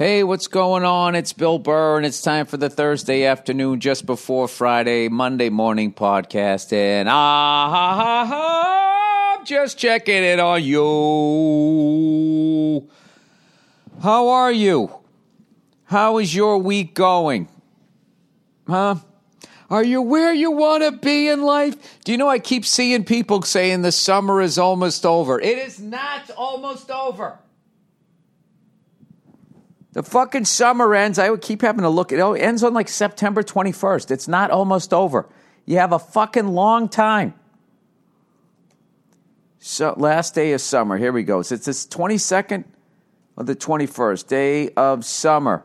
Hey, what's going on? It's Bill Burr, and it's time for the Thursday afternoon, just before Friday, Monday morning podcast. And ah, ha, ha, ha, I'm just checking in on you. How are you? How is your week going? Huh? Are you where you want to be in life? Do you know I keep seeing people saying the summer is almost over? It is not almost over. The fucking summer ends. I would keep having to look. It ends on like September 21st. It's not almost over. You have a fucking long time. So, last day of summer. Here we go. So it's this 22nd or the 21st day of summer.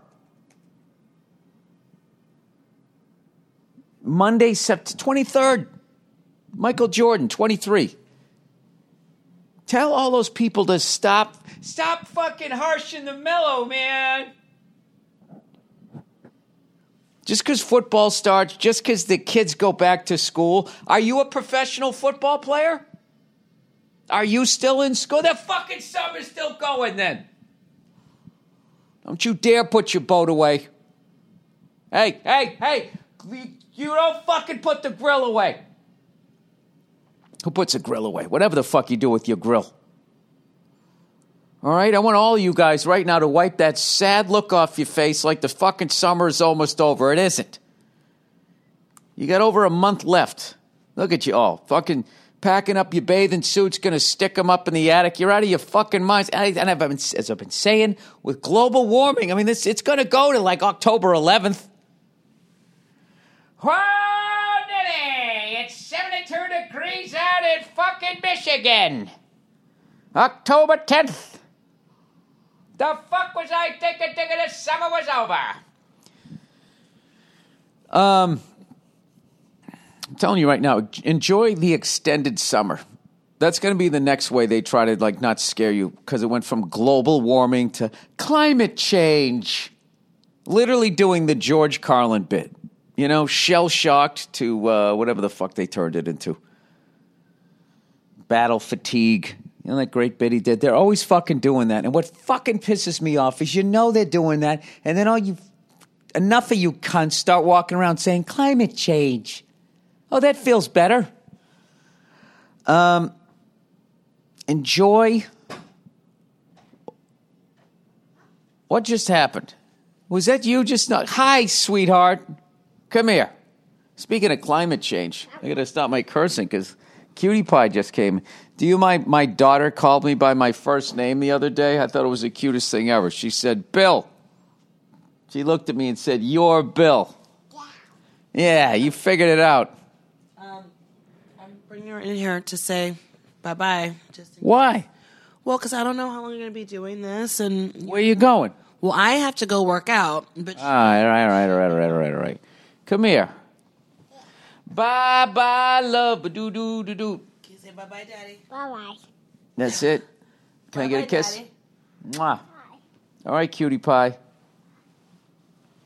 Monday, September 23rd. Michael Jordan, 23. Tell all those people to stop, stop fucking harshing the mellow, man. Just because football starts, just because the kids go back to school, are you a professional football player? Are you still in school? The fucking summer's still going then. Don't you dare put your boat away. Hey, hey, hey, you don't fucking put the grill away. Who puts a grill away? Whatever the fuck you do with your grill. All right, I want all of you guys right now to wipe that sad look off your face like the fucking summer is almost over. It isn't. You got over a month left. Look at you all. Fucking packing up your bathing suits, gonna stick them up in the attic. You're out of your fucking minds. And I've been, as I've been saying, with global warming, I mean, this, it's gonna go to like October 11th. Whoa, Nitty! It's 72 degrees out in fucking Michigan. October 10th. The fuck was I thinking, thinking the summer was over? Um, I'm telling you right now, enjoy the extended summer. That's going to be the next way they try to like not scare you because it went from global warming to climate change. Literally doing the George Carlin bit you know, shell shocked to uh, whatever the fuck they turned it into. Battle fatigue. You know that great bit he did? They're always fucking doing that. And what fucking pisses me off is you know they're doing that, and then all you, enough of you cunts start walking around saying climate change. Oh, that feels better. Um, enjoy. What just happened? Was that you just not? Hi, sweetheart. Come here. Speaking of climate change, I got to stop my cursing because Cutie Pie just came. Do you mind? My daughter called me by my first name the other day. I thought it was the cutest thing ever. She said, Bill. She looked at me and said, You're Bill. Yeah. Yeah, you figured it out. Um, I'm bringing her in here to say bye bye. Why? Well, because I don't know how long you're going to be doing this. and Where are you going? Well, I have to go work out. But all right, all right, all right, all right, all right, all right, all right. Come here. Bye bye, love. Doo doo doo doo. Can you say bye bye, daddy? Bye bye. That's it. Can I get a Bye-bye, kiss? Daddy. Mwah. All right, cutie pie.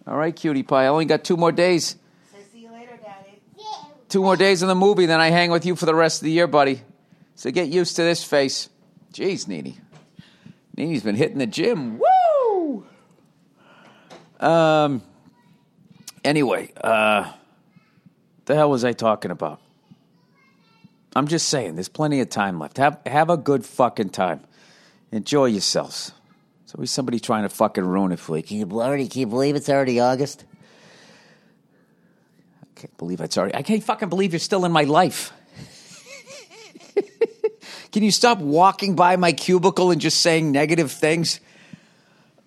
All right, cutie pie. I only got two more days. Say see you later, daddy. Two more days in the movie, then I hang with you for the rest of the year, buddy. So get used to this face. Jeez, Nene. Nene's been hitting the gym. Woo! Um. Anyway, uh, the hell was I talking about? I'm just saying, there's plenty of time left. Have have a good fucking time. Enjoy yourselves. There's always somebody trying to fucking ruin it for you. Can you already? Can you believe it's already August? I can't believe it's already. I can't fucking believe you're still in my life. Can you stop walking by my cubicle and just saying negative things?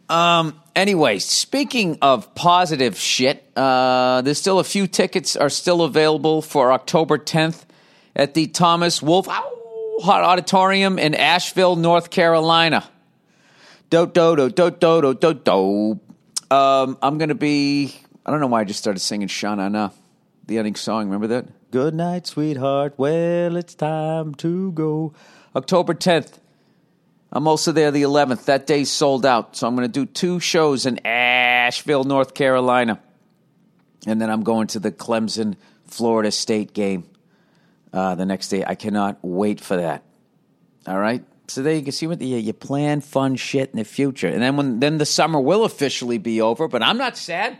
Um. Anyway, speaking of positive shit, uh, there's still a few tickets are still available for October 10th at the Thomas Wolfe Hot Auditorium in Asheville, North Carolina. Do do do do do do do. Um, I'm gonna be. I don't know why I just started singing Sha Na Na, the ending song. Remember that? Good night, sweetheart. Well, it's time to go. October 10th. I'm also there the 11th. That day's sold out. So I'm going to do two shows in Asheville, North Carolina. And then I'm going to the Clemson, Florida State game uh, the next day. I cannot wait for that. All right? So there you can see what you, you plan fun shit in the future, and then when then the summer will officially be over. But I'm not sad,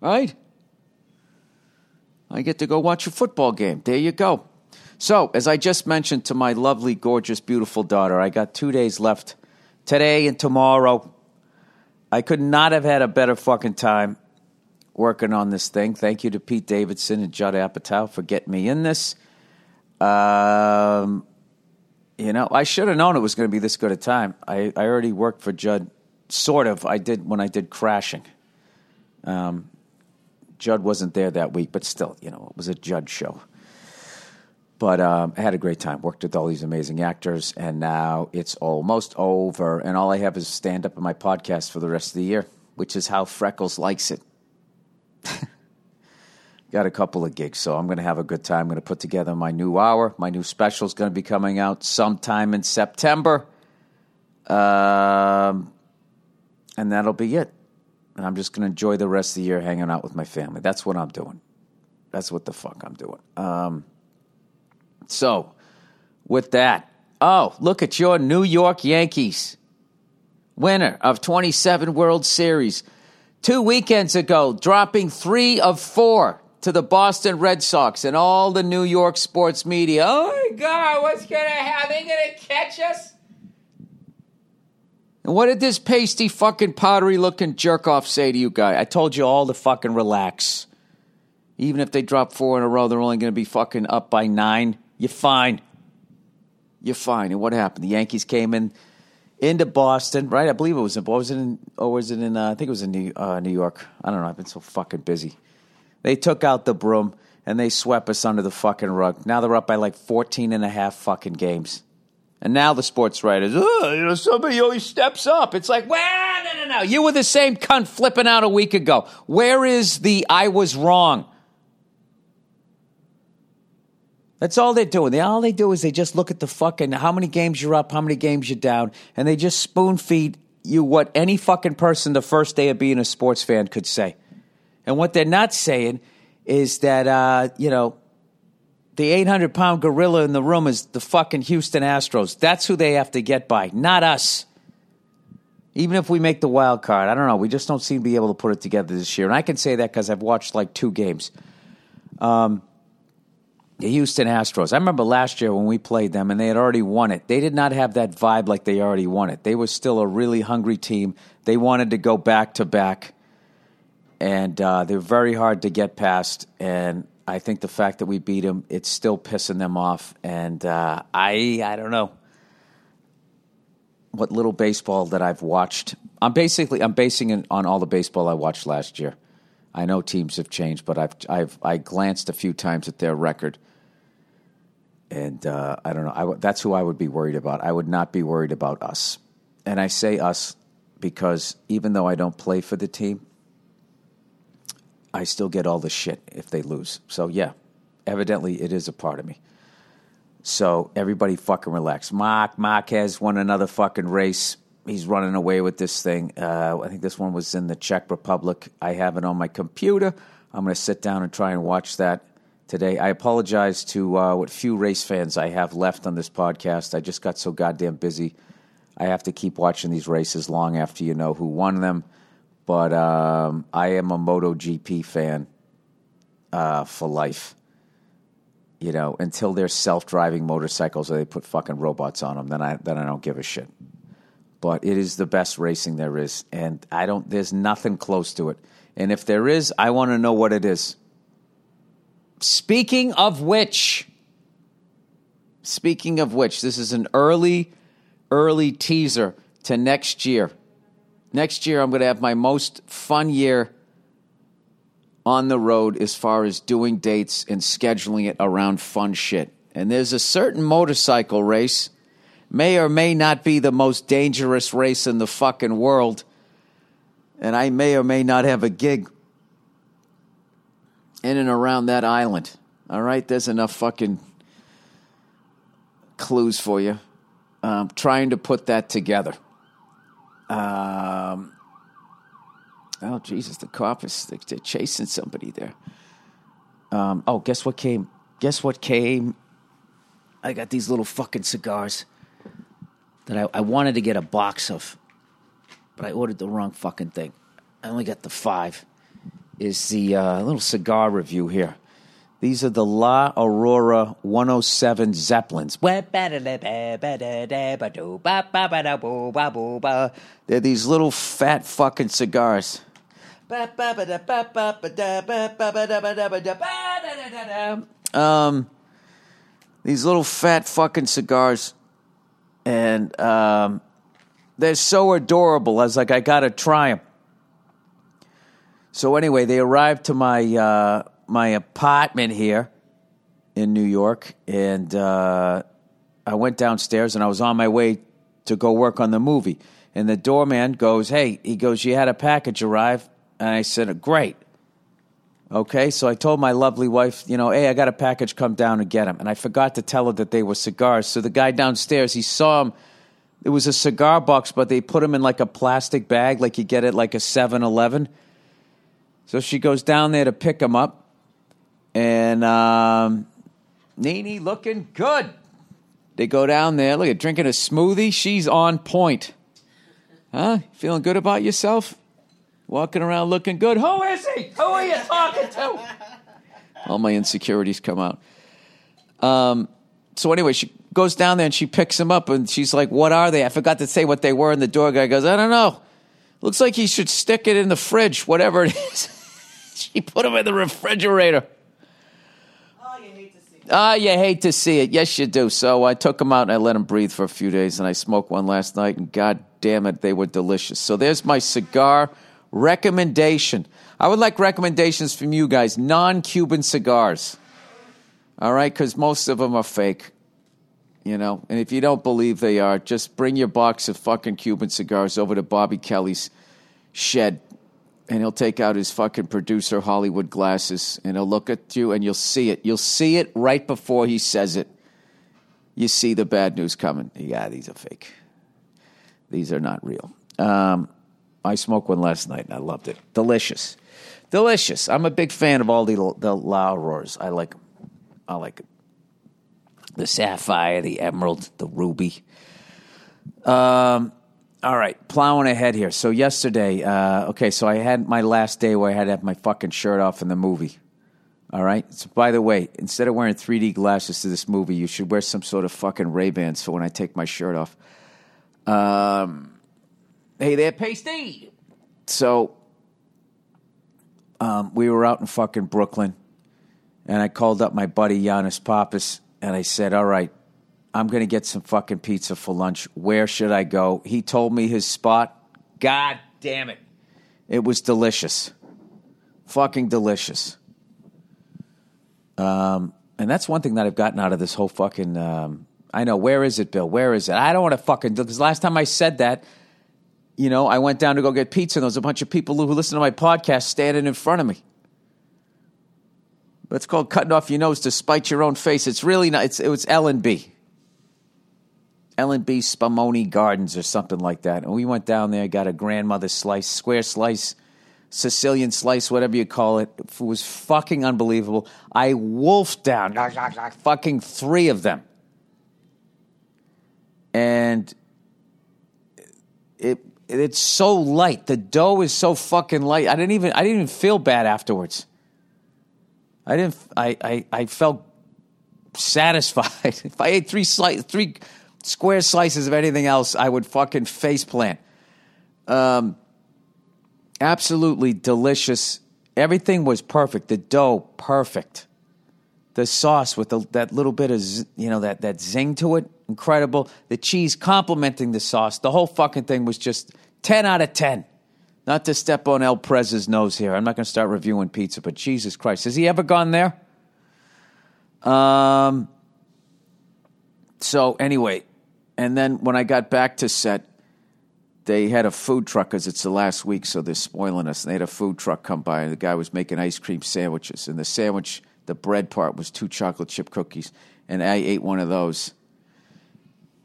right? I get to go watch a football game. There you go. So, as I just mentioned to my lovely, gorgeous, beautiful daughter, I got two days left today and tomorrow. I could not have had a better fucking time working on this thing. Thank you to Pete Davidson and Judd Apatow for getting me in this. Um, you know, I should have known it was going to be this good a time. I, I already worked for Judd, sort of. I did when I did Crashing. Um, Judd wasn't there that week, but still, you know, it was a Judd show. But um, I had a great time. Worked with all these amazing actors, and now it's almost over. And all I have is stand up in my podcast for the rest of the year, which is how Freckles likes it. Got a couple of gigs, so I'm going to have a good time. I'm going to put together my new hour. My new special is going to be coming out sometime in September. Um, and that'll be it and I'm just going to enjoy the rest of the year hanging out with my family. That's what I'm doing. That's what the fuck I'm doing. Um, so, with that, oh, look at your New York Yankees, winner of 27 World Series, two weekends ago, dropping three of four to the Boston Red Sox and all the New York sports media. Oh my God, what's going to happen? Are they going to catch us? And what did this pasty fucking powdery looking jerk off say to you guys? I told you all to fucking relax. Even if they drop four in a row, they're only going to be fucking up by nine. You're fine. You're fine. And what happened? The Yankees came in into Boston, right? I believe it was in. In? Or was it in? Uh, I think it was in New, uh, New York. I don't know. I've been so fucking busy. They took out the broom and they swept us under the fucking rug. Now they're up by like 14 and a half fucking games. And now the sports writers, oh, you know, somebody always steps up. It's like, well, no, no, no. You were the same cunt flipping out a week ago. Where is the I was wrong? That's all they're doing. They, all they do is they just look at the fucking how many games you're up, how many games you're down, and they just spoon feed you what any fucking person the first day of being a sports fan could say. And what they're not saying is that, uh, you know, the 800 pound gorilla in the room is the fucking Houston Astros. That's who they have to get by, not us. Even if we make the wild card, I don't know. We just don't seem to be able to put it together this year. And I can say that because I've watched like two games. Um, the Houston Astros. I remember last year when we played them and they had already won it. They did not have that vibe like they already won it. They were still a really hungry team. They wanted to go back to back. And uh, they're very hard to get past. And I think the fact that we beat them, it's still pissing them off, and uh, I I don't know what little baseball that I've watched. I'm basically I'm basing it on all the baseball I watched last year. I know teams have changed, but I've I've I glanced a few times at their record, and uh, I don't know. I, that's who I would be worried about. I would not be worried about us, and I say us because even though I don't play for the team, I still get all the shit if they lose. So yeah, evidently it is a part of me. So everybody fucking relax. Marc Marquez won another fucking race. He's running away with this thing. Uh, I think this one was in the Czech Republic. I have it on my computer. I'm going to sit down and try and watch that today. I apologize to uh, what few race fans I have left on this podcast. I just got so goddamn busy. I have to keep watching these races long after you know who won them but um, I am a MotoGP fan uh, for life. You know, until they're self-driving motorcycles or they put fucking robots on them, then I then I don't give a shit. But it is the best racing there is, and I don't. There's nothing close to it. And if there is, I want to know what it is. Speaking of which, speaking of which, this is an early, early teaser to next year. Next year, I'm going to have my most fun year on the road as far as doing dates and scheduling it around fun shit. And there's a certain motorcycle race, may or may not be the most dangerous race in the fucking world. And I may or may not have a gig in and around that island. All right, there's enough fucking clues for you. Trying to put that together. Um, oh Jesus, the cop is they're chasing somebody there. Um, oh, guess what came? Guess what came? I got these little fucking cigars. that I, I wanted to get a box of, but I ordered the wrong fucking thing. I only got the five. Is the uh, little cigar review here? These are the La Aurora 107 Zeppelins. They're these little fat fucking cigars. Um, these little fat fucking cigars, and um, they're so adorable. I was like, I gotta try them. So anyway, they arrived to my uh, my apartment here in New York, and uh, I went downstairs, and I was on my way to go work on the movie. And the doorman goes, "Hey," he goes, "You had a package arrive," and I said, "Great." Okay, so I told my lovely wife, you know, hey, I got a package, come down and get them. And I forgot to tell her that they were cigars. So the guy downstairs, he saw them. It was a cigar box, but they put them in like a plastic bag, like you get at like a 7 Eleven. So she goes down there to pick him up. And um, Nene looking good. They go down there, look at drinking a smoothie. She's on point. Huh? Feeling good about yourself? Walking around looking good. Who is he? Who are you talking to? All my insecurities come out. Um, so anyway, she goes down there and she picks him up and she's like, "What are they?" I forgot to say what they were. And the door guy goes, "I don't know. Looks like he should stick it in the fridge, whatever it is." she put them in the refrigerator. Oh, you hate to see. Ah, you hate to see it. Yes, you do. So I took them out and I let them breathe for a few days, and I smoked one last night, and god damn it, they were delicious. So there's my cigar recommendation. I would like recommendations from you guys, non Cuban cigars. All right, because most of them are fake. You know, and if you don't believe they are, just bring your box of fucking Cuban cigars over to Bobby Kelly's shed and he'll take out his fucking producer Hollywood glasses and he'll look at you and you'll see it. You'll see it right before he says it. You see the bad news coming. Yeah, these are fake. These are not real. Um, I smoked one last night and I loved it. Delicious, delicious. I'm a big fan of all the the La Auroras. I like. I like 'em. the sapphire, the emerald, the ruby. Um, all right, plowing ahead here. So yesterday, uh, okay, so I had my last day where I had to have my fucking shirt off in the movie. All right. So by the way, instead of wearing 3D glasses to this movie, you should wear some sort of fucking Ray Bans for when I take my shirt off. Um, hey there, pasty. So, um, we were out in fucking Brooklyn, and I called up my buddy Yannis Pappas, and I said, "All right, I'm going to get some fucking pizza for lunch. Where should I go? He told me his spot. God damn it. It was delicious. Fucking delicious. Um, and that's one thing that I've gotten out of this whole fucking. Um, I know. Where is it, Bill? Where is it? I don't want to fucking. Because last time I said that, you know, I went down to go get pizza and there was a bunch of people who listen to my podcast standing in front of me. That's called cutting off your nose to spite your own face. It's really not. It's, it was L and B. And B Spumoni Gardens or something like that. And we went down there, got a grandmother slice, square slice, Sicilian slice, whatever you call it. It was fucking unbelievable. I wolfed down fucking three of them. And it it's so light. The dough is so fucking light. I didn't even I didn't even feel bad afterwards. I didn't I I, I felt satisfied. if I ate three slice three square slices of anything else, I would fucking face plant. Um, absolutely delicious. Everything was perfect. The dough, perfect. The sauce with the, that little bit of you know that that zing to it, incredible. The cheese complementing the sauce. The whole fucking thing was just ten out of ten. Not to step on El Prez's nose here. I'm not going to start reviewing pizza, but Jesus Christ, has he ever gone there? Um. So anyway, and then when I got back to set, they had a food truck because it's the last week, so they're spoiling us. And they had a food truck come by, and the guy was making ice cream sandwiches. And the sandwich, the bread part was two chocolate chip cookies, and I ate one of those.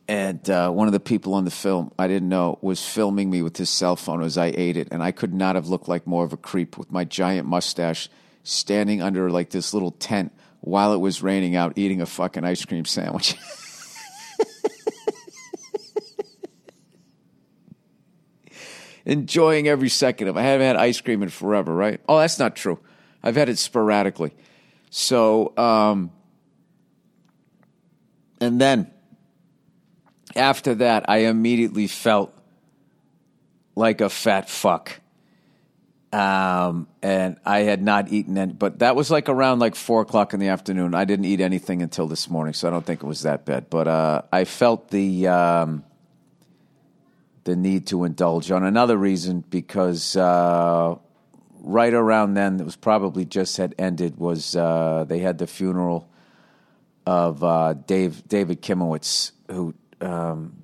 And uh, one of the people on the film, I didn't know, was filming me with his cell phone as I ate it, and I could not have looked like more of a creep with my giant mustache, standing under like this little tent while it was raining out, eating a fucking ice cream sandwich. enjoying every second of it. I haven't had ice cream in forever, right? Oh, that's not true. I've had it sporadically. So, um, and then after that, I immediately felt like a fat fuck. Um, and I had not eaten any, but that was like around like four o'clock in the afternoon. I didn't eat anything until this morning, so I don't think it was that bad. But uh, I felt the um, the need to indulge on another reason because uh, right around then, it was probably just had ended. Was uh, they had the funeral of uh, Dave David Kimowitz, who um,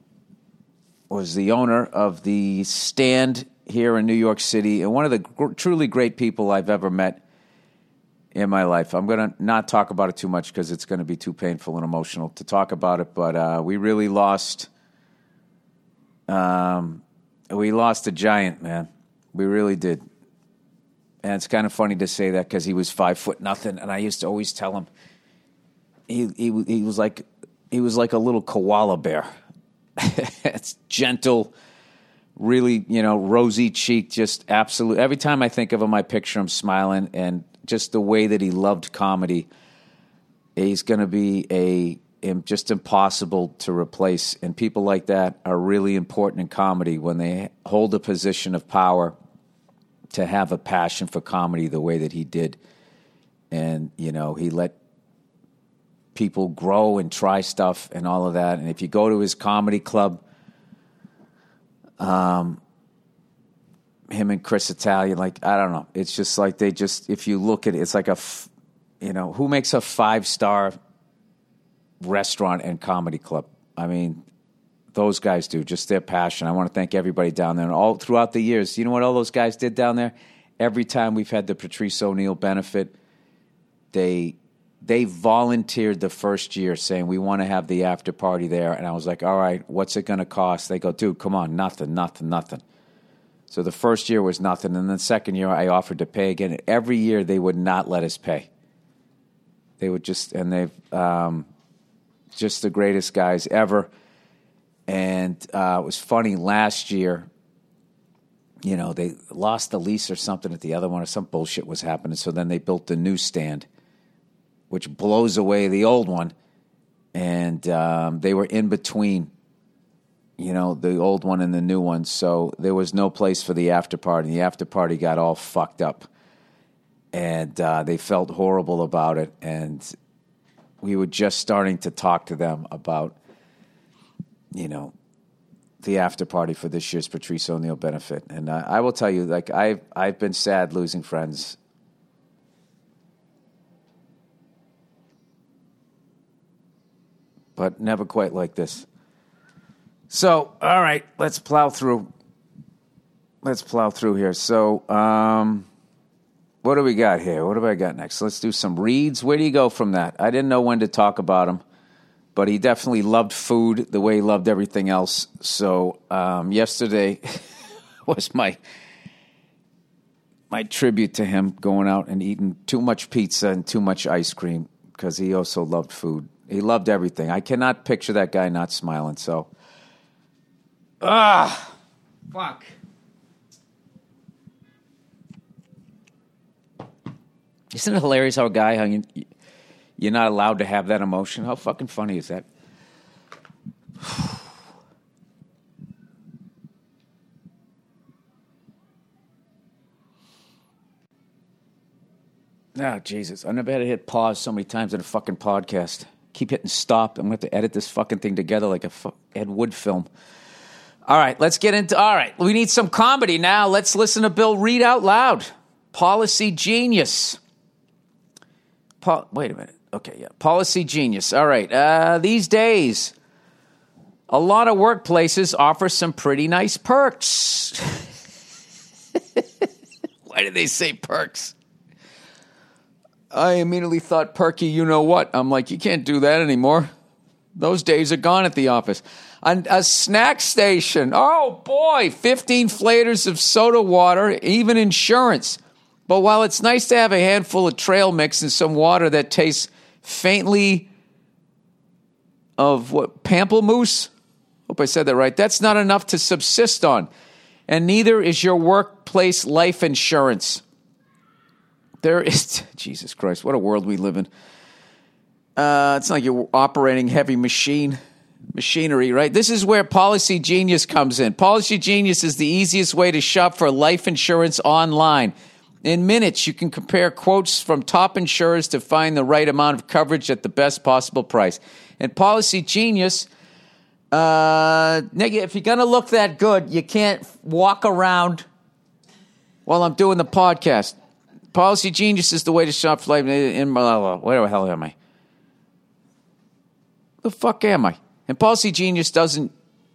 was the owner of the Stand here in New York City, and one of the gr- truly great people I've ever met in my life. I'm going to not talk about it too much because it's going to be too painful and emotional to talk about it. But uh, we really lost. Um, we lost a giant, man. We really did. And it's kind of funny to say that because he was five foot nothing, and I used to always tell him he he he was like he was like a little koala bear. it's gentle, really you know rosy cheek, just absolute. Every time I think of him, I picture him smiling, and just the way that he loved comedy. He's going to be a just impossible to replace, and people like that are really important in comedy when they hold a position of power. To have a passion for comedy the way that he did, and you know he let people grow and try stuff and all of that. And if you go to his comedy club, um, him and Chris Italian, like I don't know, it's just like they just if you look at it, it's like a, f- you know, who makes a five star restaurant and comedy club? I mean, those guys do just their passion. I want to thank everybody down there and all throughout the years. You know what all those guys did down there? Every time we've had the Patrice O'Neal benefit, they they volunteered the first year saying we want to have the after party there and i was like all right what's it going to cost they go dude come on nothing nothing nothing so the first year was nothing and then the second year i offered to pay again every year they would not let us pay they would just and they've um, just the greatest guys ever and uh, it was funny last year you know they lost the lease or something at the other one or some bullshit was happening so then they built the new stand which blows away the old one. And um, they were in between, you know, the old one and the new one. So there was no place for the after party. The after party got all fucked up. And uh, they felt horrible about it. And we were just starting to talk to them about, you know, the after party for this year's Patrice O'Neal benefit. And uh, I will tell you, like I've I've been sad losing friends but never quite like this. So, all right, let's plow through. Let's plow through here. So, um, what do we got here? What have I got next? Let's do some reads. Where do you go from that? I didn't know when to talk about him, but he definitely loved food the way he loved everything else. So, um, yesterday was my my tribute to him going out and eating too much pizza and too much ice cream because he also loved food. He loved everything. I cannot picture that guy not smiling. So, ah, fuck. Isn't it hilarious how a guy you, you're not allowed to have that emotion? How fucking funny is that? Oh, Jesus. I never had to hit pause so many times in a fucking podcast keep hitting stop. I'm going to have to edit this fucking thing together like a fu- Ed Wood film. All right, let's get into. All right, we need some comedy now. Let's listen to Bill read out loud. Policy genius. Wait a minute. Okay, yeah. Policy genius. All right. Uh, these days, a lot of workplaces offer some pretty nice perks. Why did they say perks? I immediately thought, Perky, you know what? I'm like, you can't do that anymore. Those days are gone at the office. A, a snack station. Oh boy, 15 flavors of soda water, even insurance. But while it's nice to have a handful of trail mix and some water that tastes faintly of what, pamplemousse? Hope I said that right. That's not enough to subsist on. and neither is your workplace life insurance. There is, Jesus Christ, what a world we live in. Uh, it's like you're operating heavy machine machinery, right? This is where Policy Genius comes in. Policy Genius is the easiest way to shop for life insurance online. In minutes, you can compare quotes from top insurers to find the right amount of coverage at the best possible price. And Policy Genius, uh, if you're going to look that good, you can't walk around while I'm doing the podcast. Policy Genius is the way to shop for life. In where the hell am I? The fuck am I? And Policy Genius doesn't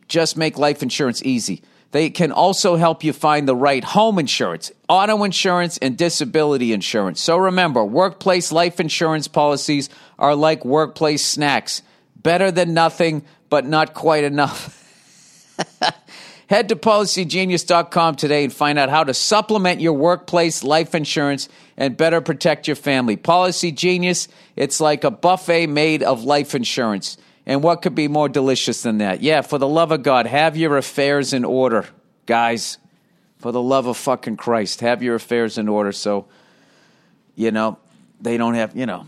just make life insurance easy. They can also help you find the right home insurance, auto insurance, and disability insurance. So remember, workplace life insurance policies are like workplace snacks better than nothing, but not quite enough. Head to policygenius.com today and find out how to supplement your workplace life insurance and better protect your family. Policy Genius, it's like a buffet made of life insurance. And what could be more delicious than that? Yeah, for the love of God, have your affairs in order, guys. For the love of fucking Christ, have your affairs in order so, you know, they don't have, you know,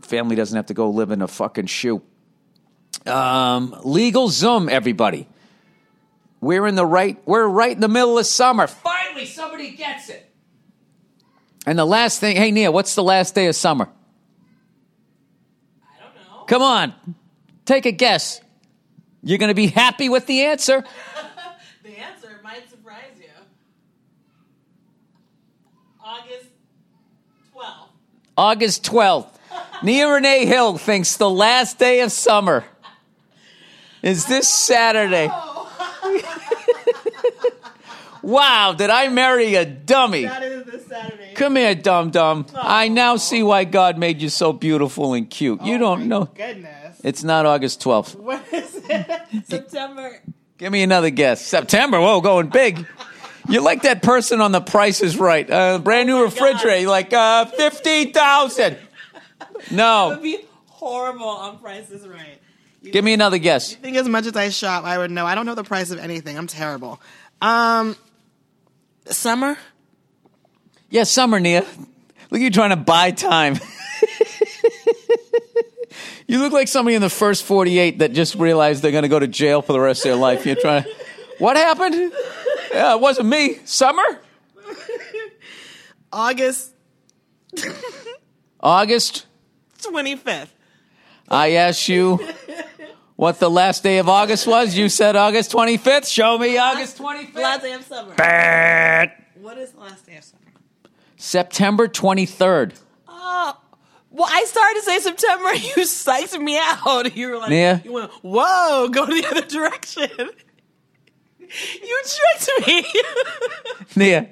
family doesn't have to go live in a fucking shoe. Um, LegalZoom, everybody. We're in the right, we're right in the middle of summer. Finally, somebody gets it. And the last thing, hey, Nia, what's the last day of summer? I don't know. Come on. Take a guess. You're going to be happy with the answer. the answer might surprise you. August 12th. August 12th. Nia Renee Hill thinks the last day of summer is this Saturday. wow, did I marry a dummy? That is this Saturday. Come here, dum dum. I oh. now see why God made you so beautiful and cute. You Oh don't my know. Goodness. It's not August 12th. What is it? September. Give me another guess. September. Whoa, going big. You're like that person on The Price is Right. Uh, brand new Oh my refrigerator. You're like, uh, 50,000. That No. would be horrible on Price is Right. You Give me another guess. I think as much as I shop, I would know. I don't know the price of anything. I'm terrible. Um, summer. Yeah, summer, Nia. Look, you trying to buy time. You look like somebody in the first 48 that just realized they're going to go to jail for the rest of their life. You're trying to. What happened? Yeah, it wasn't me. Summer? August August? 25th. I asked you what the last day of August was. You said August 25th. Show me August 25th. Last day of summer. Bad. What is the last day of summer? September 23rd. Oh, well, I started to say September. You psyched me out. You were like, Nia? you went, whoa, go the other direction. You tricked me. Nia,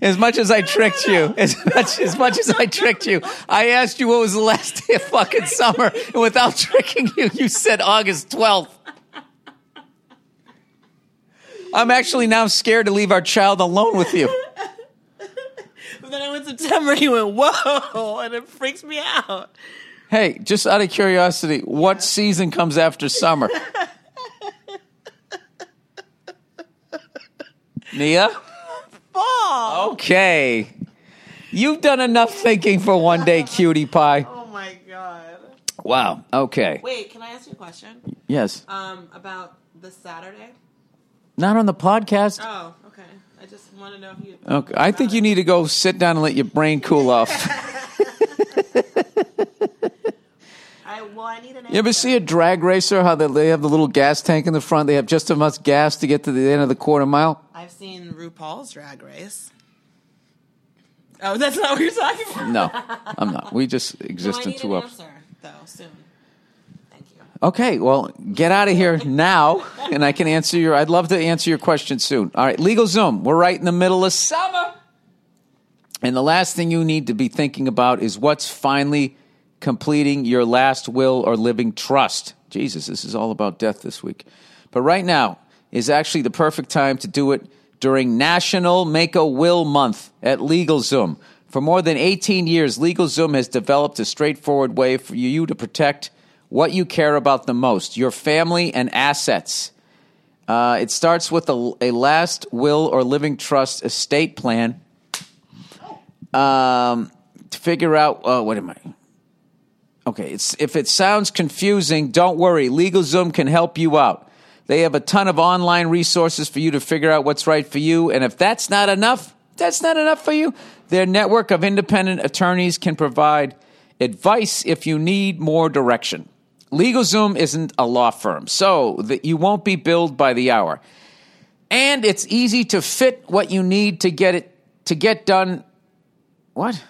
as much as I tricked you, as much as much as I tricked you, I asked you what was the last day of fucking summer, and without tricking you, you said August 12th. I'm actually now scared to leave our child alone with you. But then I went September. he went, whoa, and it freaks me out. Hey, just out of curiosity, what season comes after summer? Nia? Fall. Okay. You've done enough thinking for one day, cutie pie. Oh my god. Wow. Okay. Wait, can I ask you a question? Yes. Um, about this Saturday. Not on the podcast. Oh, okay. I just want to know if you. Okay. I think you need to go sit down and let your brain cool off. I well, I need an. You ever see a drag racer? How they, they have the little gas tank in the front? They have just enough gas to get to the end of the quarter mile. I've seen RuPaul's Drag Race. Oh, that's not what you're talking about. No, I'm not. We just exist I in two an ups. answer though soon. Okay, well, get out of here now, and I can answer your. I'd love to answer your question soon. All right, LegalZoom. We're right in the middle of summer, and the last thing you need to be thinking about is what's finally completing your last will or living trust. Jesus, this is all about death this week. But right now is actually the perfect time to do it during National Make a Will Month at LegalZoom. For more than 18 years, LegalZoom has developed a straightforward way for you to protect what you care about the most your family and assets. Uh, it starts with a, a last will or living trust estate plan. Um, to figure out, uh, what am I? Okay, it's, if it sounds confusing, don't worry. LegalZoom can help you out. They have a ton of online resources for you to figure out what's right for you. And if that's not enough, that's not enough for you. Their network of independent attorneys can provide advice if you need more direction. LegalZoom isn't a law firm, so that you won't be billed by the hour. And it's easy to fit what you need to get it to get done. What?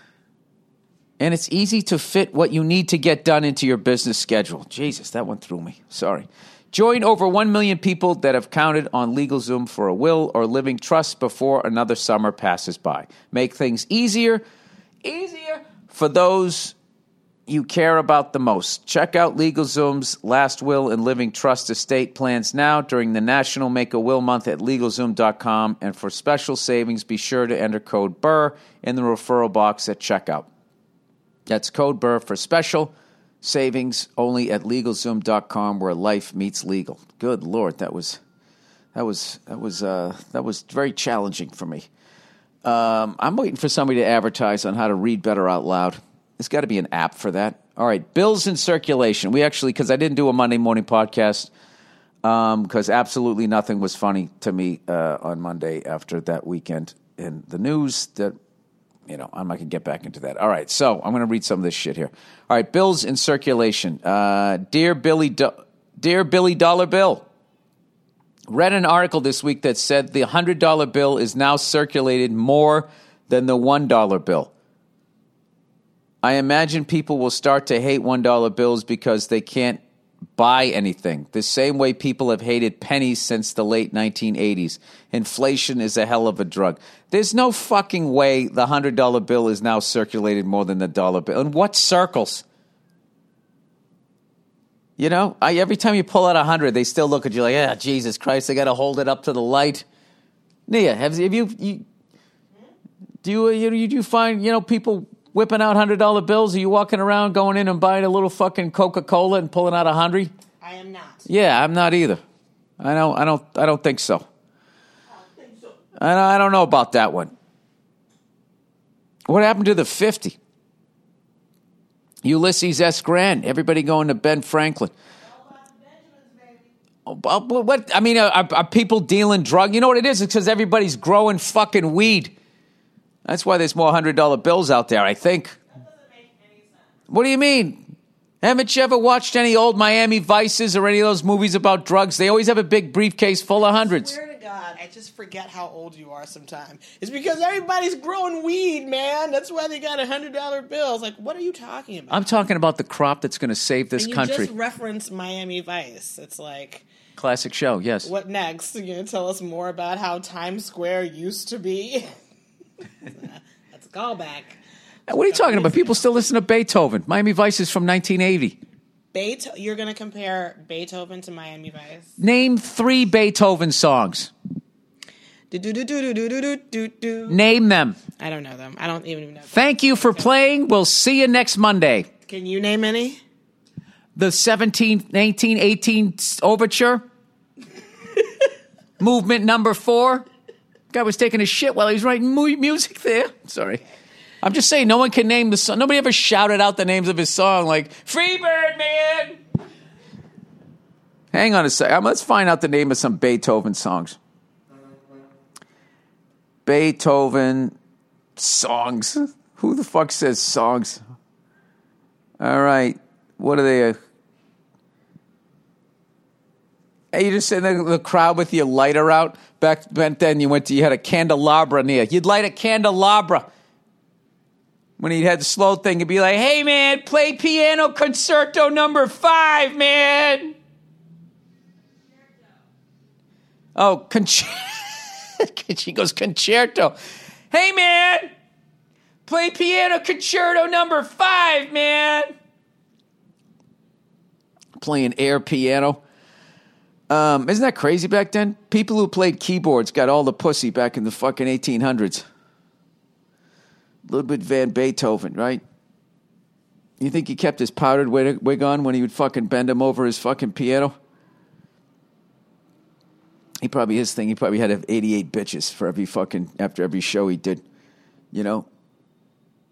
And it's easy to fit what you need to get done into your business schedule. Jesus, that went through me. Sorry. Join over 1 million people that have counted on LegalZoom for a will or living trust before another summer passes by. Make things easier, easier for those you care about the most. Check out LegalZoom's last will and living trust estate plans now during the National Make a Will Month at LegalZoom.com. And for special savings, be sure to enter code BURR in the referral box at checkout. That's code BURR for special savings only at LegalZoom.com where life meets legal. Good Lord, that was that was that was uh, that was very challenging for me. Um, I'm waiting for somebody to advertise on how to read better out loud. There's got to be an app for that. All right, bills in circulation. We actually, because I didn't do a Monday morning podcast, because um, absolutely nothing was funny to me uh, on Monday after that weekend in the news. That you know, I'm not going to get back into that. All right, so I'm going to read some of this shit here. All right, bills in circulation. Uh, dear Billy, Do- dear Billy Dollar Bill. Read an article this week that said the $100 bill is now circulated more than the $1 bill. I imagine people will start to hate $1 bills because they can't buy anything. The same way people have hated pennies since the late 1980s. Inflation is a hell of a drug. There's no fucking way the $100 bill is now circulated more than the dollar bill. In what circles? You know, I, every time you pull out a 100, they still look at you like, ah, Jesus Christ, they got to hold it up to the light. Nia, have, have you, you do you, you, you find, you know, people whipping out hundred dollar bills? Are you walking around going in and buying a little fucking Coca Cola and pulling out a hundred? I am not. Yeah, I'm not either. I don't. I don't. I don't think so. I don't, think so. I, I don't know about that one. What happened to the fifty? Ulysses S. Grant. Everybody going to Ben Franklin. Oh, what I mean, are, are, people dealing drug? You know what it is? It's because everybody's growing fucking weed. That's why there's more hundred dollar bills out there. I think. What do you mean? Haven't you ever watched any old Miami Vices or any of those movies about drugs? They always have a big briefcase full of hundreds. I swear to God, I just forget how old you are sometimes. It's because everybody's growing weed, man. That's why they got hundred dollar bills. Like, what are you talking about? I'm talking about the crop that's going to save this and you country. Just reference Miami Vice. It's like classic show. Yes. What next? You gonna tell us more about how Times Square used to be? That's a callback. What are you talking about? People still listen to Beethoven. Miami Vice is from 1980. Beethoven, you're going to compare Beethoven to Miami Vice? Name three Beethoven songs. Name them. I don't know them. I don't even know. Them. Thank you for playing. We'll see you next Monday. Can you name any? The 17, 19, 18 overture. Movement number four. Guy was taking a shit while he was writing music there. Sorry. I'm just saying, no one can name the song. Nobody ever shouted out the names of his song like Freebird, man. Hang on a second. Let's find out the name of some Beethoven songs. Beethoven songs. Who the fuck says songs? All right. What are they? Uh, Hey, you just sitting in the crowd with your lighter out. Back, back then, you went to you had a candelabra near. You'd light a candelabra when he had the slow thing. He'd be like, "Hey, man, play piano concerto number five, man." Oh, concerto. she goes concerto. Hey, man, play piano concerto number five, man. Playing air piano. Um, isn't that crazy back then? People who played keyboards got all the pussy back in the fucking 1800s. Ludwig van Beethoven, right? You think he kept his powdered wig on when he would fucking bend him over his fucking piano? He probably his thing. He probably had to have 88 bitches for every fucking after every show he did. You know,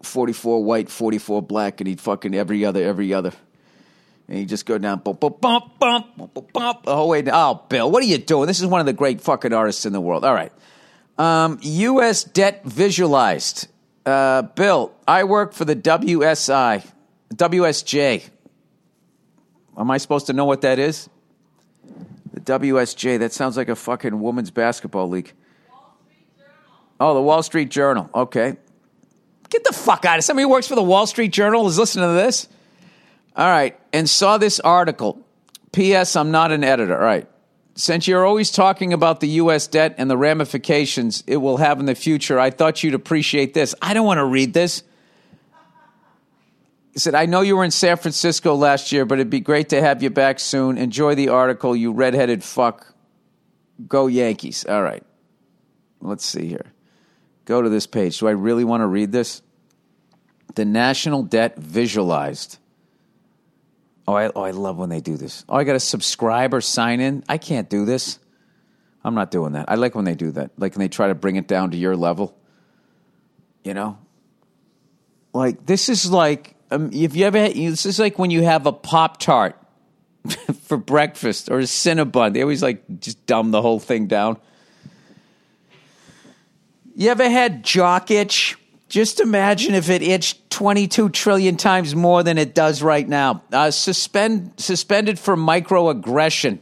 44 white, 44 black, and he'd fucking every other, every other. And he'd just go down, bump, bump, bump, bump, bump, bump, the whole way down. Oh, Bill, what are you doing? This is one of the great fucking artists in the world. All right. Um, U.S. debt visualized. Uh, Bill, I work for the WSI, WSJ. Am I supposed to know what that is? The WSJ. That sounds like a fucking women's basketball league. Oh, the Wall Street Journal. Okay. Get the fuck out of here. Somebody who works for the Wall Street Journal is listening to this? All right. And saw this article. P.S. I'm not an editor. All right. Since you're always talking about the U.S. debt and the ramifications it will have in the future, I thought you'd appreciate this. I don't want to read this. He said, I know you were in San Francisco last year, but it'd be great to have you back soon. Enjoy the article, you redheaded fuck. Go Yankees. All right. Let's see here. Go to this page. Do I really want to read this? The national debt visualized. Oh, I, oh, I love when they do this. Oh, I got to subscribe or sign in. I can't do this. I'm not doing that. I like when they do that. Like when they try to bring it down to your level. You know? Like, this is like, um, if you ever had, this is like when you have a Pop Tart for breakfast or a Cinnabon. They always like just dumb the whole thing down. You ever had jock itch? Just imagine if it itched 22 trillion times more than it does right now. Uh, suspend, suspended for microaggression.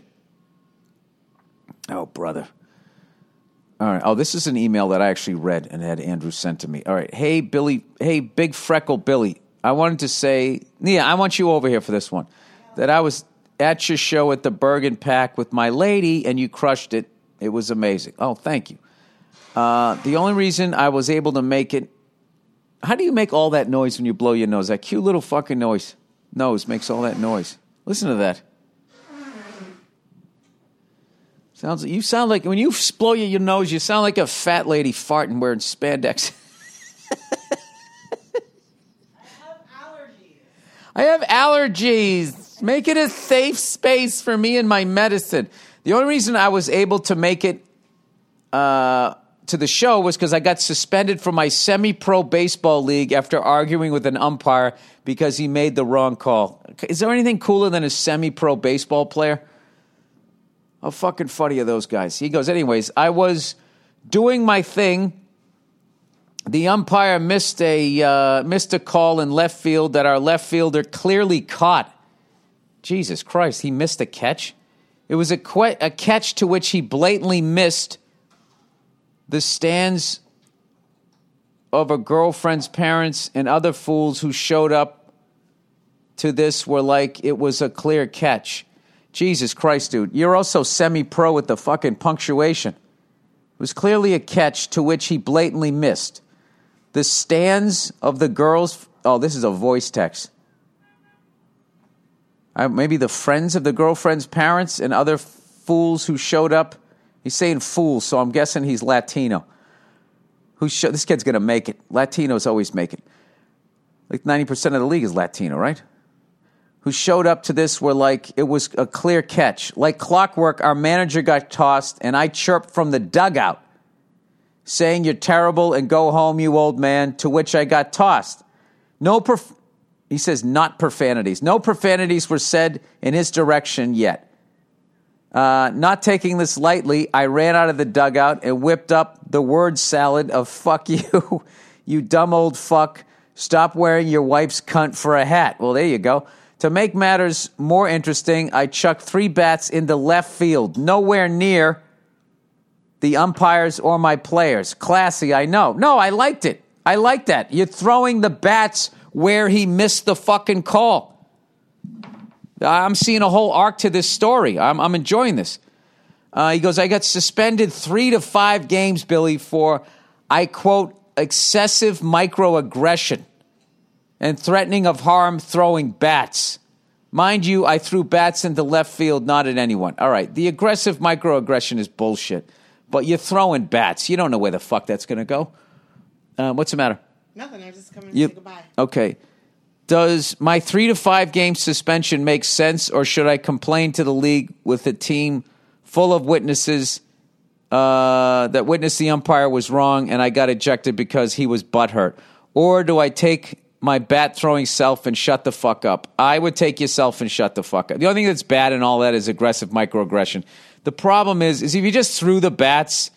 Oh, brother. All right. Oh, this is an email that I actually read and had Andrew sent to me. All right. Hey, Billy. Hey, Big Freckle Billy. I wanted to say, yeah, I want you over here for this one. That I was at your show at the Bergen PAC with my lady and you crushed it. It was amazing. Oh, thank you. Uh, the only reason I was able to make it how do you make all that noise when you blow your nose? That cute little fucking noise. Nose makes all that noise. Listen to that. Sounds you sound like when you blow your nose, you sound like a fat lady farting wearing spandex. I have allergies. I have allergies. Make it a safe space for me and my medicine. The only reason I was able to make it uh, to the show was because I got suspended from my semi pro baseball league after arguing with an umpire because he made the wrong call. Is there anything cooler than a semi pro baseball player? How fucking funny are those guys? He goes, anyways, I was doing my thing. The umpire missed a uh, missed a call in left field that our left fielder clearly caught. Jesus Christ, he missed a catch. It was a, que- a catch to which he blatantly missed the stands of a girlfriend's parents and other fools who showed up to this were like it was a clear catch. Jesus Christ, dude. You're also semi pro with the fucking punctuation. It was clearly a catch to which he blatantly missed. The stands of the girls. Oh, this is a voice text. Uh, maybe the friends of the girlfriend's parents and other fools who showed up He's saying fool, so I'm guessing he's Latino. Who sh- this kid's going to make it. Latinos always make it. Like 90% of the league is Latino, right? Who showed up to this were like, it was a clear catch. Like clockwork, our manager got tossed, and I chirped from the dugout, saying, You're terrible and go home, you old man, to which I got tossed. No, prof- he says, not profanities. No profanities were said in his direction yet. Uh, not taking this lightly, I ran out of the dugout and whipped up the word salad of fuck you, you dumb old fuck. Stop wearing your wife's cunt for a hat. Well, there you go. To make matters more interesting, I chucked three bats into left field, nowhere near the umpires or my players. Classy, I know. No, I liked it. I like that. You're throwing the bats where he missed the fucking call. I'm seeing a whole arc to this story. I'm, I'm enjoying this. Uh, he goes, I got suspended three to five games, Billy, for, I quote, excessive microaggression and threatening of harm throwing bats. Mind you, I threw bats into left field, not at anyone. All right, the aggressive microaggression is bullshit, but you're throwing bats. You don't know where the fuck that's going to go. Uh, what's the matter? Nothing. I was just coming to say goodbye. Okay. Does my three to five game suspension make sense, or should I complain to the league with a team full of witnesses uh, that witnessed the umpire was wrong and I got ejected because he was butthurt? Or do I take my bat throwing self and shut the fuck up? I would take yourself and shut the fuck up. The only thing that's bad in all that is aggressive microaggression. The problem is, is if you just threw the bats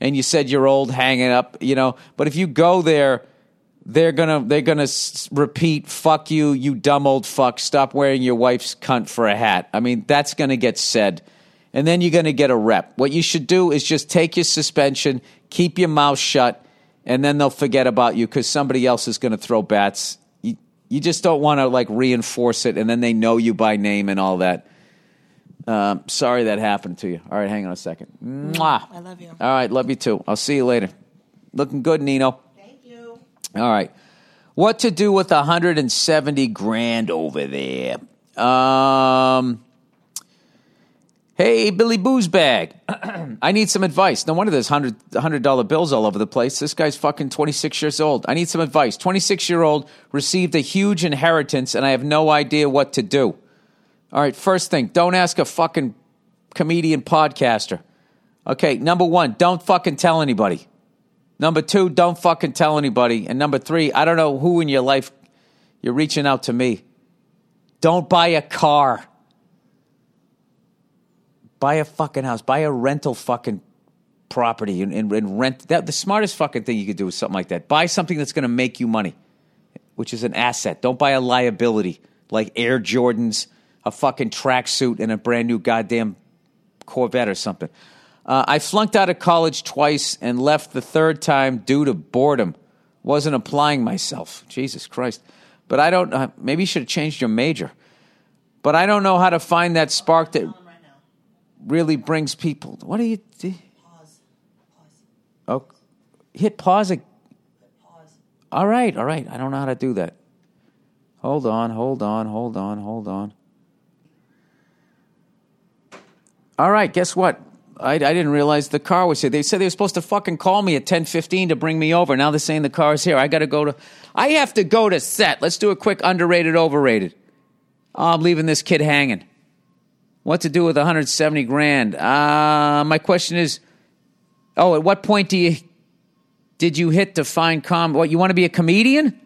and you said you're old, hanging up, you know. But if you go there, they're gonna they're gonna s- repeat "fuck you, you dumb old fuck." Stop wearing your wife's cunt for a hat. I mean, that's gonna get said, and then you're gonna get a rep. What you should do is just take your suspension, keep your mouth shut, and then they'll forget about you because somebody else is gonna throw bats. You you just don't want to like reinforce it, and then they know you by name and all that. Um, sorry that happened to you. All right, hang on a second. Mwah. I love you. All right, love you too. I'll see you later. Looking good, Nino. All right. What to do with 170 grand over there? Um, hey, Billy Boozbag. I need some advice. No wonder there's $100, $100 bills all over the place. This guy's fucking 26 years old. I need some advice. 26 year old received a huge inheritance and I have no idea what to do. All right, first thing, don't ask a fucking comedian podcaster. Okay, number one, don't fucking tell anybody. Number two, don't fucking tell anybody. And number three, I don't know who in your life you're reaching out to me. Don't buy a car. Buy a fucking house. Buy a rental fucking property and, and, and rent. That the smartest fucking thing you could do is something like that. Buy something that's going to make you money, which is an asset. Don't buy a liability like Air Jordans, a fucking tracksuit, and a brand new goddamn Corvette or something. Uh, I flunked out of college twice and left the third time due to boredom. Wasn't applying myself. Jesus Christ. But I don't, uh, maybe you should have changed your major. But I don't know how to find that spark that Tell him right now. really brings people. What do you do? Pause. Pause. Oh, hit pause. Pause. All right, all right. I don't know how to do that. Hold on, hold on, hold on, hold on. All right, guess what? I, I didn't realize the car was here. They said they were supposed to fucking call me at ten fifteen to bring me over. Now they're saying the car's here. I got to go to. I have to go to set. Let's do a quick underrated, overrated. Oh, I'm leaving this kid hanging. What to do with 170 grand? Uh, my question is, oh, at what point do you did you hit to find com? What you want to be a comedian?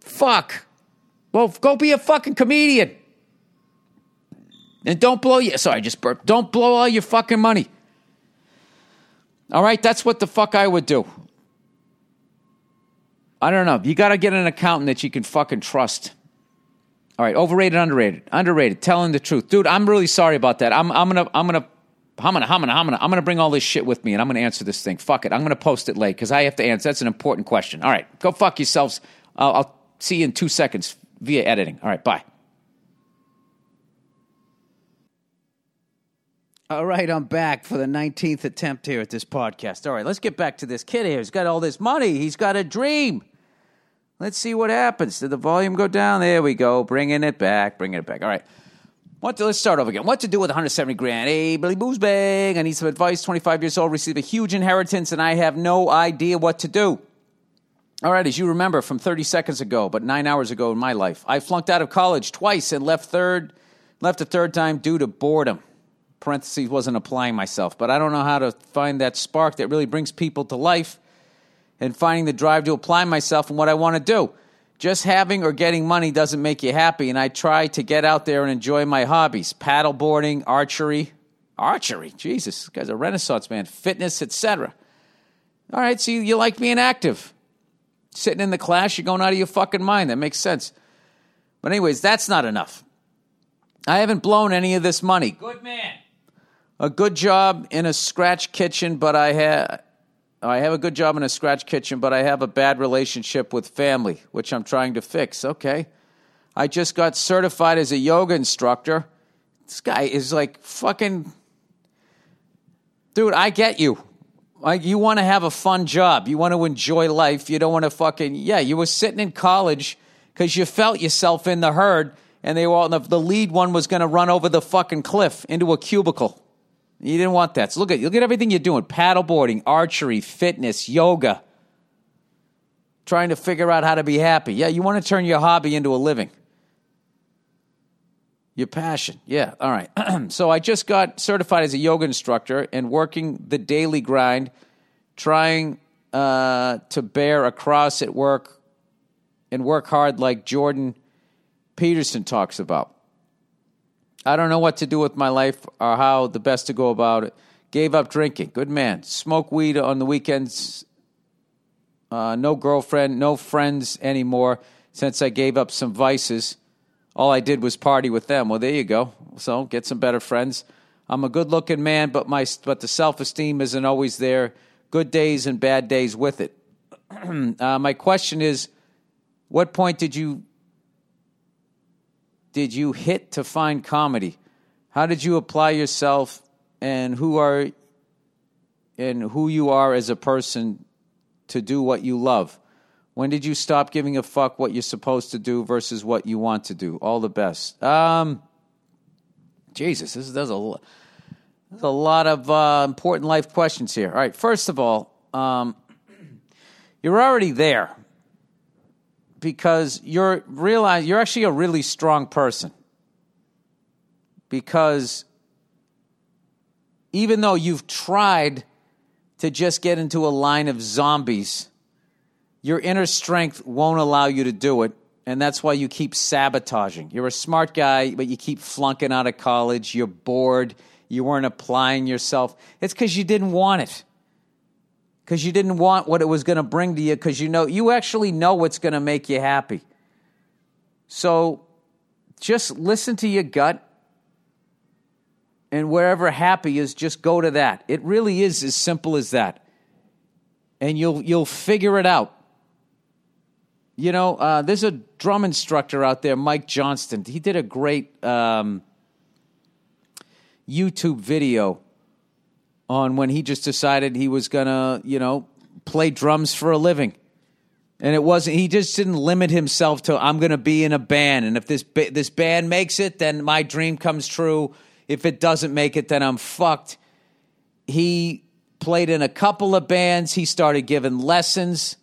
Fuck. Well, go be a fucking comedian. And don't blow your sorry, I just burped. Don't blow all your fucking money. All right, that's what the fuck I would do. I don't know. You got to get an accountant that you can fucking trust. All right, overrated, underrated, underrated. Telling the truth, dude. I'm really sorry about that. I'm, I'm gonna, I'm gonna, I'm gonna, I'm gonna, I'm gonna, I'm gonna bring all this shit with me, and I'm gonna answer this thing. Fuck it. I'm gonna post it late because I have to answer. That's an important question. All right, go fuck yourselves. I'll, I'll see you in two seconds via editing. All right, bye. All right, I'm back for the 19th attempt here at this podcast. All right, let's get back to this kid here. He's got all this money. He's got a dream. Let's see what happens. Did the volume go down? There we go. Bringing it back. Bringing it back. All right. What to, let's start over again. What to do with 170 grand? Hey, Billy Boozbag. I need some advice. 25 years old, received a huge inheritance, and I have no idea what to do. All right, as you remember from 30 seconds ago, but nine hours ago in my life, I flunked out of college twice and left third, left a third time due to boredom. Parentheses wasn't applying myself, but I don't know how to find that spark that really brings people to life and finding the drive to apply myself and what I want to do. Just having or getting money doesn't make you happy, and I try to get out there and enjoy my hobbies paddleboarding, archery. Archery? Jesus, this guy's a renaissance man. Fitness, etc. All right, so you, you like being active. Sitting in the class, you're going out of your fucking mind. That makes sense. But, anyways, that's not enough. I haven't blown any of this money. Good man. A good job in a scratch kitchen, but I have. Oh, I have a good job in a scratch kitchen, but I have a bad relationship with family, which I'm trying to fix. Okay. I just got certified as a yoga instructor. This guy is like fucking. Dude, I get you. Like, you want to have a fun job. You want to enjoy life. You don't want to fucking. Yeah, you were sitting in college because you felt yourself in the herd, and they were all, the lead one was going to run over the fucking cliff into a cubicle. You didn't want that. So look at look at everything you're doing: paddleboarding, archery, fitness, yoga. Trying to figure out how to be happy. Yeah, you want to turn your hobby into a living. Your passion. Yeah. All right. so I just got certified as a yoga instructor and working the daily grind, trying uh, to bear a cross at work and work hard like Jordan Peterson talks about. I don't know what to do with my life or how the best to go about it. Gave up drinking. Good man. Smoke weed on the weekends. Uh, no girlfriend, no friends anymore since I gave up some vices all I did was party with them. Well, there you go. So get some better friends. I'm a good looking man, but my but the self esteem isn't always there. Good days and bad days with it. uh, my question is, what point did you did you hit to find comedy? How did you apply yourself, and who are and who you are as a person to do what you love? When did you stop giving a fuck what you're supposed to do versus what you want to do? All the best. Um, Jesus, this is, there's a there's a lot of uh, important life questions here. All right, first of all, um, you're already there because you're realize you're actually a really strong person because even though you've tried to just get into a line of zombies your inner strength won't allow you to do it. And that's why you keep sabotaging. You're a smart guy, but you keep flunking out of college. You're bored. You weren't applying yourself. It's because you didn't want it. Because you didn't want what it was going to bring to you, because you know you actually know what's going to make you happy. So just listen to your gut and wherever happy is, just go to that. It really is as simple as that. And you'll you'll figure it out. You know, uh, there's a drum instructor out there, Mike Johnston. He did a great um, YouTube video on when he just decided he was gonna, you know, play drums for a living. And it wasn't. He just didn't limit himself to I'm going to be in a band, and if this this band makes it, then my dream comes true. If it doesn't make it, then I'm fucked. He played in a couple of bands. He started giving lessons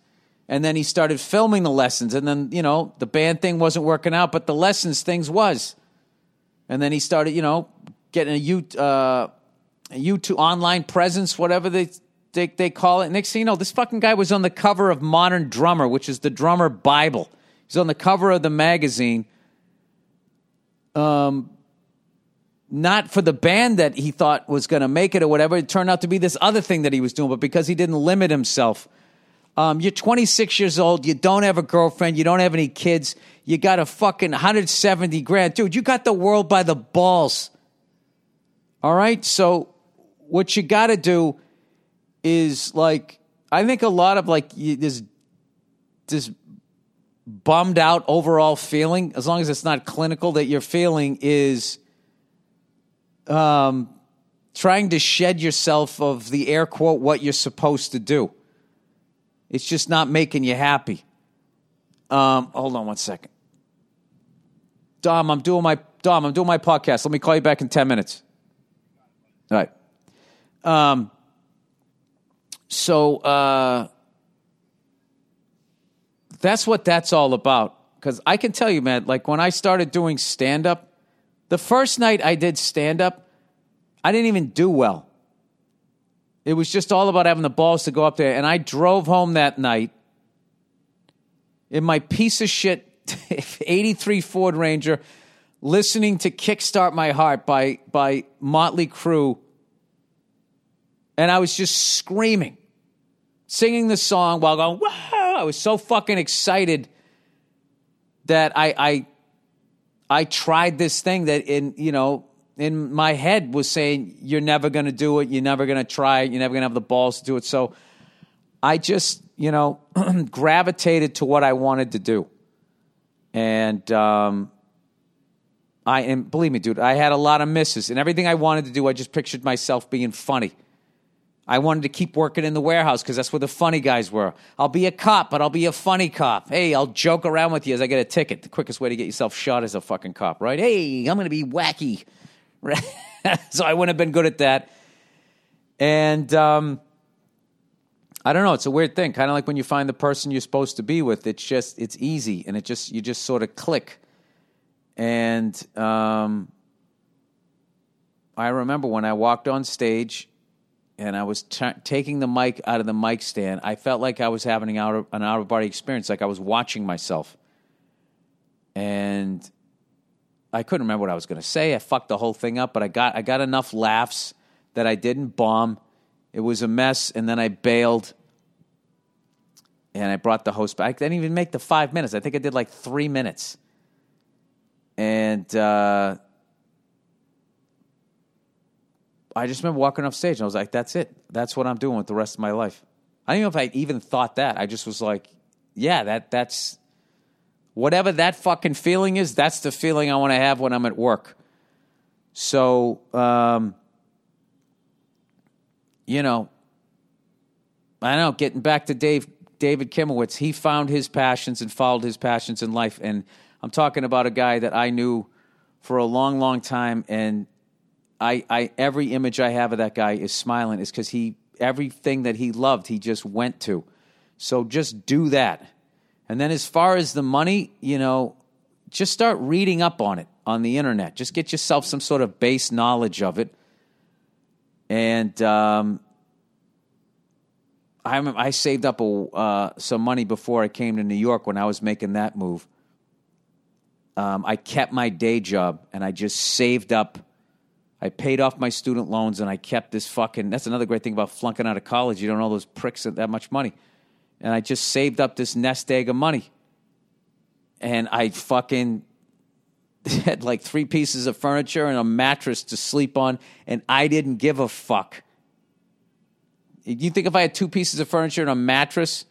and then he started filming the lessons and then you know the band thing wasn't working out but the lessons things was and then he started you know getting a U, uh, YouTube online presence whatever they, they they call it next thing you know this fucking guy was on the cover of Modern Drummer which is the drummer bible he's on the cover of the magazine um not for the band that he thought was going to make it or whatever it turned out to be this other thing that he was doing but because he didn't limit himself um, you're 26 years old. You don't have a girlfriend. You don't have any kids. You got a fucking 170 grand. Dude, you got the world by the balls. All right? So, what you got to do is like, I think a lot of like this, this bummed out overall feeling, as long as it's not clinical, that you're feeling is um, trying to shed yourself of the air quote what you're supposed to do. It's just not making you happy. Um, hold on one second. Dom, I'm doing my Dom, I'm doing my podcast. Let me call you back in 10 minutes. All right. Um, so uh, that's what that's all about. Because I can tell you, man, like when I started doing stand up, the first night I did stand up, I didn't even do well. It was just all about having the balls to go up there. And I drove home that night in my piece of shit 83 Ford Ranger, listening to Kickstart My Heart by, by Motley Crue. And I was just screaming, singing the song while going, wow. I was so fucking excited that I, I, I tried this thing that in, you know, in my head was saying, You're never going to do it. You're never going to try it. You're never going to have the balls to do it. So I just, you know, gravitated to what I wanted to do. And um, I and believe me, dude, I had a lot of misses. And everything I wanted to do, I just pictured myself being funny. I wanted to keep working in the warehouse because that's where the funny guys were. I'll be a cop, but I'll be a funny cop. Hey, I'll joke around with you as I get a ticket. The quickest way to get yourself shot is a fucking cop, right? Hey, I'm going to be wacky. so I wouldn't have been good at that. And um, I don't know. It's a weird thing. Kind of like when you find the person you're supposed to be with. It's just it's easy, and it just you just sort of click. And um, I remember when I walked on stage and I was t- taking the mic out of the mic stand, I felt like I was having an out an out of body experience, like I was watching myself. And I couldn't remember what I was going to say. I fucked the whole thing up, but I got I got enough laughs that I didn't bomb. It was a mess, and then I bailed. And I brought the host back. I didn't even make the five minutes. I think I did like three minutes. And uh, I just remember walking off stage and I was like, that's it. That's what I'm doing with the rest of my life. I don't know if I even thought that. I just was like, yeah, that that's whatever that fucking feeling is, that's the feeling I want to have when I'm at work. So, um, you know, I know, getting back to Dave David Kimowitz, he found his passions and followed his passions in life. And I'm talking about a guy that I knew for a long, long time. And I, I every image I have of that guy is smiling, is because he everything that he loved, he just went to. So just do that. And then as far as the money, you know, just start reading up on it on the internet. Just get yourself some sort of base knowledge of it. And um, I I saved up a, uh, some money before I came to New York when I was making that move. Um, I kept my day job and I just saved up. I paid off my student loans and I kept this fucking. That's another great thing about flunking out of college. You don't owe those pricks that much money. And I just saved up this nest egg of money. And I fucking had like three pieces of furniture and a mattress to sleep on, and I didn't give a fuck. You think if I had two pieces of furniture and a mattress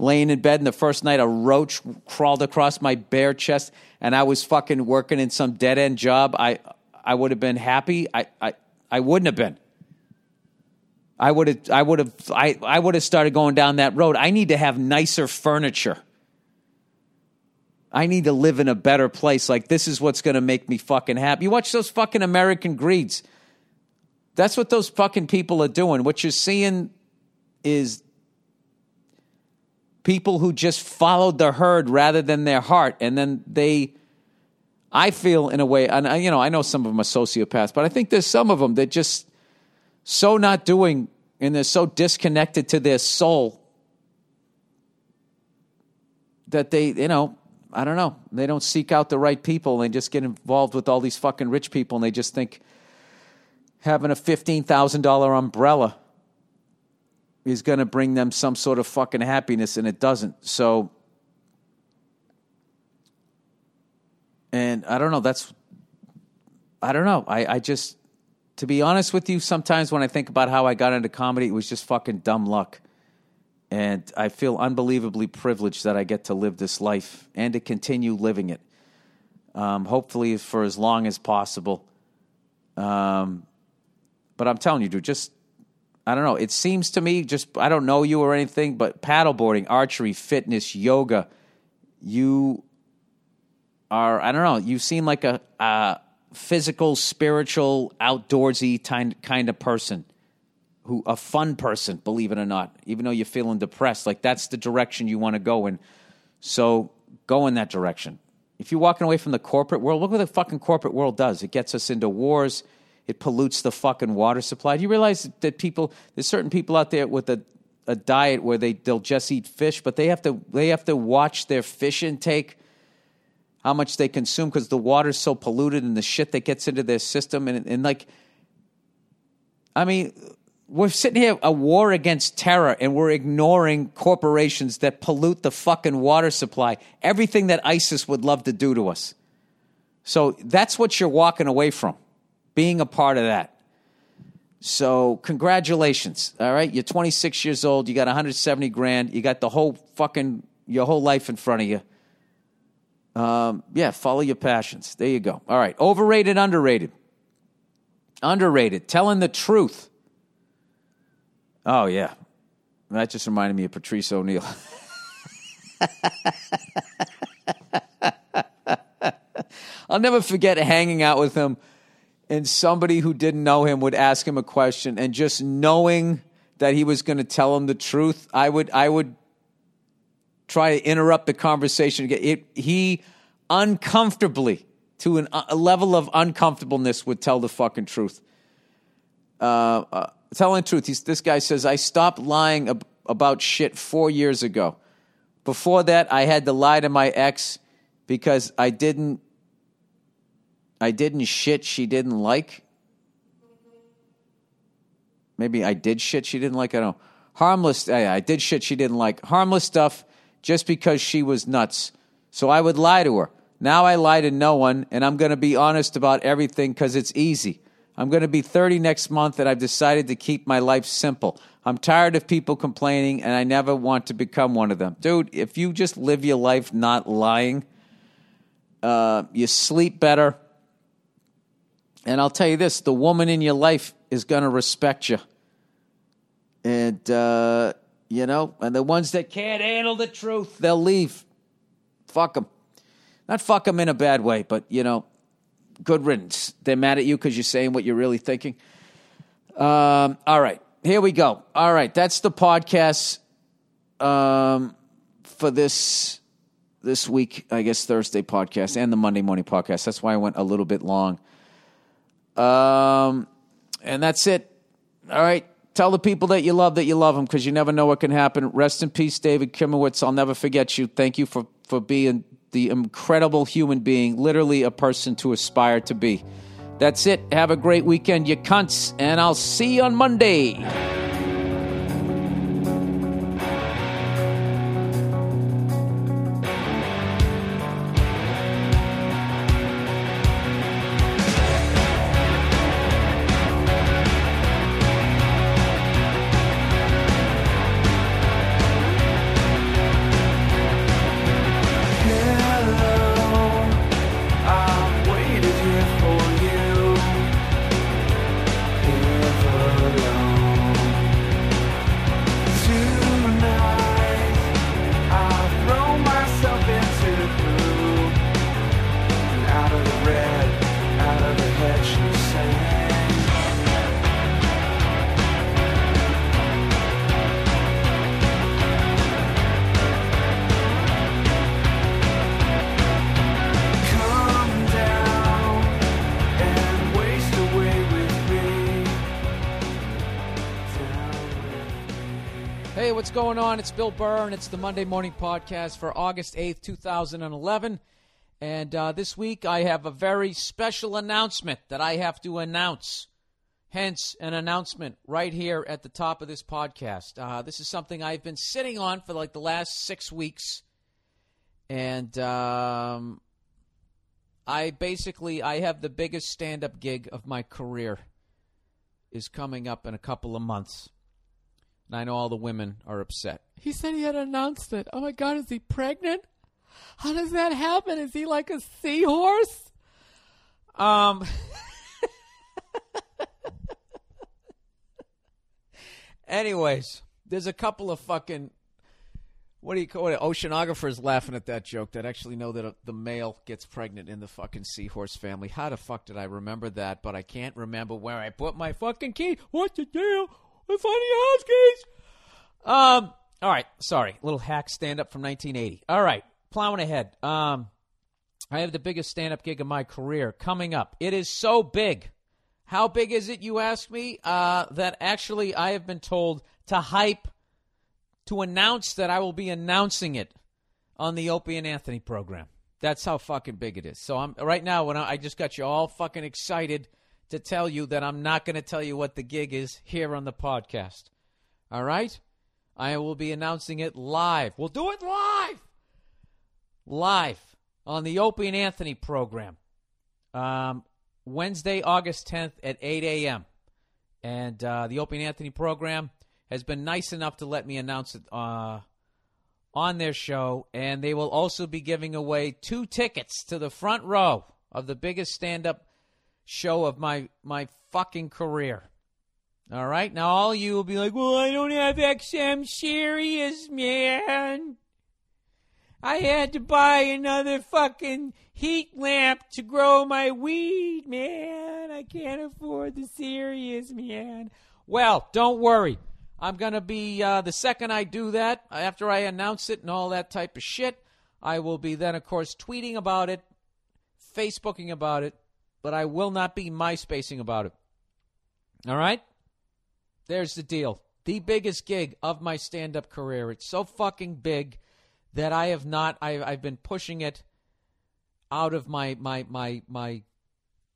laying in bed, and the first night a roach crawled across my bare chest, and I was fucking working in some dead end job, I I would have been happy. I I, I wouldn't have been. I would have I would have I, I would have started going down that road. I need to have nicer furniture. I need to live in a better place. Like this is what's going to make me fucking happy. You watch those fucking American greeds. That's what those fucking people are doing. What you're seeing is people who just followed the herd rather than their heart, and then they. I feel in a way, and I, you know, I know some of them are sociopaths, but I think there's some of them that just so not doing, and they're so disconnected to their soul that they, you know, I don't know. They don't seek out the right people. They just get involved with all these fucking rich people, and they just think having a fifteen thousand dollar umbrella is going to bring them some sort of fucking happiness, and it doesn't. So, and I don't know. That's I don't know. I, I just, to be honest with you, sometimes when I think about how I got into comedy, it was just fucking dumb luck. And I feel unbelievably privileged that I get to live this life and to continue living it. Um, hopefully, for as long as possible. Um, but I'm telling you, dude, just, I don't know. It seems to me, just, I don't know you or anything, but paddleboarding, archery, fitness, yoga, you are, I don't know, you seem like a, a physical, spiritual, outdoorsy kind, kind of person who a fun person, believe it or not, even though you're feeling depressed. Like that's the direction you want to go in. So go in that direction. If you're walking away from the corporate world, look what the fucking corporate world does. It gets us into wars. It pollutes the fucking water supply. Do you realize that people there's certain people out there with a, a diet where they they'll just eat fish, but they have to they have to watch their fish intake, how much they consume because the water's so polluted and the shit that gets into their system and and like I mean, we're sitting here a war against terror and we're ignoring corporations that pollute the fucking water supply everything that isis would love to do to us. So that's what you're walking away from being a part of that. So congratulations all right? You're 26 years old you got 170 grand you got the whole fucking your whole life in front of you um, yeah follow your passions. There you go. All right. Overrated underrated. Underrated. Telling the truth. Oh yeah, that just reminded me of Patrice O'Neal. I'll never forget hanging out with him, and somebody who didn't know him would ask him a question, and just knowing that he was going to tell him the truth, I would I would try to interrupt the conversation. It, he uncomfortably to an, a level of uncomfortableness would tell the fucking truth. Uh, uh, telling the truth, he's, this guy says, I stopped lying ab- about shit four years ago. Before that, I had to lie to my ex because I didn't I didn't shit she didn't like. Maybe I did shit she didn't like. I don't know. Harmless. I, I did shit she didn't like. Harmless stuff just because she was nuts. So I would lie to her. Now I lie to no one, and I'm going to be honest about everything because it's easy. I'm going to be 30 next month, and I've decided to keep my life simple. I'm tired of people complaining, and I never want to become one of them. Dude, if you just live your life not lying, uh, you sleep better. And I'll tell you this the woman in your life is going to respect you. And, uh, you know, and the ones that can't handle the truth, they'll leave. Fuck them. Not fuck them in a bad way, but, you know, good riddance. They're mad at you because you're saying what you're really thinking. Um, all right, here we go. All right, that's the podcast um, for this this week. I guess Thursday podcast and the Monday morning podcast. That's why I went a little bit long. Um, and that's it. All right. Tell the people that you love that you love them because you never know what can happen. Rest in peace, David Kimowitz. I'll never forget you. Thank you for, for being the incredible human being, literally a person to aspire to be. That's it. Have a great weekend, you cunts, and I'll see you on Monday. Going on? It's Bill Burr, and it's the Monday Morning Podcast for August 8th, 2011. And uh, this week I have a very special announcement that I have to announce. Hence, an announcement right here at the top of this podcast. Uh, this is something I've been sitting on for like the last six weeks. And um, I basically I have the biggest stand-up gig of my career is coming up in a couple of months. And I know all the women are upset. He said he had announced it. Oh my God, is he pregnant? How does that happen? Is he like a seahorse? Um. Anyways, there's a couple of fucking what do you call it? Oceanographers laughing at that joke that actually know that a, the male gets pregnant in the fucking seahorse family. How the fuck did I remember that? But I can't remember where I put my fucking key. What the deal? Funny Huskies. Um. All right. Sorry. Little hack stand up from 1980. All right. Plowing ahead. Um. I have the biggest stand up gig of my career coming up. It is so big. How big is it, you ask me? Uh, that actually I have been told to hype, to announce that I will be announcing it on the Opie and Anthony program. That's how fucking big it is. So I'm right now when I, I just got you all fucking excited to tell you that I'm not going to tell you what the gig is here on the podcast. All right? I will be announcing it live. We'll do it live. Live on the Opie and Anthony program. Um, Wednesday, August 10th at 8 a.m. And uh, the Opie and Anthony program has been nice enough to let me announce it uh, on their show. And they will also be giving away two tickets to the front row of the biggest stand up show of my my fucking career. All right, now all you will be like, "Well, I don't have XM Sirius, man. I had to buy another fucking heat lamp to grow my weed, man. I can't afford the Sirius, man." Well, don't worry. I'm gonna be uh, the second I do that after I announce it and all that type of shit. I will be then, of course, tweeting about it, Facebooking about it, but I will not be MySpacing about it. All right? There's the deal. The biggest gig of my stand up career. It's so fucking big that I have not, I, I've been pushing it out of my, my, my, my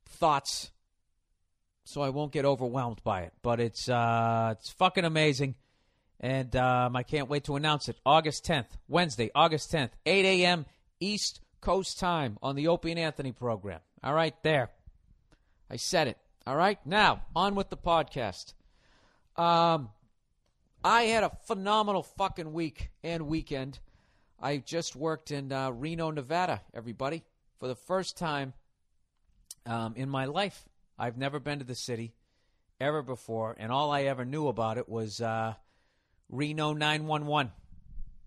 thoughts so I won't get overwhelmed by it. But it's, uh, it's fucking amazing. And um, I can't wait to announce it. August 10th, Wednesday, August 10th, 8 a.m. East Coast time on the Opie and Anthony program. All right, there. I said it. All right, now on with the podcast. Um, I had a phenomenal fucking week and weekend. I just worked in uh, Reno, Nevada, everybody, for the first time um, in my life. I've never been to the city ever before, and all I ever knew about it was uh, Reno 911.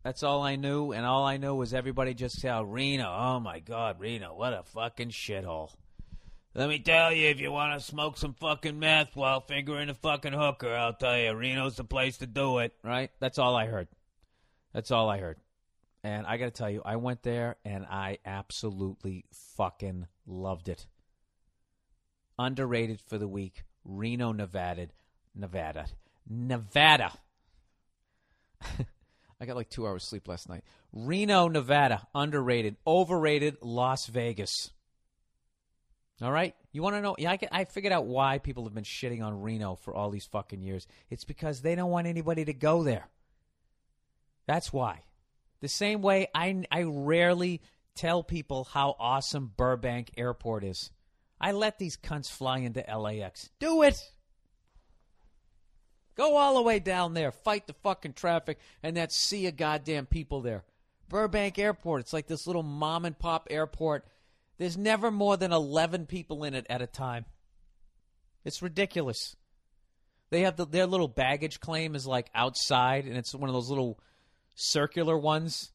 That's all I knew, and all I knew was everybody just said, Reno, oh my God, Reno, what a fucking shithole. Let me tell you, if you want to smoke some fucking meth while fingering a fucking hooker, I'll tell you, Reno's the place to do it, right? That's all I heard. That's all I heard. And I got to tell you, I went there and I absolutely fucking loved it. Underrated for the week, Reno, Nevada. Nevada. Nevada. I got like two hours sleep last night. Reno, Nevada, underrated. Overrated, Las Vegas. All right? You want to know? Yeah, I, I figured out why people have been shitting on Reno for all these fucking years. It's because they don't want anybody to go there. That's why. The same way I, I rarely tell people how awesome Burbank Airport is. I let these cunts fly into LAX. Do it! Go all the way down there, fight the fucking traffic, and that sea of goddamn people there. Burbank Airport, it's like this little mom and pop airport. There's never more than 11 people in it at a time. It's ridiculous. They have the, their little baggage claim is like outside, and it's one of those little circular ones,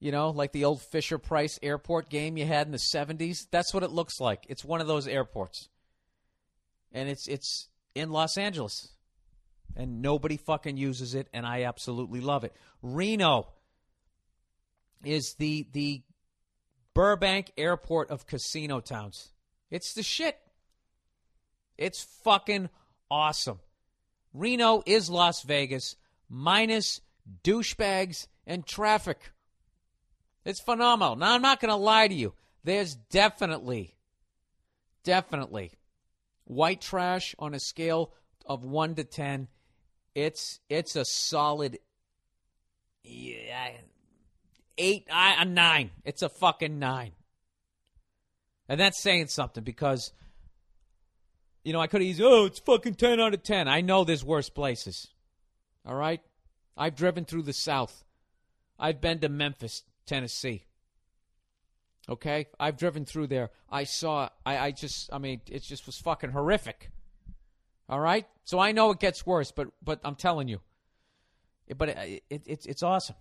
you know, like the old Fisher Price airport game you had in the 70s. That's what it looks like. It's one of those airports. And it's it's in Los Angeles and nobody fucking uses it, and I absolutely love it. Reno is the the Burbank Airport of casino towns. It's the shit. It's fucking awesome. Reno is Las Vegas minus douchebags and traffic. It's phenomenal. Now, I'm not going to lie to you. There's definitely, definitely white trash on a scale of 1 to 10 it's it's a solid yeah, eight, a nine. It's a fucking nine, and that's saying something because you know I could have oh it's fucking ten out of ten. I know there's worse places. All right, I've driven through the South. I've been to Memphis, Tennessee. Okay, I've driven through there. I saw. I, I just. I mean, it just was fucking horrific. All right, so I know it gets worse, but but I'm telling you, but it, it, it's it's awesome.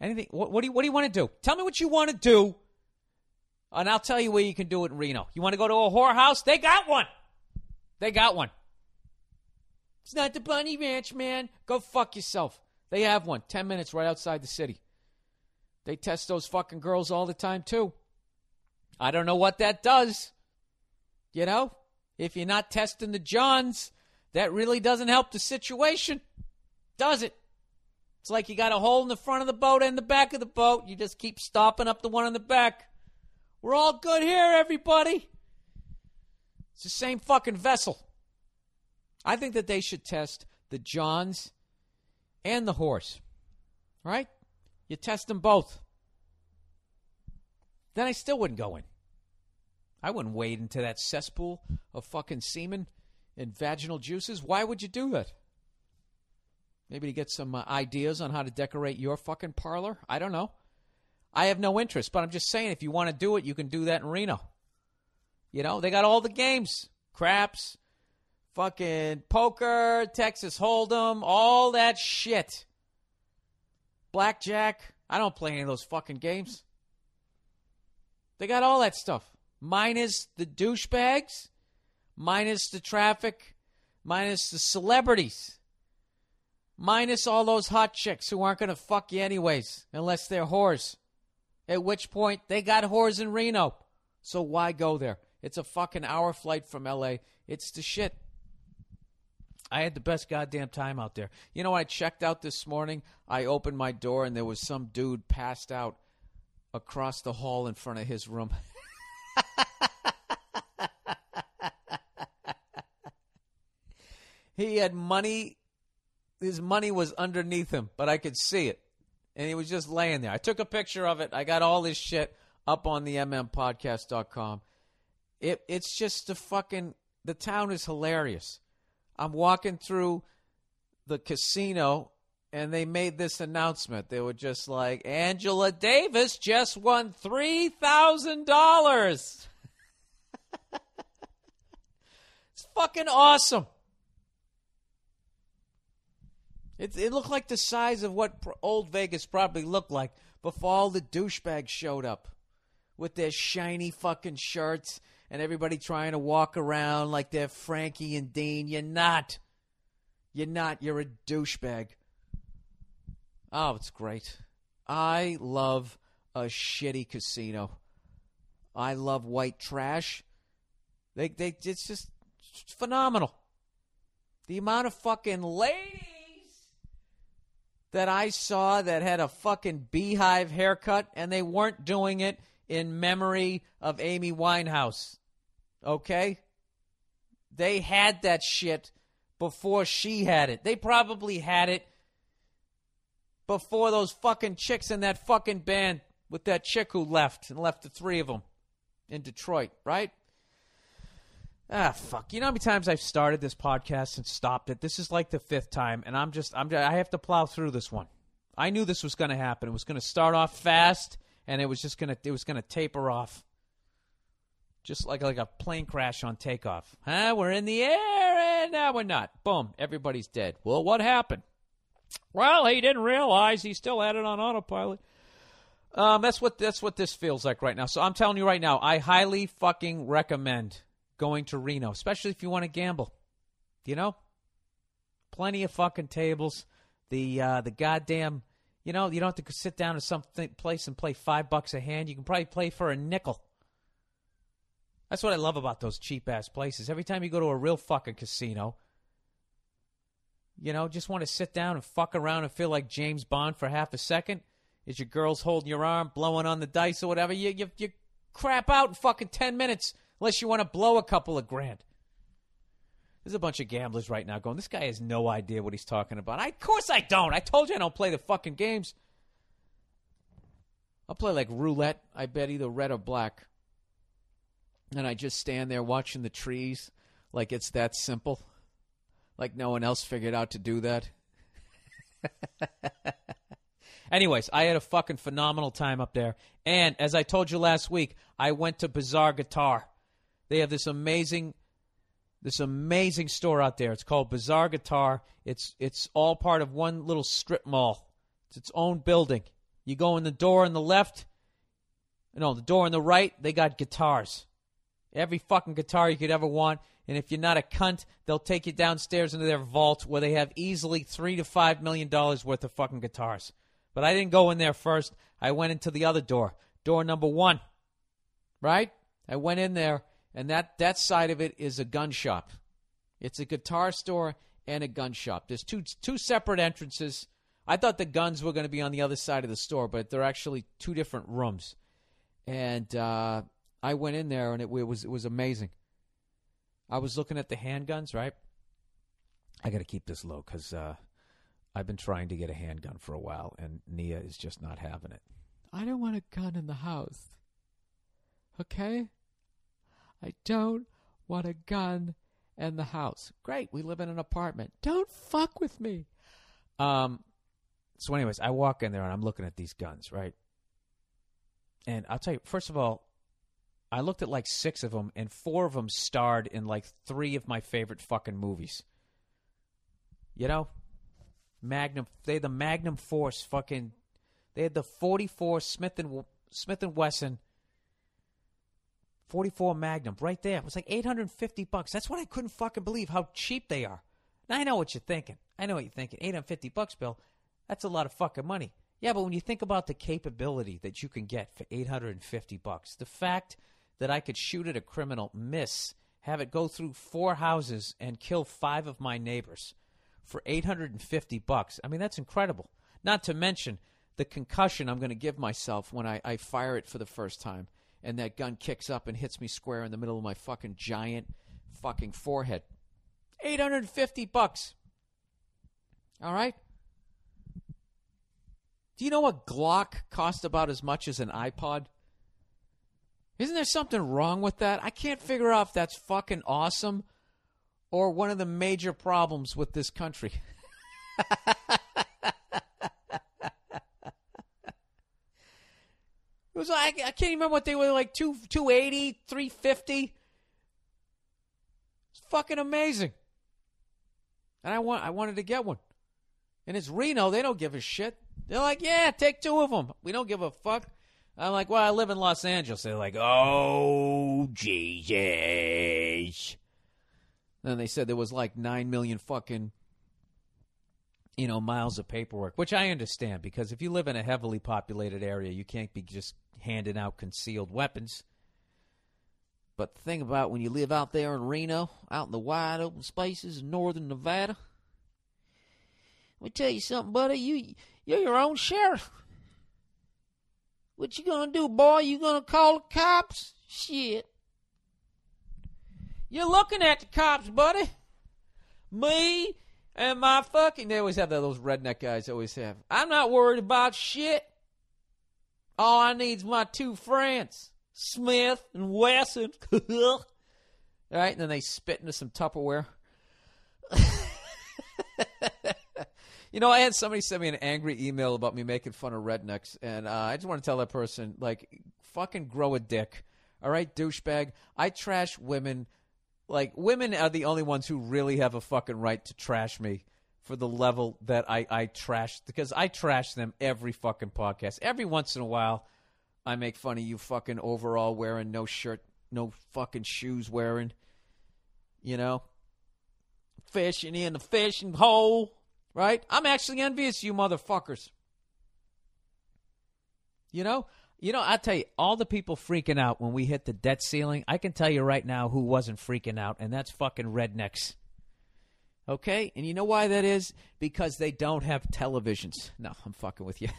Anything? What, what do you what do you want to do? Tell me what you want to do, and I'll tell you where you can do it in Reno. You want to go to a whorehouse? They got one. They got one. It's not the Bunny Ranch, man. Go fuck yourself. They have one. Ten minutes right outside the city. They test those fucking girls all the time too. I don't know what that does. You know, if you're not testing the Johns that really doesn't help the situation, does it? It's like you got a hole in the front of the boat and the back of the boat. You just keep stopping up the one in the back. We're all good here, everybody. It's the same fucking vessel. I think that they should test the Johns and the horse. Right? You test them both. Then I still wouldn't go in. I wouldn't wade into that cesspool of fucking semen and vaginal juices. Why would you do that? Maybe to get some uh, ideas on how to decorate your fucking parlor? I don't know. I have no interest, but I'm just saying if you want to do it, you can do that in Reno. You know, they got all the games craps, fucking poker, Texas Hold'em, all that shit. Blackjack. I don't play any of those fucking games. They got all that stuff, minus the douchebags minus the traffic, minus the celebrities, minus all those hot chicks who aren't going to fuck you anyways, unless they're whores. At which point, they got whores in Reno. So why go there? It's a fucking hour flight from LA. It's the shit. I had the best goddamn time out there. You know, I checked out this morning. I opened my door and there was some dude passed out across the hall in front of his room. he had money. His money was underneath him, but I could see it. And he was just laying there. I took a picture of it. I got all this shit up on the mmpodcast.com. It, it's just the fucking. The town is hilarious. I'm walking through the casino and they made this announcement. They were just like, Angela Davis just won $3,000. it's fucking awesome. It, it looked like the size of what old Vegas probably looked like before all the douchebags showed up with their shiny fucking shirts and everybody trying to walk around like they're Frankie and Dean. You're not. You're not. You're a douchebag. Oh, it's great. I love a shitty casino. I love white trash. They, they, it's just phenomenal. The amount of fucking ladies that I saw that had a fucking beehive haircut, and they weren't doing it in memory of Amy Winehouse. Okay? They had that shit before she had it. They probably had it before those fucking chicks in that fucking band with that chick who left and left the three of them in Detroit, right? Ah, fuck. You know how many times I've started this podcast and stopped it? This is like the fifth time, and I'm just, I'm, I have to plow through this one. I knew this was going to happen. It was going to start off fast, and it was just going to, it was going to taper off just like like a plane crash on takeoff. Huh? We're in the air and now we're not. Boom, everybody's dead. Well, what happened? Well, he didn't realize he still had it on autopilot. Um, that's what that's what this feels like right now. So I'm telling you right now, I highly fucking recommend going to Reno, especially if you want to gamble. You know, plenty of fucking tables. The uh, the goddamn, you know, you don't have to sit down to some place and play five bucks a hand. You can probably play for a nickel. That's what I love about those cheap ass places. Every time you go to a real fucking casino, you know, just want to sit down and fuck around and feel like James Bond for half a second. Is your girl's holding your arm, blowing on the dice or whatever? You you, you crap out in fucking ten minutes unless you want to blow a couple of grand. There's a bunch of gamblers right now going, this guy has no idea what he's talking about. I, of course I don't. I told you I don't play the fucking games. I'll play like roulette. I bet either red or black and I just stand there watching the trees like it's that simple. Like no one else figured out to do that. Anyways, I had a fucking phenomenal time up there. And as I told you last week, I went to Bizarre Guitar. They have this amazing this amazing store out there. It's called Bizarre Guitar. It's it's all part of one little strip mall. It's its own building. You go in the door on the left, no, the door on the right, they got guitars. Every fucking guitar you could ever want. And if you're not a cunt, they'll take you downstairs into their vault where they have easily three to five million dollars worth of fucking guitars. But I didn't go in there first. I went into the other door, door number one. Right? I went in there, and that, that side of it is a gun shop. It's a guitar store and a gun shop. There's two two separate entrances. I thought the guns were going to be on the other side of the store, but they're actually two different rooms. And uh, I went in there and it, it was it was amazing. I was looking at the handguns, right? I got to keep this low because uh, I've been trying to get a handgun for a while, and Nia is just not having it. I don't want a gun in the house. Okay? I don't want a gun in the house. Great, we live in an apartment. Don't fuck with me. Um. So, anyways, I walk in there and I'm looking at these guns, right? And I'll tell you, first of all, I looked at like six of them, and four of them starred in like three of my favorite fucking movies. You know, Magnum. They had the Magnum Force fucking. They had the forty four Smith and Smith and Wesson. 44 Magnum right there. It was like 850 bucks. That's what I couldn't fucking believe how cheap they are. Now I know what you're thinking. I know what you're thinking. 850 bucks, Bill. That's a lot of fucking money. Yeah, but when you think about the capability that you can get for 850 bucks, the fact that I could shoot at a criminal, miss, have it go through four houses and kill five of my neighbors for 850 bucks. I mean, that's incredible. Not to mention the concussion I'm going to give myself when I, I fire it for the first time and that gun kicks up and hits me square in the middle of my fucking giant fucking forehead. 850 bucks. All right? Do you know what Glock cost about as much as an iPod? Isn't there something wrong with that? I can't figure out if that's fucking awesome or one of the major problems with this country. was like I can't remember what they were like two 280, 350. It's fucking amazing. And I want I wanted to get one. And it's Reno, they don't give a shit. They're like, "Yeah, take two of them. We don't give a fuck." I'm like, "Well, I live in Los Angeles." They're like, "Oh, Jesus." Then they said there was like 9 million fucking you know, miles of paperwork, which I understand because if you live in a heavily populated area, you can't be just handing out concealed weapons. But the thing about when you live out there in Reno, out in the wide open spaces in northern Nevada, let me tell you something, buddy. You you're your own sheriff. What you gonna do, boy? You gonna call the cops? Shit. You're looking at the cops, buddy. Me and my fucking, they always have those redneck guys always have. I'm not worried about shit. All I need's my two friends, Smith and Wesson. All right, and then they spit into some Tupperware. you know, I had somebody send me an angry email about me making fun of rednecks, and uh, I just want to tell that person, like, fucking grow a dick. All right, douchebag. I trash women like women are the only ones who really have a fucking right to trash me for the level that I I trash because I trash them every fucking podcast. Every once in a while, I make fun of you fucking overall wearing, no shirt, no fucking shoes wearing. You know, fishing in the fishing hole, right? I'm actually envious, you motherfuckers. You know, you know, I tell you, all the people freaking out when we hit the debt ceiling, I can tell you right now who wasn't freaking out, and that's fucking rednecks. Okay? And you know why that is? Because they don't have televisions. No, I'm fucking with you.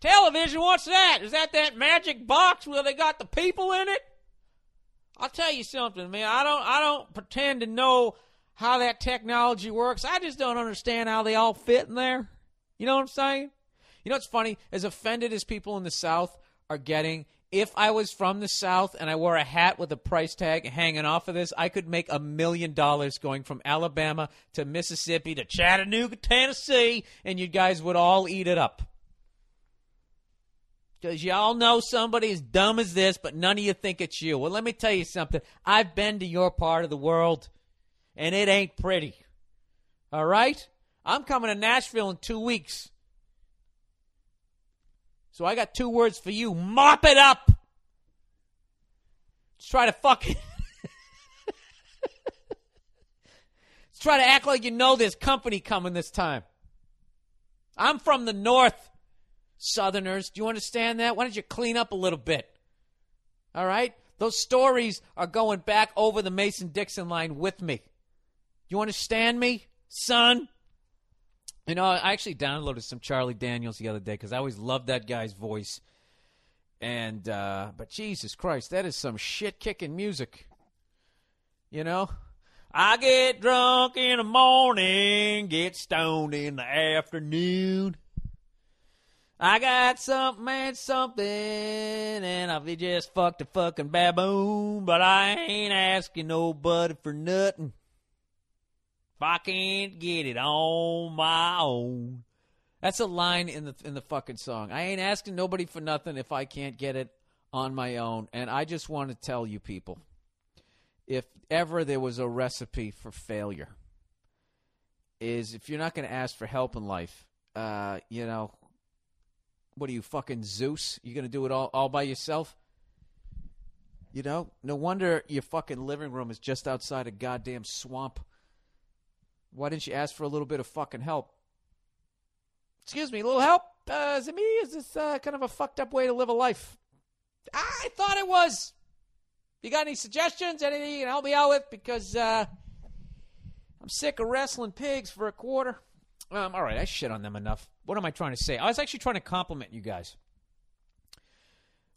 Television, what's that? Is that that magic box where they got the people in it? I'll tell you something, man. I don't I don't pretend to know how that technology works. I just don't understand how they all fit in there. You know what I'm saying? You know what's funny? As offended as people in the South are getting, if I was from the South and I wore a hat with a price tag hanging off of this, I could make a million dollars going from Alabama to Mississippi to Chattanooga, Tennessee, and you guys would all eat it up. Because y'all know somebody as dumb as this, but none of you think it's you. Well, let me tell you something. I've been to your part of the world and it ain't pretty. All right? I'm coming to Nashville in two weeks. So I got two words for you mop it up. Let's try to fucking. Let's try to act like you know there's company coming this time. I'm from the north, Southerners. Do you understand that? Why don't you clean up a little bit? All right? Those stories are going back over the Mason Dixon line with me. You understand me, son? You know, I actually downloaded some Charlie Daniels the other day because I always loved that guy's voice. And, uh, but Jesus Christ, that is some shit kicking music. You know? I get drunk in the morning, get stoned in the afternoon. I got something and something, and I'll be just fucked a fucking baboon, but I ain't asking nobody for nothing. I can't get it on my own. That's a line in the in the fucking song. I ain't asking nobody for nothing if I can't get it on my own. And I just want to tell you people, if ever there was a recipe for failure, is if you're not going to ask for help in life, uh, you know, what are you fucking Zeus? You're going to do it all all by yourself? You know, no wonder your fucking living room is just outside a goddamn swamp Why didn't you ask for a little bit of fucking help? Excuse me, a little help? Uh, is it me? Is this uh, kind of a fucked up way to live a life? I thought it was. You got any suggestions? Anything you can help me out with? Because uh, I'm sick of wrestling pigs for a quarter. Um, all right, I shit on them enough. What am I trying to say? I was actually trying to compliment you guys.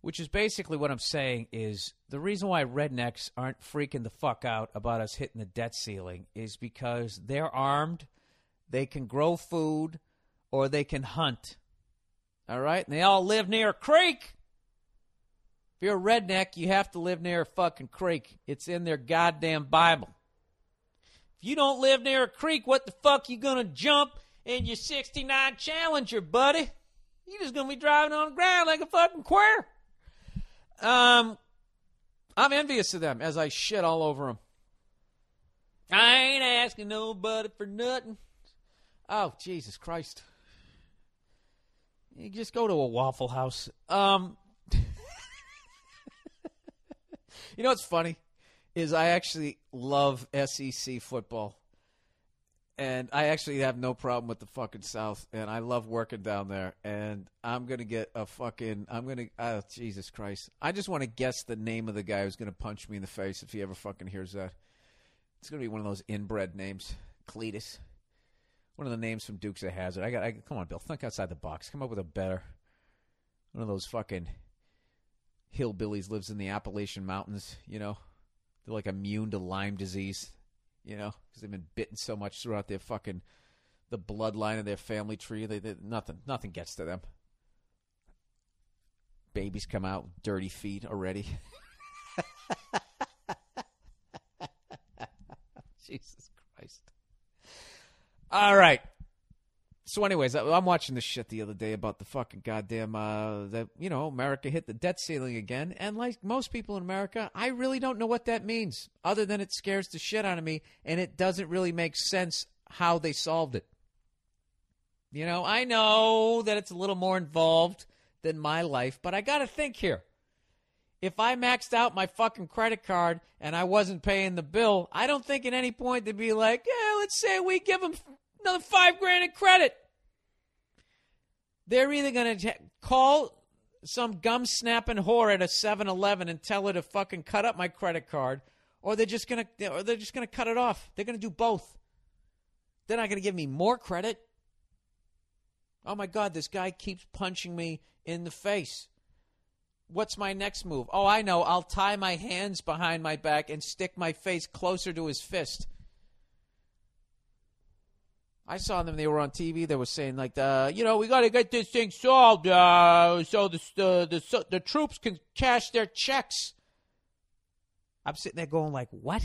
Which is basically what I'm saying is the reason why rednecks aren't freaking the fuck out about us hitting the debt ceiling is because they're armed, they can grow food, or they can hunt. All right? And they all live near a creek. If you're a redneck, you have to live near a fucking creek. It's in their goddamn Bible. If you don't live near a creek, what the fuck you gonna jump in your 69 Challenger, buddy? You just gonna be driving on the ground like a fucking queer. Um, I'm envious of them as I shit all over them. I ain't asking nobody for nothing. Oh, Jesus Christ. You just go to a Waffle House. Um, you know what's funny? Is I actually love SEC football. And I actually have no problem with the fucking South, and I love working down there. And I'm gonna get a fucking. I'm gonna. Oh Jesus Christ! I just want to guess the name of the guy who's gonna punch me in the face if he ever fucking hears that. It's gonna be one of those inbred names, Cletus. One of the names from Dukes of Hazzard. I got. I, come on, Bill. Think outside the box. Come up with a better. One of those fucking hillbillies lives in the Appalachian Mountains. You know, they're like immune to Lyme disease you know, because they've been bitten so much throughout their fucking the bloodline of their family tree. They, they nothing nothing gets to them. Babies come out with dirty feet already. Jesus Christ. All right. So, anyways, I'm watching this shit the other day about the fucking goddamn uh, that you know America hit the debt ceiling again, and like most people in America, I really don't know what that means, other than it scares the shit out of me, and it doesn't really make sense how they solved it. You know, I know that it's a little more involved than my life, but I got to think here. If I maxed out my fucking credit card and I wasn't paying the bill, I don't think at any point they'd be like, yeah, let's say we give them another five grand in credit. They're either going to call some gum snapping whore at a 7-Eleven and tell her to fucking cut up my credit card, or they're just going to or they're just going to cut it off. They're going to do both. They're not going to give me more credit. Oh my God, this guy keeps punching me in the face. What's my next move? Oh, I know. I'll tie my hands behind my back and stick my face closer to his fist. I saw them. They were on TV. They were saying like, uh, you know, we got to get this thing solved uh, so the, the the the troops can cash their checks. I'm sitting there going like, what?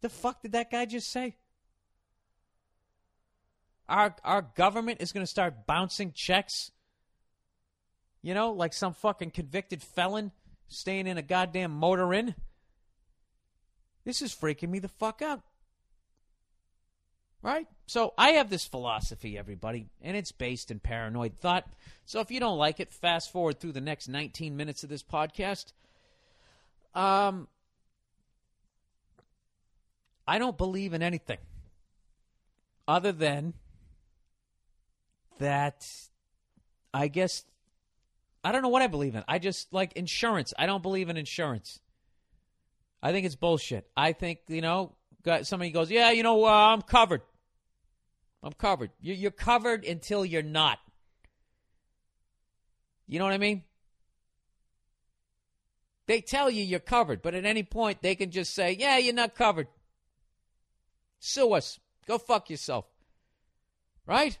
The fuck did that guy just say? Our our government is going to start bouncing checks. You know, like some fucking convicted felon staying in a goddamn motor inn. This is freaking me the fuck out. Right? So I have this philosophy, everybody, and it's based in paranoid thought. So if you don't like it, fast forward through the next 19 minutes of this podcast. Um, I don't believe in anything other than that. I guess I don't know what I believe in. I just like insurance. I don't believe in insurance. I think it's bullshit. I think you know, somebody goes, "Yeah, you know, uh, I'm covered." I'm covered. You're covered until you're not. You know what I mean? They tell you you're covered, but at any point they can just say, yeah, you're not covered. Sue us. Go fuck yourself. Right?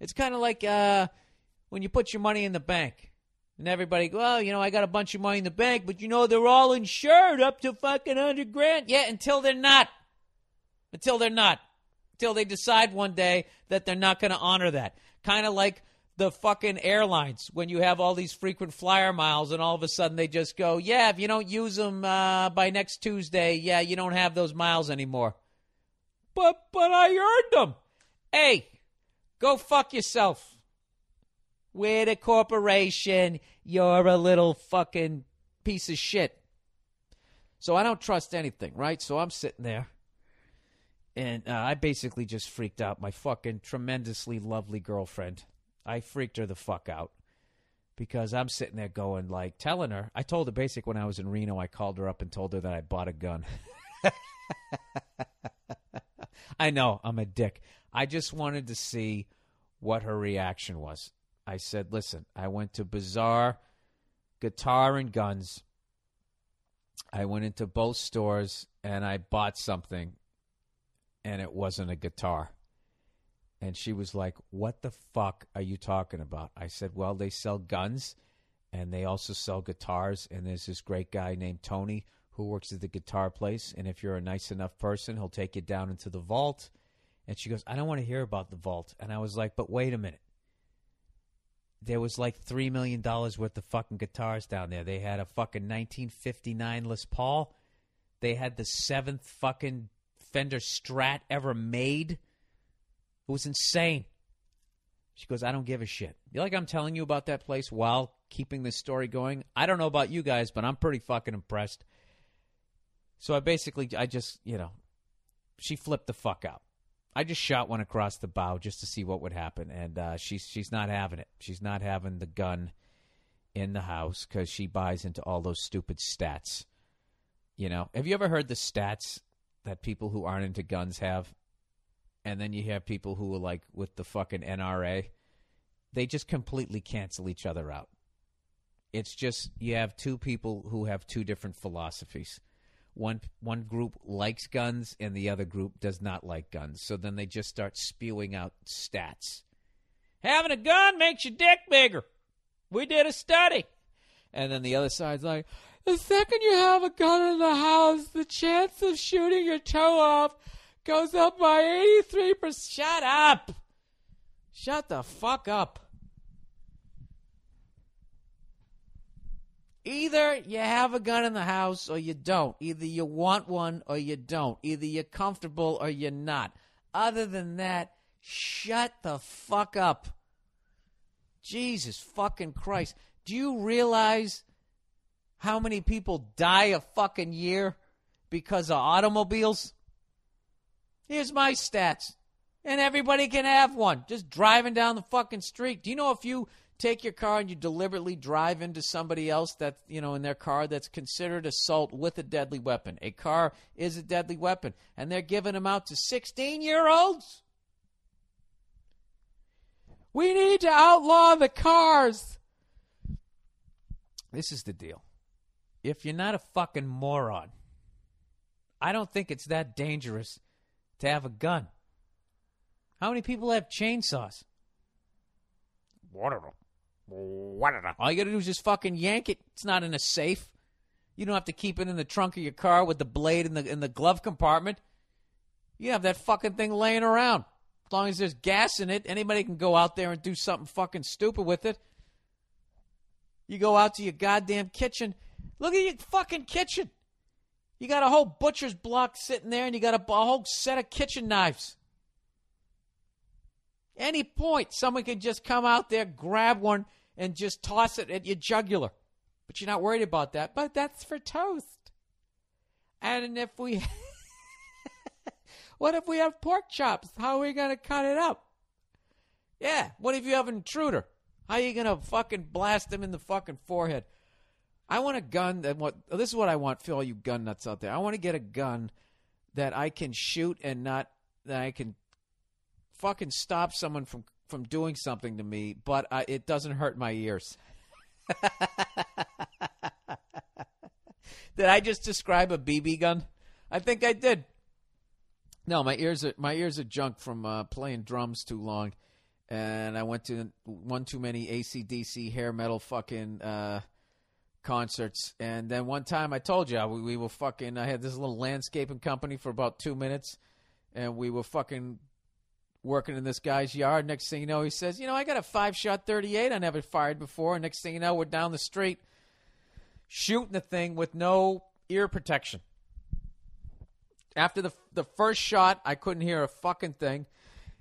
It's kind of like uh, when you put your money in the bank. And everybody, well, you know, I got a bunch of money in the bank, but you know, they're all insured up to fucking 100 grand. Yeah, until they're not. Until they're not till they decide one day that they're not going to honor that. Kind of like the fucking airlines when you have all these frequent flyer miles and all of a sudden they just go, yeah, if you don't use them uh, by next Tuesday, yeah, you don't have those miles anymore. But but I earned them. Hey, go fuck yourself. We're the corporation. You're a little fucking piece of shit. So I don't trust anything, right? So I'm sitting there and uh, I basically just freaked out my fucking tremendously lovely girlfriend. I freaked her the fuck out because I'm sitting there going like telling her. I told her basic when I was in Reno. I called her up and told her that I bought a gun. I know I'm a dick. I just wanted to see what her reaction was. I said, "Listen, I went to Bizarre Guitar and Guns. I went into both stores and I bought something and it wasn't a guitar." And she was like, What the fuck are you talking about? I said, Well, they sell guns and they also sell guitars. And there's this great guy named Tony who works at the guitar place. And if you're a nice enough person, he'll take you down into the vault. And she goes, I don't want to hear about the vault. And I was like, But wait a minute. There was like $3 million worth of fucking guitars down there. They had a fucking 1959 Les Paul. They had the seventh fucking Fender Strat ever made. It was insane. She goes, I don't give a shit. You like I'm telling you about that place while keeping this story going? I don't know about you guys, but I'm pretty fucking impressed. So I basically, I just, you know, she flipped the fuck out. I just shot one across the bow just to see what would happen, and uh, she's she's not having it. She's not having the gun in the house because she buys into all those stupid stats. You know, have you ever heard the stats that people who aren't into guns have? and then you have people who are like with the fucking NRA. They just completely cancel each other out. It's just you have two people who have two different philosophies. One one group likes guns and the other group does not like guns. So then they just start spewing out stats. Having a gun makes your dick bigger. We did a study. And then the other side's like, the second you have a gun in the house, the chance of shooting your toe off goes up by 83%. Shut up. Shut the fuck up. Either you have a gun in the house or you don't. Either you want one or you don't. Either you're comfortable or you're not. Other than that, shut the fuck up. Jesus fucking Christ. Do you realize how many people die a fucking year because of automobiles? Here's my stats. And everybody can have one. Just driving down the fucking street. Do you know if you take your car and you deliberately drive into somebody else that, you know, in their car that's considered assault with a deadly weapon? A car is a deadly weapon. And they're giving them out to 16 year olds? We need to outlaw the cars. This is the deal. If you're not a fucking moron, I don't think it's that dangerous to have a gun. How many people have chainsaws? Them. One. All you got to do is just fucking yank it. It's not in a safe. You don't have to keep it in the trunk of your car with the blade in the in the glove compartment. You have that fucking thing laying around. As long as there's gas in it, anybody can go out there and do something fucking stupid with it. You go out to your goddamn kitchen. Look at your fucking kitchen. You got a whole butcher's block sitting there, and you got a, a whole set of kitchen knives. Any point, someone can just come out there, grab one, and just toss it at your jugular. But you're not worried about that. But that's for toast. And if we. what if we have pork chops? How are we going to cut it up? Yeah. What if you have an intruder? How are you going to fucking blast them in the fucking forehead? I want a gun that what this is what I want for all you gun nuts out there. I want to get a gun that I can shoot and not that I can fucking stop someone from from doing something to me, but I, it doesn't hurt my ears. did I just describe a BB gun? I think I did. No, my ears are my ears are junk from uh, playing drums too long, and I went to one too many ACDC hair metal fucking uh, concerts. And then one time I told you we, we were fucking. I had this little landscaping company for about two minutes, and we were fucking working in this guy's yard. Next thing you know, he says, "You know, I got a five shot 38 I never fired before." And next thing you know, we're down the street shooting the thing with no ear protection. After the the first shot, I couldn't hear a fucking thing.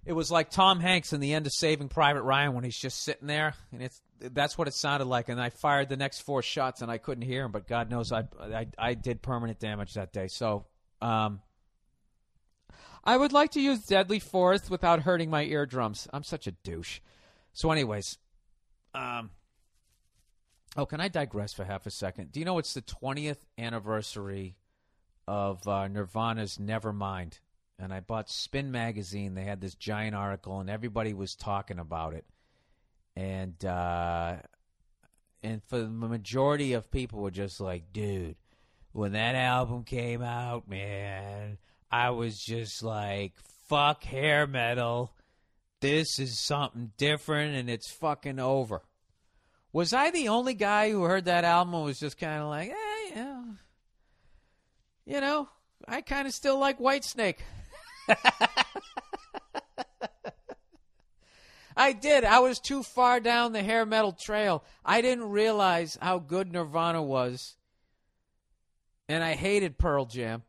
It was like Tom Hanks in the end of Saving Private Ryan when he's just sitting there, and it's that's what it sounded like. And I fired the next four shots, and I couldn't hear him. But God knows, I I, I did permanent damage that day. So, um, I would like to use Deadly Force without hurting my eardrums. I'm such a douche. So, anyways, um, oh, can I digress for half a second? Do you know it's the 20th anniversary of uh, Nirvana's Nevermind? And I bought Spin Magazine. They had this giant article, and everybody was talking about it. And uh, and for the majority of people were just like, dude, when that album came out, man, I was just like, fuck hair metal. This is something different and it's fucking over. Was I the only guy who heard that album and was just kind of like, eh, yeah. You know, I kind of still like Whitesnake. I did. I was too far down the hair metal trail. I didn't realize how good Nirvana was. And I hated Pearl Jam.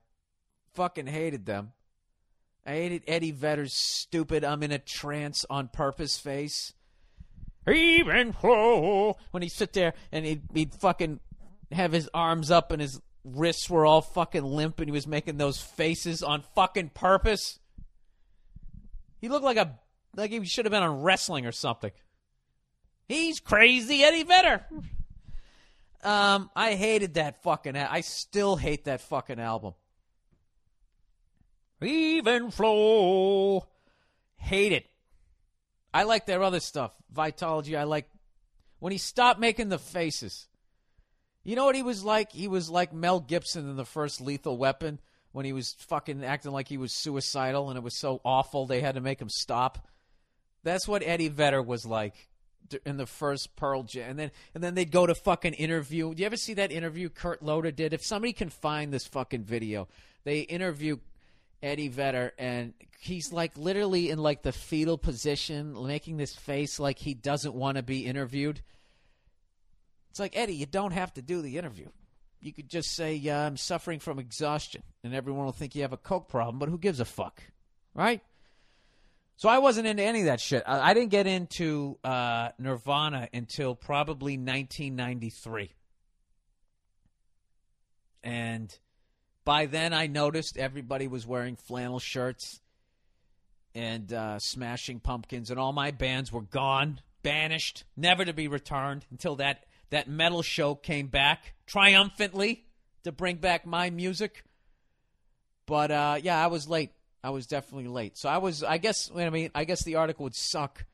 Fucking hated them. I hated Eddie Vedder's stupid I'm in a trance on purpose face. Even when he'd sit there and he'd, he'd fucking have his arms up and his wrists were all fucking limp and he was making those faces on fucking purpose. He looked like a like he should have been on wrestling or something. He's crazy Eddie Vedder. Um, I hated that fucking. I still hate that fucking album. Even flow, hate it. I like their other stuff, Vitalogy. I like when he stopped making the faces. You know what he was like? He was like Mel Gibson in the first Lethal Weapon when he was fucking acting like he was suicidal and it was so awful they had to make him stop. That's what Eddie Vedder was like in the first Pearl Jam, and then and then they'd go to fucking interview. Do you ever see that interview Kurt Loder did? If somebody can find this fucking video, they interview Eddie Vedder, and he's like literally in like the fetal position, making this face like he doesn't want to be interviewed. It's like Eddie, you don't have to do the interview. You could just say uh, I'm suffering from exhaustion, and everyone will think you have a coke problem. But who gives a fuck, right? So I wasn't into any of that shit. I, I didn't get into uh, Nirvana until probably 1993. And by then, I noticed everybody was wearing flannel shirts and uh, smashing pumpkins, and all my bands were gone, banished, never to be returned until that, that metal show came back triumphantly to bring back my music. But uh, yeah, I was late. I was definitely late. So I was, I guess, I mean, I guess the article would suck.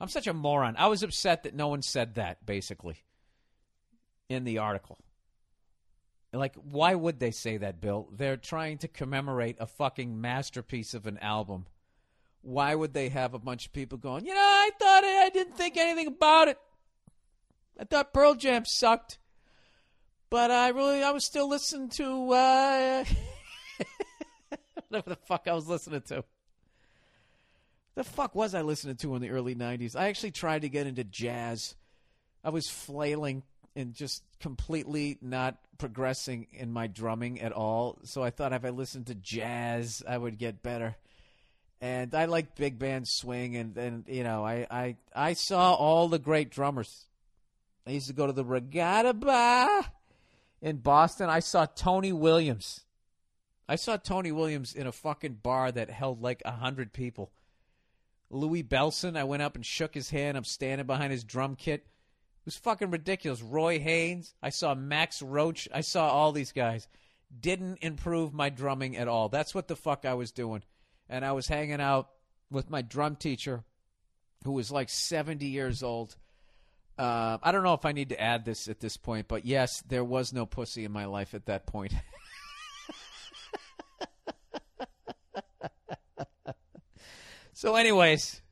I'm such a moron. I was upset that no one said that, basically, in the article. Like, why would they say that, Bill? They're trying to commemorate a fucking masterpiece of an album. Why would they have a bunch of people going, you know, I thought it, I didn't think anything about it. I thought Pearl Jam sucked. But I really, I was still listening to, uh, whatever the fuck I was listening to. The fuck was I listening to in the early 90s? I actually tried to get into jazz. I was flailing and just completely not progressing in my drumming at all. So I thought if I listened to jazz, I would get better. And I like big band swing, and, and you know, I, I I saw all the great drummers. I used to go to the Regatta Bar in Boston. I saw Tony Williams. I saw Tony Williams in a fucking bar that held like a hundred people. Louis Bellson, I went up and shook his hand. I'm standing behind his drum kit. It was fucking ridiculous. Roy Haynes, I saw Max Roach, I saw all these guys. Didn't improve my drumming at all. That's what the fuck I was doing. And I was hanging out with my drum teacher, who was like 70 years old. Uh, I don't know if I need to add this at this point, but yes, there was no pussy in my life at that point. So, anyways,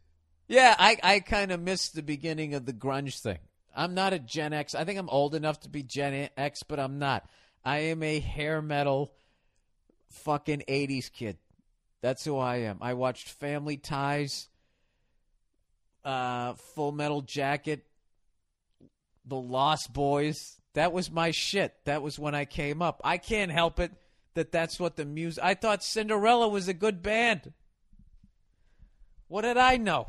yeah, I, I kind of missed the beginning of the grunge thing. I'm not a Gen X. I think I'm old enough to be Gen X, but I'm not. I am a hair metal fucking 80s kid. That's who I am. I watched Family Ties, uh, Full Metal Jacket, The Lost Boys. That was my shit. That was when I came up. I can't help it that that's what the music. I thought Cinderella was a good band. What did I know?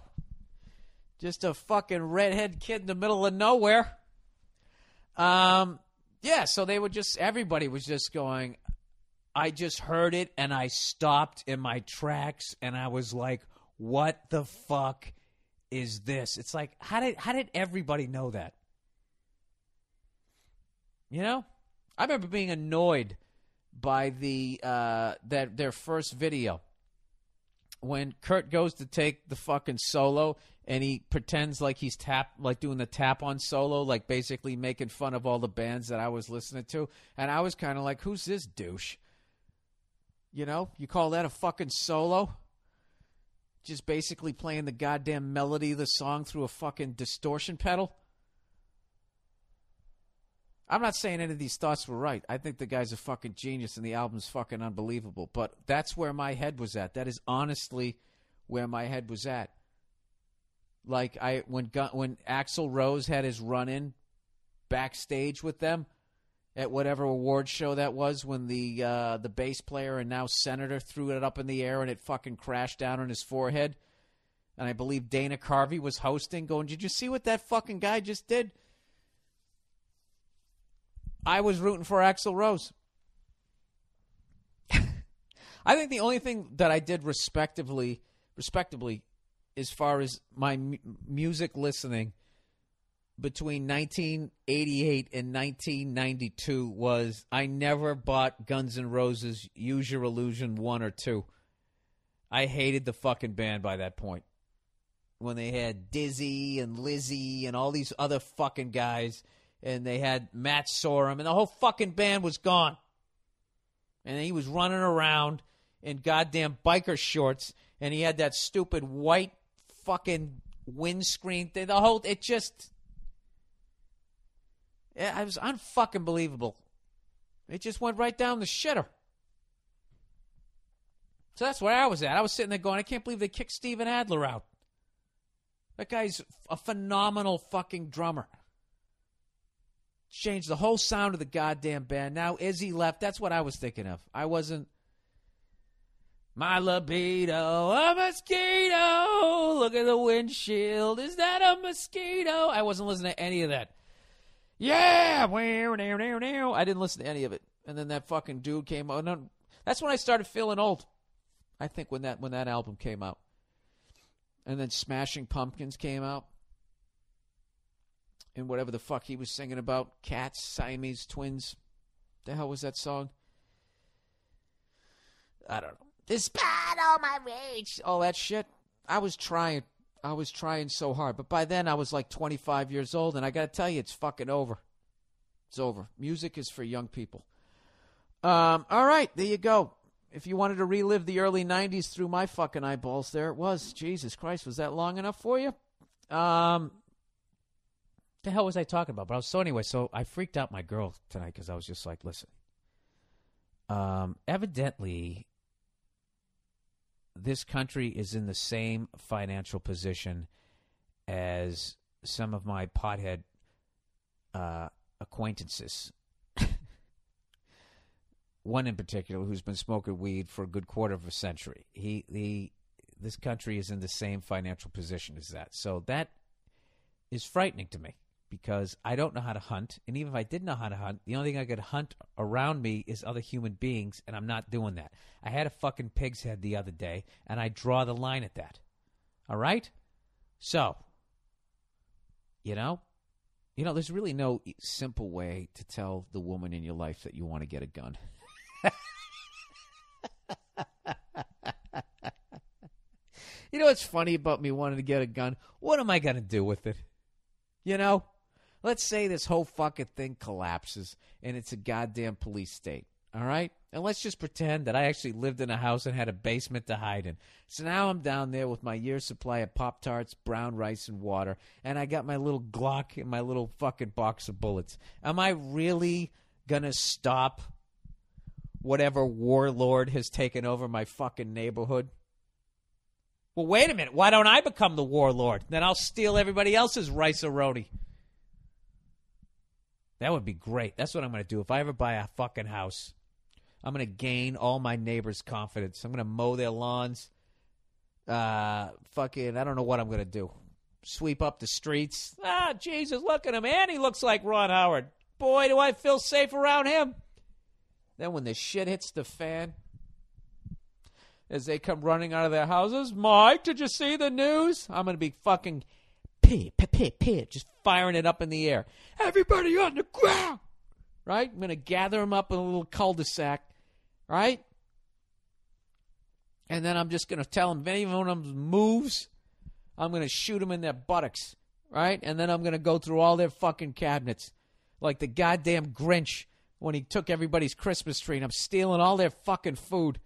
Just a fucking redhead kid in the middle of nowhere. Um, yeah, so they were just everybody was just going. I just heard it and I stopped in my tracks and I was like, what the fuck is this? It's like how did how did everybody know that? You know? I remember being annoyed by the uh that their first video when Kurt goes to take the fucking solo and he pretends like he's tap like doing the tap on solo like basically making fun of all the bands that I was listening to and I was kind of like who's this douche? You know? You call that a fucking solo? Just basically playing the goddamn melody of the song through a fucking distortion pedal I'm not saying any of these thoughts were right. I think the guy's a fucking genius and the album's fucking unbelievable. But that's where my head was at. That is honestly where my head was at. Like I when when Axl Rose had his run in backstage with them at whatever award show that was when the uh, the bass player and now senator threw it up in the air and it fucking crashed down on his forehead. And I believe Dana Carvey was hosting, going, "Did you see what that fucking guy just did?" I was rooting for Axl Rose. I think the only thing that I did respectively, respectively, as far as my m- music listening between 1988 and 1992 was I never bought Guns N' Roses Use Your Illusion 1 or 2. I hated the fucking band by that point. When they had Dizzy and Lizzy and all these other fucking guys and they had Matt Sorum, and the whole fucking band was gone. And he was running around in goddamn biker shorts, and he had that stupid white fucking windscreen thing. The whole it just, it was unfucking believable. It just went right down the shitter. So that's where I was at. I was sitting there going, I can't believe they kicked Steven Adler out. That guy's a phenomenal fucking drummer changed the whole sound of the goddamn band. Now Izzy left. That's what I was thinking of. I wasn't. My libido, a mosquito. Look at the windshield. Is that a mosquito? I wasn't listening to any of that. Yeah, I didn't listen to any of it. And then that fucking dude came out. That's when I started feeling old. I think when that when that album came out. And then Smashing Pumpkins came out and whatever the fuck he was singing about cats, Siamese twins. The hell was that song? I don't know. Despite all my rage, all that shit. I was trying. I was trying so hard, but by then I was like 25 years old, and I got to tell you, it's fucking over. It's over. Music is for young people. Um, all right, there you go. If you wanted to relive the early 90s through my fucking eyeballs, there it was. Jesus Christ, was that long enough for you? Um, the hell was I talking about? But I was so anyway. So I freaked out my girl tonight because I was just like, listen. Um, evidently, this country is in the same financial position as some of my pothead uh, acquaintances. One in particular who's been smoking weed for a good quarter of a century. He, the, this country is in the same financial position as that. So that is frightening to me because I don't know how to hunt. And even if I did know how to hunt, the only thing I could hunt around me is other human beings, and I'm not doing that. I had a fucking pig's head the other day, and I draw the line at that. All right? So, you know, you know, there's really no simple way to tell the woman in your life that you want to get a gun. you know what's funny about me wanting to get a gun? What am I going to do with it? You know? Let's say this whole fucking thing collapses and it's a goddamn police state. All right? And let's just pretend that I actually lived in a house and had a basement to hide in. So now I'm down there with my year's supply of Pop Tarts, brown rice, and water, and I got my little Glock and my little fucking box of bullets. Am I really gonna stop whatever warlord has taken over my fucking neighborhood? Well, wait a minute. Why don't I become the warlord? Then I'll steal everybody else's rice roti. That would be great. That's what I'm going to do. If I ever buy a fucking house, I'm going to gain all my neighbors' confidence. I'm going to mow their lawns. Uh, fucking, I don't know what I'm going to do. Sweep up the streets. Ah, Jesus, look at him. And he looks like Ron Howard. Boy, do I feel safe around him. Then when the shit hits the fan, as they come running out of their houses, Mike, did you see the news? I'm gonna be fucking pit, pit, pit, just firing it up in the air. Everybody on the ground, right? I'm gonna gather them up in a little cul-de-sac, right? And then I'm just gonna tell them if any of them moves, I'm gonna shoot them in their buttocks, right? And then I'm gonna go through all their fucking cabinets, like the goddamn Grinch when he took everybody's Christmas tree, and I'm stealing all their fucking food.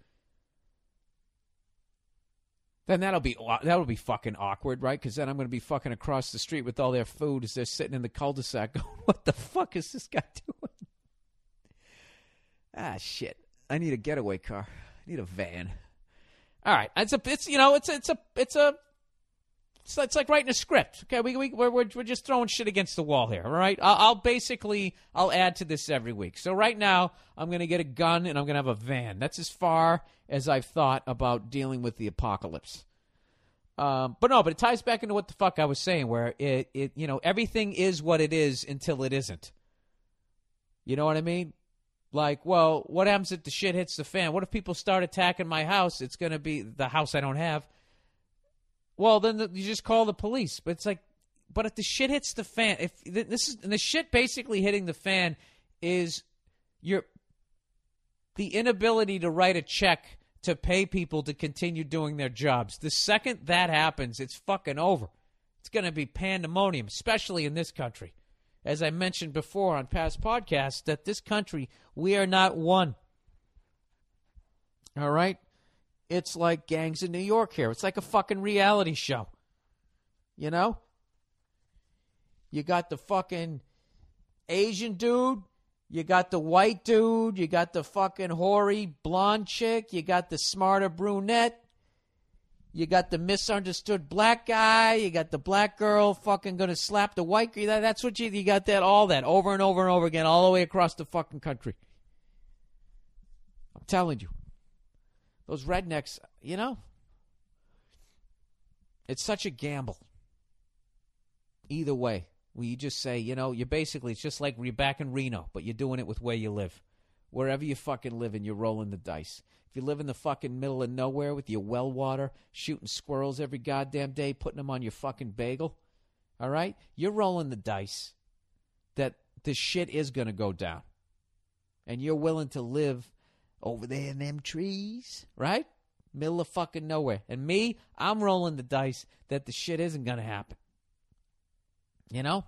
Then that'll be that'll be fucking awkward, right? Because then I'm going to be fucking across the street with all their food as they're sitting in the cul-de-sac, going, "What the fuck is this guy doing?" Ah, shit! I need a getaway car. I need a van. All right, it's a it's you know it's a, it's a it's a it's, it's like writing a script. Okay, we we we're, we're just throwing shit against the wall here. All right, I'll, I'll basically I'll add to this every week. So right now I'm going to get a gun and I'm going to have a van. That's as far as I've thought about dealing with the apocalypse. Um, but no, but it ties back into what the fuck I was saying, where it, it, you know, everything is what it is until it isn't. You know what I mean? Like, well, what happens if the shit hits the fan? What if people start attacking my house? It's going to be the house I don't have. Well, then the, you just call the police. But it's like, but if the shit hits the fan, if this is the shit basically hitting the fan is your the inability to write a check to pay people to continue doing their jobs. The second that happens, it's fucking over. It's going to be pandemonium, especially in this country. As I mentioned before on past podcasts, that this country, we are not one. All right? It's like gangs in New York here. It's like a fucking reality show. You know? You got the fucking Asian dude you got the white dude, you got the fucking hoary blonde chick, you got the smarter brunette, you got the misunderstood black guy, you got the black girl fucking gonna slap the white girl. That's what you you got that all that over and over and over again, all the way across the fucking country. I'm telling you, those rednecks, you know, it's such a gamble. Either way where you just say, you know, you're basically, it's just like you're back in Reno, but you're doing it with where you live. Wherever you fucking live and you're rolling the dice. If you live in the fucking middle of nowhere with your well water, shooting squirrels every goddamn day, putting them on your fucking bagel, all right? You're rolling the dice that this shit is going to go down. And you're willing to live over there in them trees, right? Middle of fucking nowhere. And me, I'm rolling the dice that the shit isn't going to happen. You know?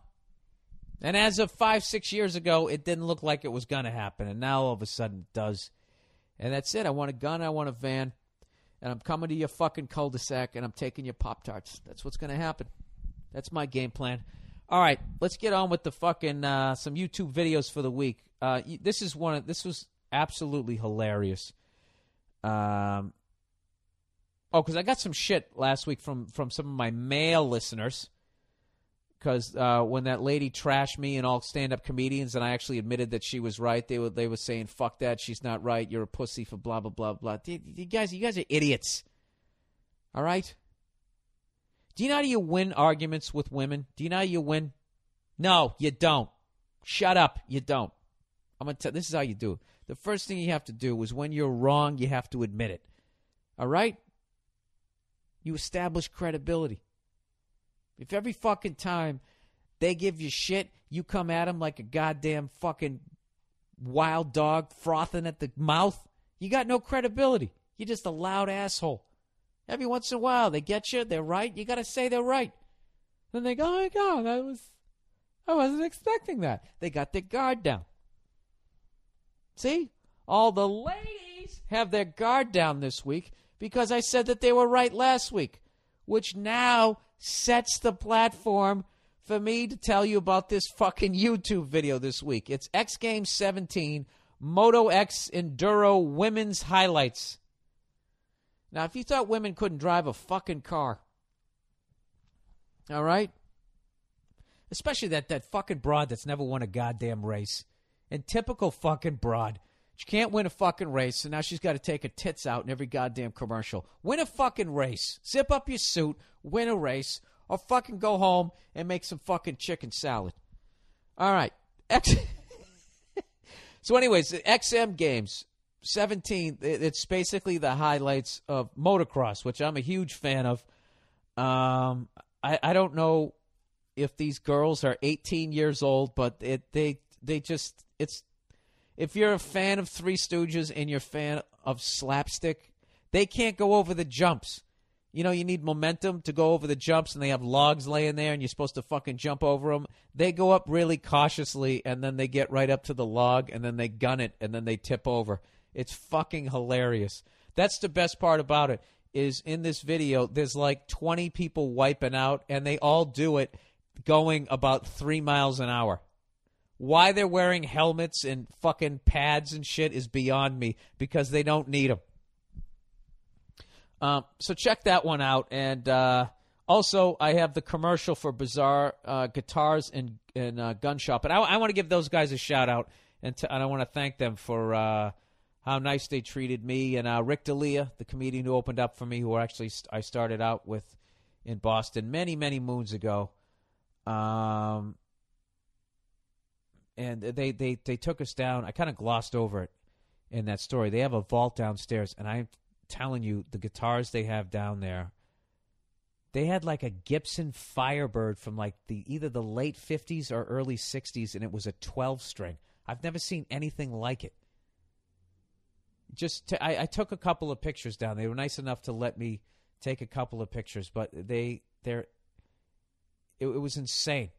And as of five, six years ago, it didn't look like it was going to happen. And now all of a sudden it does. And that's it. I want a gun. I want a van. And I'm coming to your fucking cul de sac and I'm taking your Pop Tarts. That's what's going to happen. That's my game plan. All right, let's get on with the fucking uh, some YouTube videos for the week. Uh, this is one. Of, this was absolutely hilarious. Um, oh, because I got some shit last week from from some of my male listeners because uh, when that lady trashed me and all stand-up comedians, and I actually admitted that she was right, they were they were saying, "Fuck that, she's not right. You're a pussy for blah blah blah blah." You, you guys, you guys are idiots. All right. Do you know how you win arguments with women? Do you know how you win? No, you don't. Shut up. You don't. I'm gonna tell. This is how you do it. The first thing you have to do is when you're wrong, you have to admit it. All right. You establish credibility. If every fucking time they give you shit, you come at them like a goddamn fucking wild dog frothing at the mouth, you got no credibility. You're just a loud asshole. Every once in a while, they get you, they're right. You got to say they're right. Then they go, "Oh my god, I was, I wasn't expecting that." They got their guard down. See, all the ladies have their guard down this week because I said that they were right last week, which now sets the platform for me to tell you about this fucking YouTube video this week. It's X Games 17 Moto X Enduro Women's Highlights. Now, if you thought women couldn't drive a fucking car, all right? Especially that, that fucking broad that's never won a goddamn race. And typical fucking broad. She can't win a fucking race, so now she's got to take her tits out in every goddamn commercial. Win a fucking race. Zip up your suit, win a race, or fucking go home and make some fucking chicken salad. All right. So, anyways, the XM games, 17, it's basically the highlights of motocross, which I'm a huge fan of. Um, I, I don't know if these girls are 18 years old, but it they they just it's if you're a fan of Three Stooges and you're a fan of slapstick, they can't go over the jumps. You know, you need momentum to go over the jumps, and they have logs laying there, and you're supposed to fucking jump over them. They go up really cautiously, and then they get right up to the log, and then they gun it, and then they tip over. It's fucking hilarious. That's the best part about it. Is in this video, there's like 20 people wiping out, and they all do it going about three miles an hour. Why they're wearing helmets and fucking pads and shit is beyond me because they don't need them. Um, so check that one out. And uh, also, I have the commercial for Bizarre uh, Guitars and, and uh, Gun Shop. And I, I want to give those guys a shout out. And, and I want to thank them for uh, how nice they treated me. And uh, Rick D'Elia, the comedian who opened up for me, who actually st- I started out with in Boston many, many moons ago. Um, and they, they, they took us down. I kind of glossed over it in that story. They have a vault downstairs, and I'm telling you, the guitars they have down there, they had like a Gibson Firebird from like the either the late 50s or early 60s, and it was a 12 string. I've never seen anything like it. Just to, I, I took a couple of pictures down. They were nice enough to let me take a couple of pictures, but they they're it, it was insane.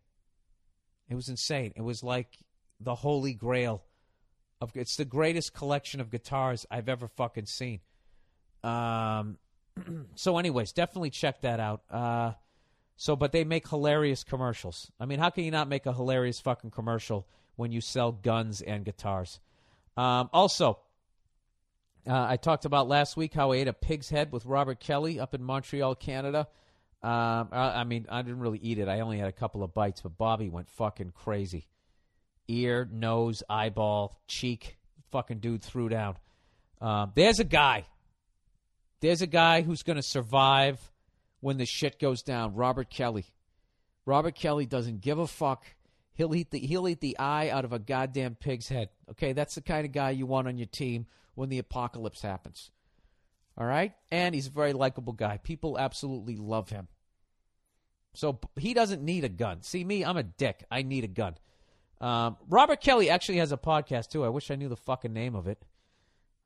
It was insane. It was like the holy grail of it's the greatest collection of guitars I've ever fucking seen. Um so anyways, definitely check that out. Uh so but they make hilarious commercials. I mean, how can you not make a hilarious fucking commercial when you sell guns and guitars? Um also uh, I talked about last week how I ate a pig's head with Robert Kelly up in Montreal, Canada. Um, I, I mean, I didn't really eat it. I only had a couple of bites, but Bobby went fucking crazy. Ear, nose, eyeball, cheek. Fucking dude threw down. Um, there's a guy. There's a guy who's going to survive when the shit goes down. Robert Kelly. Robert Kelly doesn't give a fuck. He'll eat the he'll eat the eye out of a goddamn pig's head. Okay, that's the kind of guy you want on your team when the apocalypse happens. All right? And he's a very likable guy. People absolutely love him. So he doesn't need a gun. See me, I'm a dick. I need a gun. Um, Robert Kelly actually has a podcast too. I wish I knew the fucking name of it.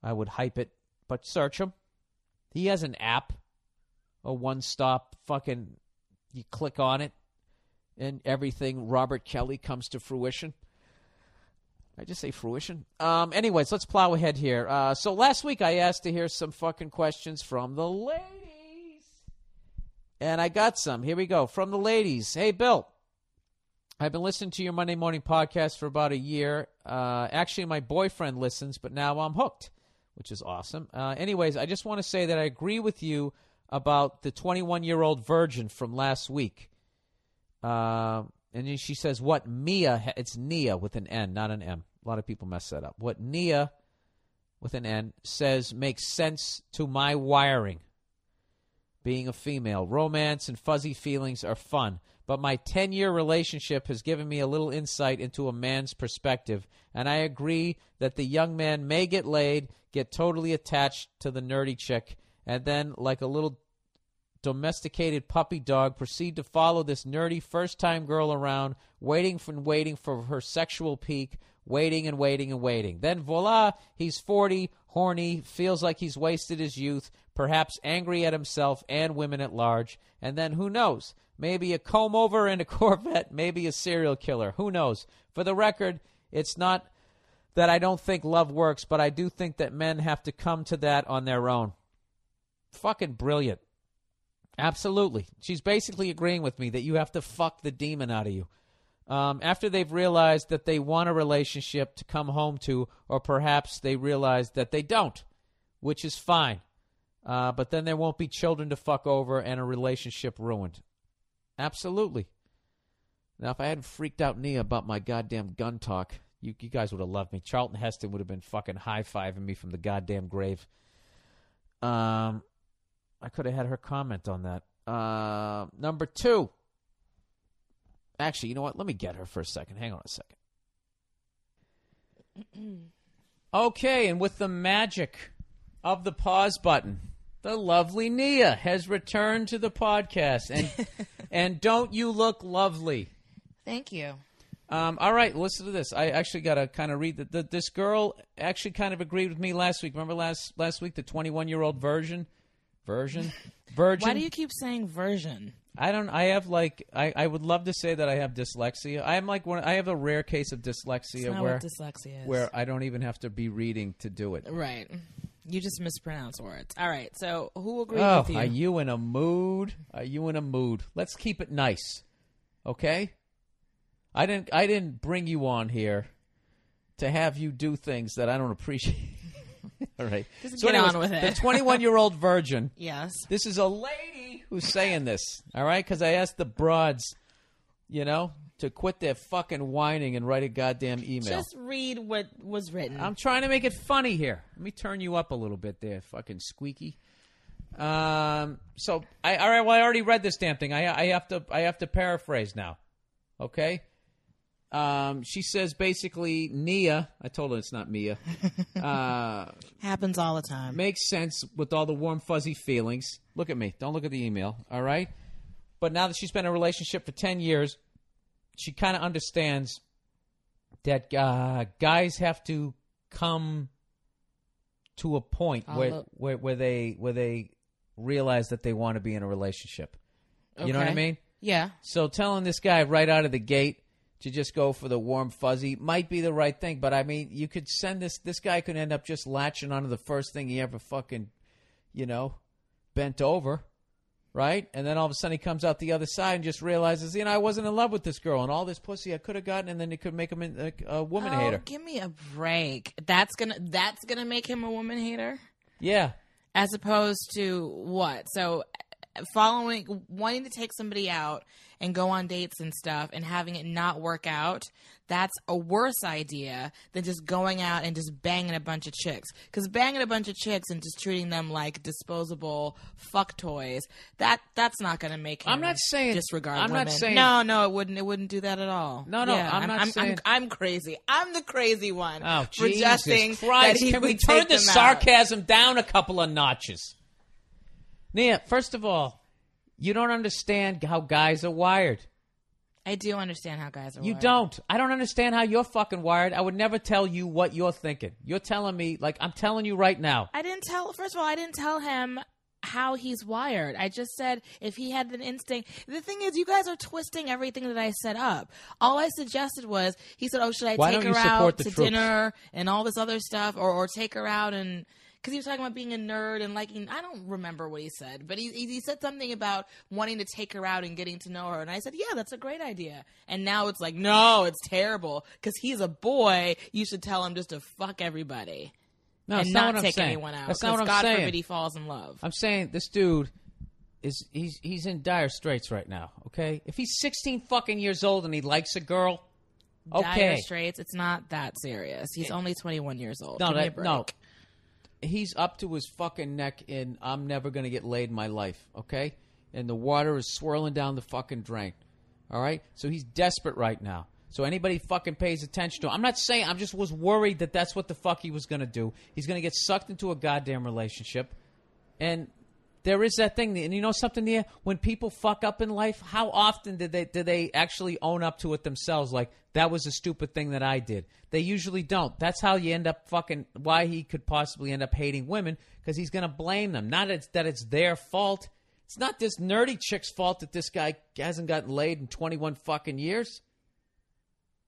I would hype it, but search him. He has an app, a one-stop fucking. You click on it, and everything Robert Kelly comes to fruition. I just say fruition. Um, anyways, let's plow ahead here. Uh, so last week I asked to hear some fucking questions from the ladies, and I got some. Here we go from the ladies. Hey, Bill. I've been listening to your Monday morning podcast for about a year. Uh, actually, my boyfriend listens, but now I'm hooked, which is awesome. Uh, anyways, I just want to say that I agree with you about the 21 year old virgin from last week. Uh, and she says, "What Mia? It's Nia with an N, not an M. A lot of people mess that up. What Nia with an N says makes sense to my wiring. Being a female, romance and fuzzy feelings are fun, but my 10 year relationship has given me a little insight into a man's perspective, and I agree that the young man may get laid, get totally attached to the nerdy chick, and then, like a little domesticated puppy dog proceed to follow this nerdy first time girl around, waiting for waiting for her sexual peak, waiting and waiting and waiting. Then voila, he's 40, horny, feels like he's wasted his youth, perhaps angry at himself and women at large, and then who knows? Maybe a comb over and a Corvette, maybe a serial killer. Who knows? For the record, it's not that I don't think love works, but I do think that men have to come to that on their own. Fucking brilliant. Absolutely. She's basically agreeing with me that you have to fuck the demon out of you. Um, after they've realized that they want a relationship to come home to, or perhaps they realize that they don't, which is fine. Uh, but then there won't be children to fuck over and a relationship ruined. Absolutely. Now, if I hadn't freaked out Nia about my goddamn gun talk, you, you guys would have loved me. Charlton Heston would have been fucking high fiving me from the goddamn grave. Um, I could have had her comment on that. Uh, number two. Actually, you know what? Let me get her for a second. Hang on a second. Okay, and with the magic of the pause button, the lovely Nia has returned to the podcast, and and don't you look lovely? Thank you. Um, all right, listen to this. I actually got to kind of read that. This girl actually kind of agreed with me last week. Remember last last week the 21 year old version, version, virgin. Why do you keep saying version? I don't. I have like. I, I would love to say that I have dyslexia. I am like one. I have a rare case of dyslexia where dyslexia is. where I don't even have to be reading to do it. right. You just mispronounce words. All right. So who agreed Oh, with you? are you in a mood? Are you in a mood? Let's keep it nice, okay? I didn't. I didn't bring you on here to have you do things that I don't appreciate. All right. Just so get anyways, on with it. The 21 year old virgin. yes. This is a lady who's saying this. All right, because I asked the broads, you know, to quit their fucking whining and write a goddamn email. Just read what was written. I'm trying to make it funny here. Let me turn you up a little bit there, fucking squeaky. Um. So I all right. Well, I already read this damn thing. I I have to I have to paraphrase now. Okay. Um. She says basically Nia. I told her it's not Mia. uh. Happens all the time. Makes sense with all the warm fuzzy feelings. Look at me. Don't look at the email. All right. But now that she's been in a relationship for ten years, she kind of understands that uh, guys have to come to a point where, I'll- where where they where they realize that they want to be in a relationship. You know what I mean? Yeah. So telling this guy right out of the gate to just go for the warm fuzzy might be the right thing, but I mean, you could send this this guy could end up just latching onto the first thing he ever fucking, you know, bent over, right? And then all of a sudden he comes out the other side and just realizes, you know, I wasn't in love with this girl and all this pussy I could have gotten, and then it could make him a, a woman oh, hater. give me a break. That's gonna that's gonna make him a woman hater, Yeah, as opposed to what? So, following wanting to take somebody out and go on dates and stuff, and having it not work out. That's a worse idea than just going out and just banging a bunch of chicks. Because banging a bunch of chicks and just treating them like disposable fuck toys, that that's not going to make him. I'm not saying- disregard. I'm not women. saying- no, no, it wouldn't. It wouldn't do that at all. No, no, Yeah, I'm not I'm, saying- I'm, I'm crazy. I'm the crazy one. Oh, Jesus Christ! that he Can we turn the them out. sarcasm down a couple of notches? Nia, first of all, you don't understand how guys are wired. I do understand how guys are. Wired. You wired. don't. I don't understand how you're fucking wired. I would never tell you what you're thinking. You're telling me, like, I'm telling you right now. I didn't tell. First of all, I didn't tell him how he's wired. I just said if he had an instinct. The thing is, you guys are twisting everything that I set up. All I suggested was he said, "Oh, should I Why take her out to troops? dinner and all this other stuff, or or take her out and." Because he was talking about being a nerd and liking, I don't remember what he said, but he, he said something about wanting to take her out and getting to know her. And I said, yeah, that's a great idea. And now it's like, no, it's terrible because he's a boy. You should tell him just to fuck everybody No, and not not take saying. anyone out. That's not what I'm God saying. forbid he falls in love. I'm saying this dude is he's he's in dire straits right now. Okay, if he's 16 fucking years old and he likes a girl, Dire Straits. It's not that serious. He's eh. only 21 years old. No, Give me a that, no. He's up to his fucking neck in I'm never gonna get laid in my life, okay? And the water is swirling down the fucking drain. All right? So he's desperate right now. So anybody fucking pays attention to him. I'm not saying I'm just was worried that that's what the fuck he was gonna do. He's gonna get sucked into a goddamn relationship. And there is that thing, and you know something there. When people fuck up in life, how often did they do they actually own up to it themselves? Like that was a stupid thing that I did. They usually don't. That's how you end up fucking. Why he could possibly end up hating women because he's gonna blame them. Not it's, that it's their fault. It's not this nerdy chick's fault that this guy hasn't gotten laid in 21 fucking years.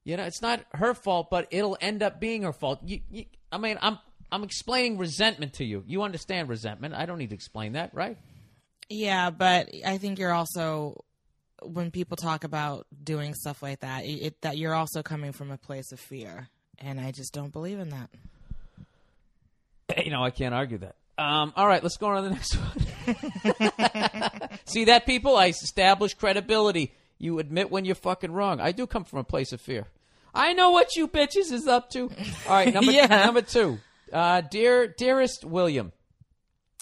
You know, it's not her fault, but it'll end up being her fault. You, you, I mean, I'm I'm explaining resentment to you. You understand resentment. I don't need to explain that, right? Yeah, but I think you're also when people talk about doing stuff like that, it, it, that you're also coming from a place of fear, and I just don't believe in that. You know, I can't argue that. Um, all right, let's go on to the next one. See that, people? I establish credibility. You admit when you're fucking wrong. I do come from a place of fear. I know what you bitches is up to. All right, number Yeah. number two. Uh, dear dearest William,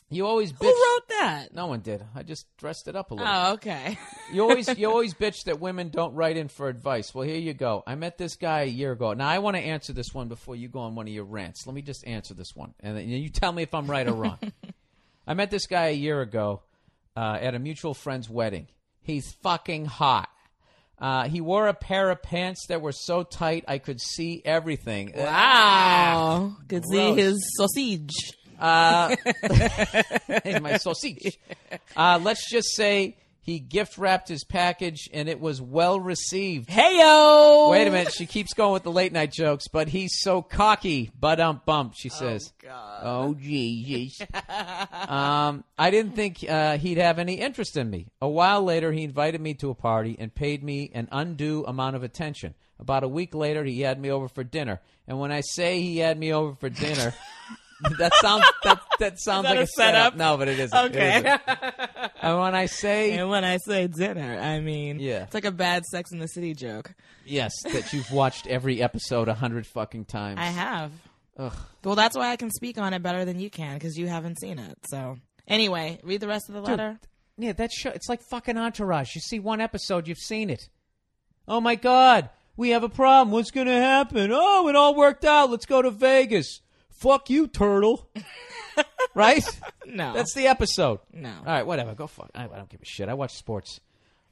You always bitch. Who wrote that? No one did. I just dressed it up a little. Oh, okay. You always you always bitch that women don't write in for advice. Well, here you go. I met this guy a year ago. Now I want to answer this one before you go on one of your rants. Let me just answer this one, and then you tell me if I'm right or wrong. I met this guy a year ago uh, at a mutual friend's wedding. He's fucking hot. Uh, he wore a pair of pants that were so tight I could see everything. Wow. Could see his sausage. Uh, my sausage. Uh, let's just say he gift wrapped his package and it was well received. Heyo. Wait a minute, she keeps going with the late night jokes, but he's so cocky. But um bump, she says. God. Oh Jesus. um, I didn't think uh, he'd have any interest in me. A while later, he invited me to a party and paid me an undue amount of attention. About a week later, he had me over for dinner. And when I say he had me over for dinner, that sounds that that sounds that like a a setup. setup? No, but it isn't. Okay. isn't. And when I say And when I say dinner, I mean, Yeah. it's like a bad Sex in the City joke. yes, that you've watched every episode a hundred fucking times. I have. Ugh. Well, that's why I can speak on it better than you can because you haven't seen it. So, anyway, read the rest of the letter. Yeah, that show. It's like fucking Entourage. You see one episode, you've seen it. Oh my god, we have a problem. What's gonna happen? Oh, it all worked out. Let's go to Vegas. Fuck you, turtle. right? No, That's the episode. no. All right, whatever. Go fuck. I, I don't give a shit. I watch sports.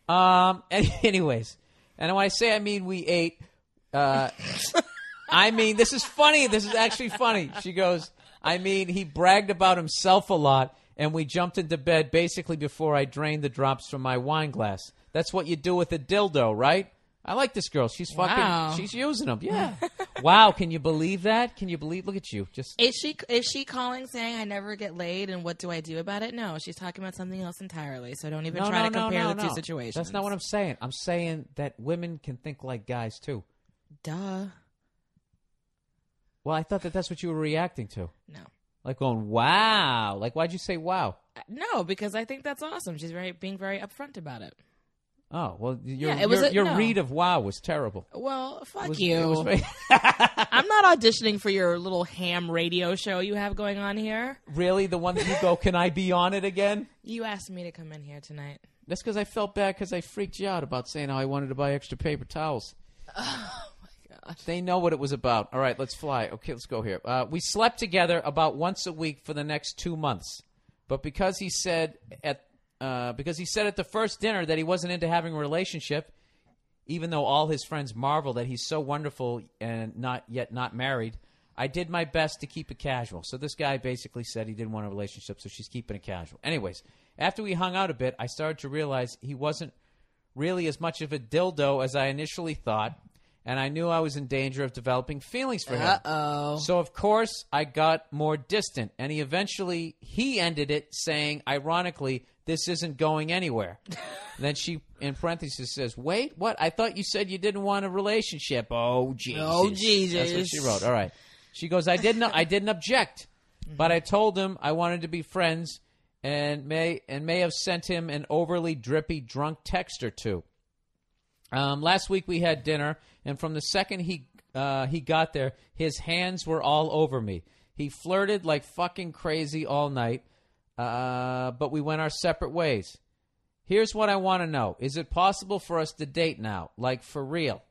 Um. Anyways, and when I say I mean we ate, uh, I mean this is funny. This is actually funny. She goes. I mean he bragged about himself a lot, and we jumped into bed basically before I drained the drops from my wine glass. That's what you do with a dildo, right? I like this girl. She's fucking. Wow. She's using them. Yeah. wow. Can you believe that? Can you believe? Look at you. Just Is she is she calling saying I never get laid and what do I do about it? No, she's talking about something else entirely. So don't even no, try no, to compare no, the two situations. That's not what I'm saying. I'm saying that women can think like guys too. Duh. Well, I thought that that's what you were reacting to. No. Like going, wow. Like, why'd you say wow? Uh, No, because I think that's awesome. She's very being very upfront about it. Oh, well, your, Yeah, it was your, a- your no. read of wow was terrible. Well, fuck was- you. very- I'm not auditioning for your little ham radio show you have going on here. really? The one that you go, can I be on it again? You asked me to come in here tonight. That's because I felt bad because I freaked you out about saying how I wanted to buy extra paper towels. Oh my god. They know what it was about. All right, let's fly. Okay, let's go here. Uh, we slept together about once a week for the next two months, but because he said at uh, because he said at the first dinner that he wasn't into having a relationship, even though all his friends marvel that he's so wonderful and not yet not married. I did my best to keep it casual. So this guy basically said he didn't want a relationship, so she's keeping it casual. Anyways, after we hung out a bit, I started to realize he wasn't really as much of a dildo as I initially thought, and I knew I was in danger of developing feelings for him. Uh oh. So of course I got more distant, and he eventually he ended it saying, ironically, "This isn't going anywhere." then she, in parentheses, says, "Wait, what? I thought you said you didn't want a relationship." Oh Jesus! Oh, Jesus! That's what she wrote. All right. She goes, "I didn't. I didn't object, but I told him I wanted to be friends." And may and may have sent him an overly drippy drunk text or two. Um, last week we had dinner, and from the second he uh, he got there, his hands were all over me. He flirted like fucking crazy all night, uh, but we went our separate ways. Here's what I want to know: Is it possible for us to date now, like for real?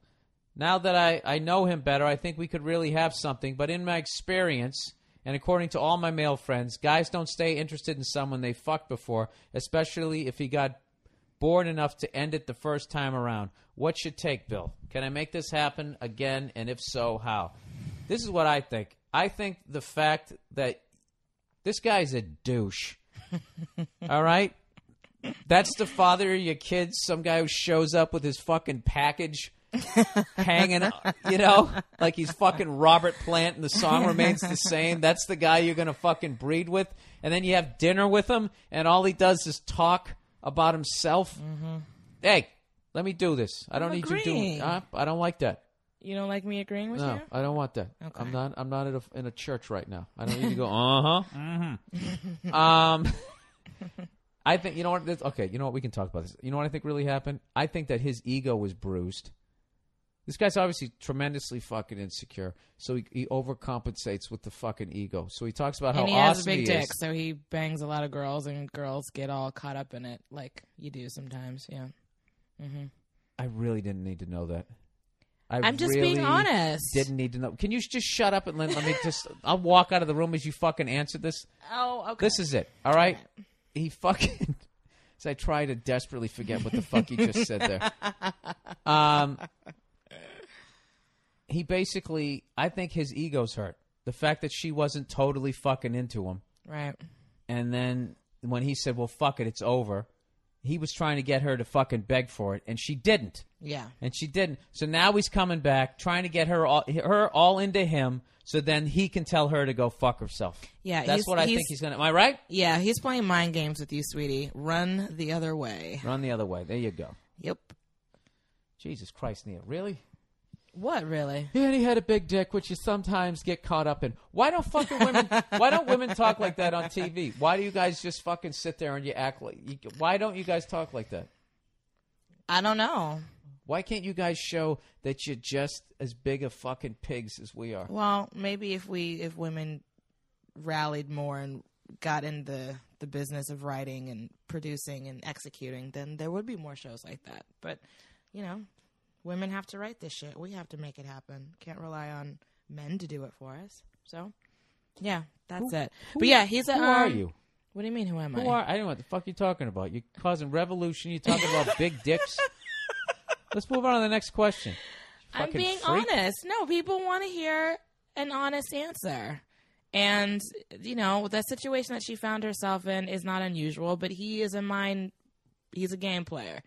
Now that I, I know him better, I think we could really have something. But in my experience, and according to all my male friends, guys don't stay interested in someone they fucked before, especially if he got bored enough to end it the first time around. What should take, Bill? Can I make this happen again? And if so, how? This is what I think. I think the fact that this guy's a douche. All right? That's the father of your kids, some guy who shows up with his fucking package hanging, you know, like he's fucking Robert Plant and the song remains the same. That's the guy you're going to fucking breed with. And then you have dinner with him, and all he does is talk about himself. Mm-hmm. Hey, let me do this. I don't I'm need you doing. agreeing. Uh, I don't like that. You don't like me agreeing with you? No, you? I don't want that. Okay. I'm not. I'm not at a, in a church right now. I don't need to go. Uh huh. Mm-hmm. um, I think you know what. This, okay, you know what? We can talk about this. You know what I think really happened? I think that his ego was bruised, This guy's obviously tremendously fucking insecure, so he, he overcompensates with the fucking ego. So he talks about how and he awesome has a big he dick, is. so he bangs a lot of girls, and girls get all caught up in it, like you do sometimes. Yeah, I really didn't need to know that. I I'm just really being honest. Didn't need to know. Can you just shut up and let, let me just? I'll walk out of the room as you fucking answer this. Oh, okay. This is it. All right. He fucking. As I try to desperately forget what the fuck he just said there. Um. He basically, I think his ego's hurt. The fact that she wasn't totally fucking into him, right. and then when he said, "Well, fuck it, it's over," he was trying to get her to fucking beg for it, and she didn't Yeah. and she didn't. So now he's coming back, trying to get her all, her all into him, so then he can tell her to go fuck herself. Yeah, that's what I think he's gonna. Am I right? Yeah, he's playing mind games with you, sweetie. Run the other way. Run the other way. There you go. Yep. Jesus Christ, Nia, really? What really? Yeah, and he had a big dick, which you sometimes get caught up in. Why don't fucking women? why don't women talk like that on TV? Why do you guys just fucking sit there and you act like? You, why don't you guys talk like that? I don't know. Why can't you guys show that you're just as big of fucking pigs as we are? Well, maybe if we if women rallied more and got in the the business of writing and producing and executing, then there would be more shows like that. But you know, women have to write this shit. We have to make it happen. Can't rely on men to do it for us. So, yeah, that's it. But yeah, he's a. Who are um, you? What do you mean? Who am Who I? are? I don't know what the fuck you're talking about. You're causing revolution. You're talking about big dicks. Let's move on to the next question. I'm being freak. honest. No, people want to hear an honest answer. And, you know, the situation that she found herself in is not unusual, but he is a mind, he's a game player.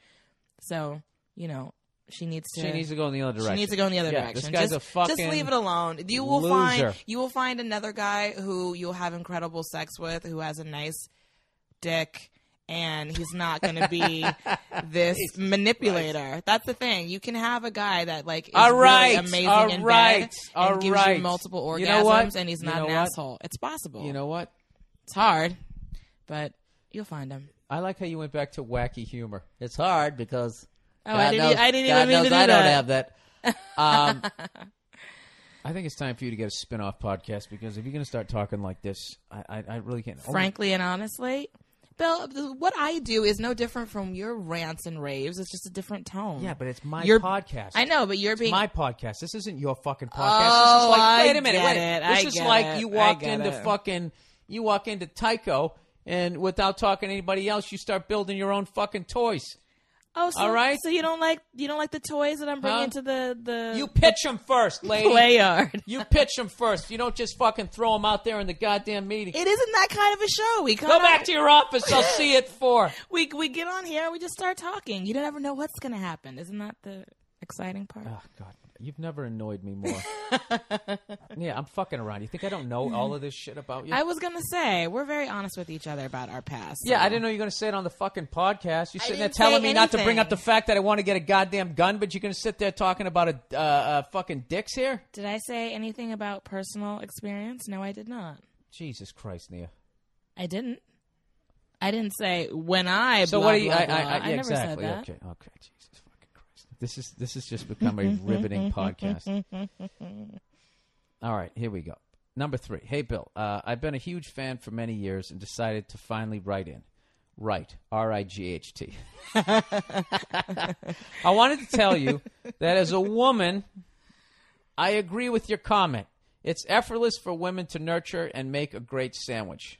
So, you know, she needs to. She needs to go in the other direction. She needs to go in the other Yeah, direction. This guy's just, a fucking. just leave it alone. You will loser. find you will find another guy who you'll have incredible sex with, who has a nice dick, and he's not going to be this manipulator. That's the thing. You can have a guy that like is All right, really amazing all in right, bed all and gives right. you multiple orgasms, You know and he's You not know an what? asshole. It's possible. You know what? it's hard, but you'll find him. I like how you went back to wacky humor. It's hard because. Oh, I didn't. I didn't even mean to do I that. don't have that. Um, I think it's time for you to get a spin-off podcast because if you're going to start talking like this, I, I, I really can't. Oh, Frankly and honestly, Bill, what I do is no different from your rants and raves. It's just a different tone. yeah, but it's my You're- podcast. I know, but you're It's being my podcast. This isn't your fucking podcast. Oh, this is like, I wait a minute, get wait. it. This I is get like it. you I walk get into it. fucking, you walk into Tyco, and without talking to anybody else, you start building your own fucking toys. Oh, so, All right. So you don't like you don't like the toys that I'm bringing Huh? to the the You pitch them first, lady. play yard. You pitch them first. You don't just fucking throw them out there in the goddamn meeting. It isn't that kind of a show. We come Go back to your office. I'll see it for. we we get on here. We just start talking. You don't ever know what's gonna happen. Isn't that the exciting part? Oh God, you've never annoyed me more. yeah, I'm fucking around. You think I don't know all of this shit about you? I was gonna say we're very honest with each other about our past. yeah, so- I didn't know you were going to say it on the fucking podcast. You're sitting there telling me not to bring up the fact that I want to get a goddamn gun, but you're going to sit there talking about a uh, uh, fucking dicks here. Did I say anything about personal experience? No, I did not. Jesus Christ, Nia. I didn't. I didn't say when I. So blah, what do you? blah, I. I, I, yeah, never exactly. said that. Okay, okay. Jesus fucking Christ. This is this has just mm-hmm, become a mm-hmm, riveting mm-hmm, podcast. All right, here we go. Number three. Hey, Bill. Uh, I've been a huge fan for many years and decided to finally write in. Right. R I G H T. I wanted to tell you that as a woman, I agree with your comment. It's effortless for women to nurture and make a great sandwich.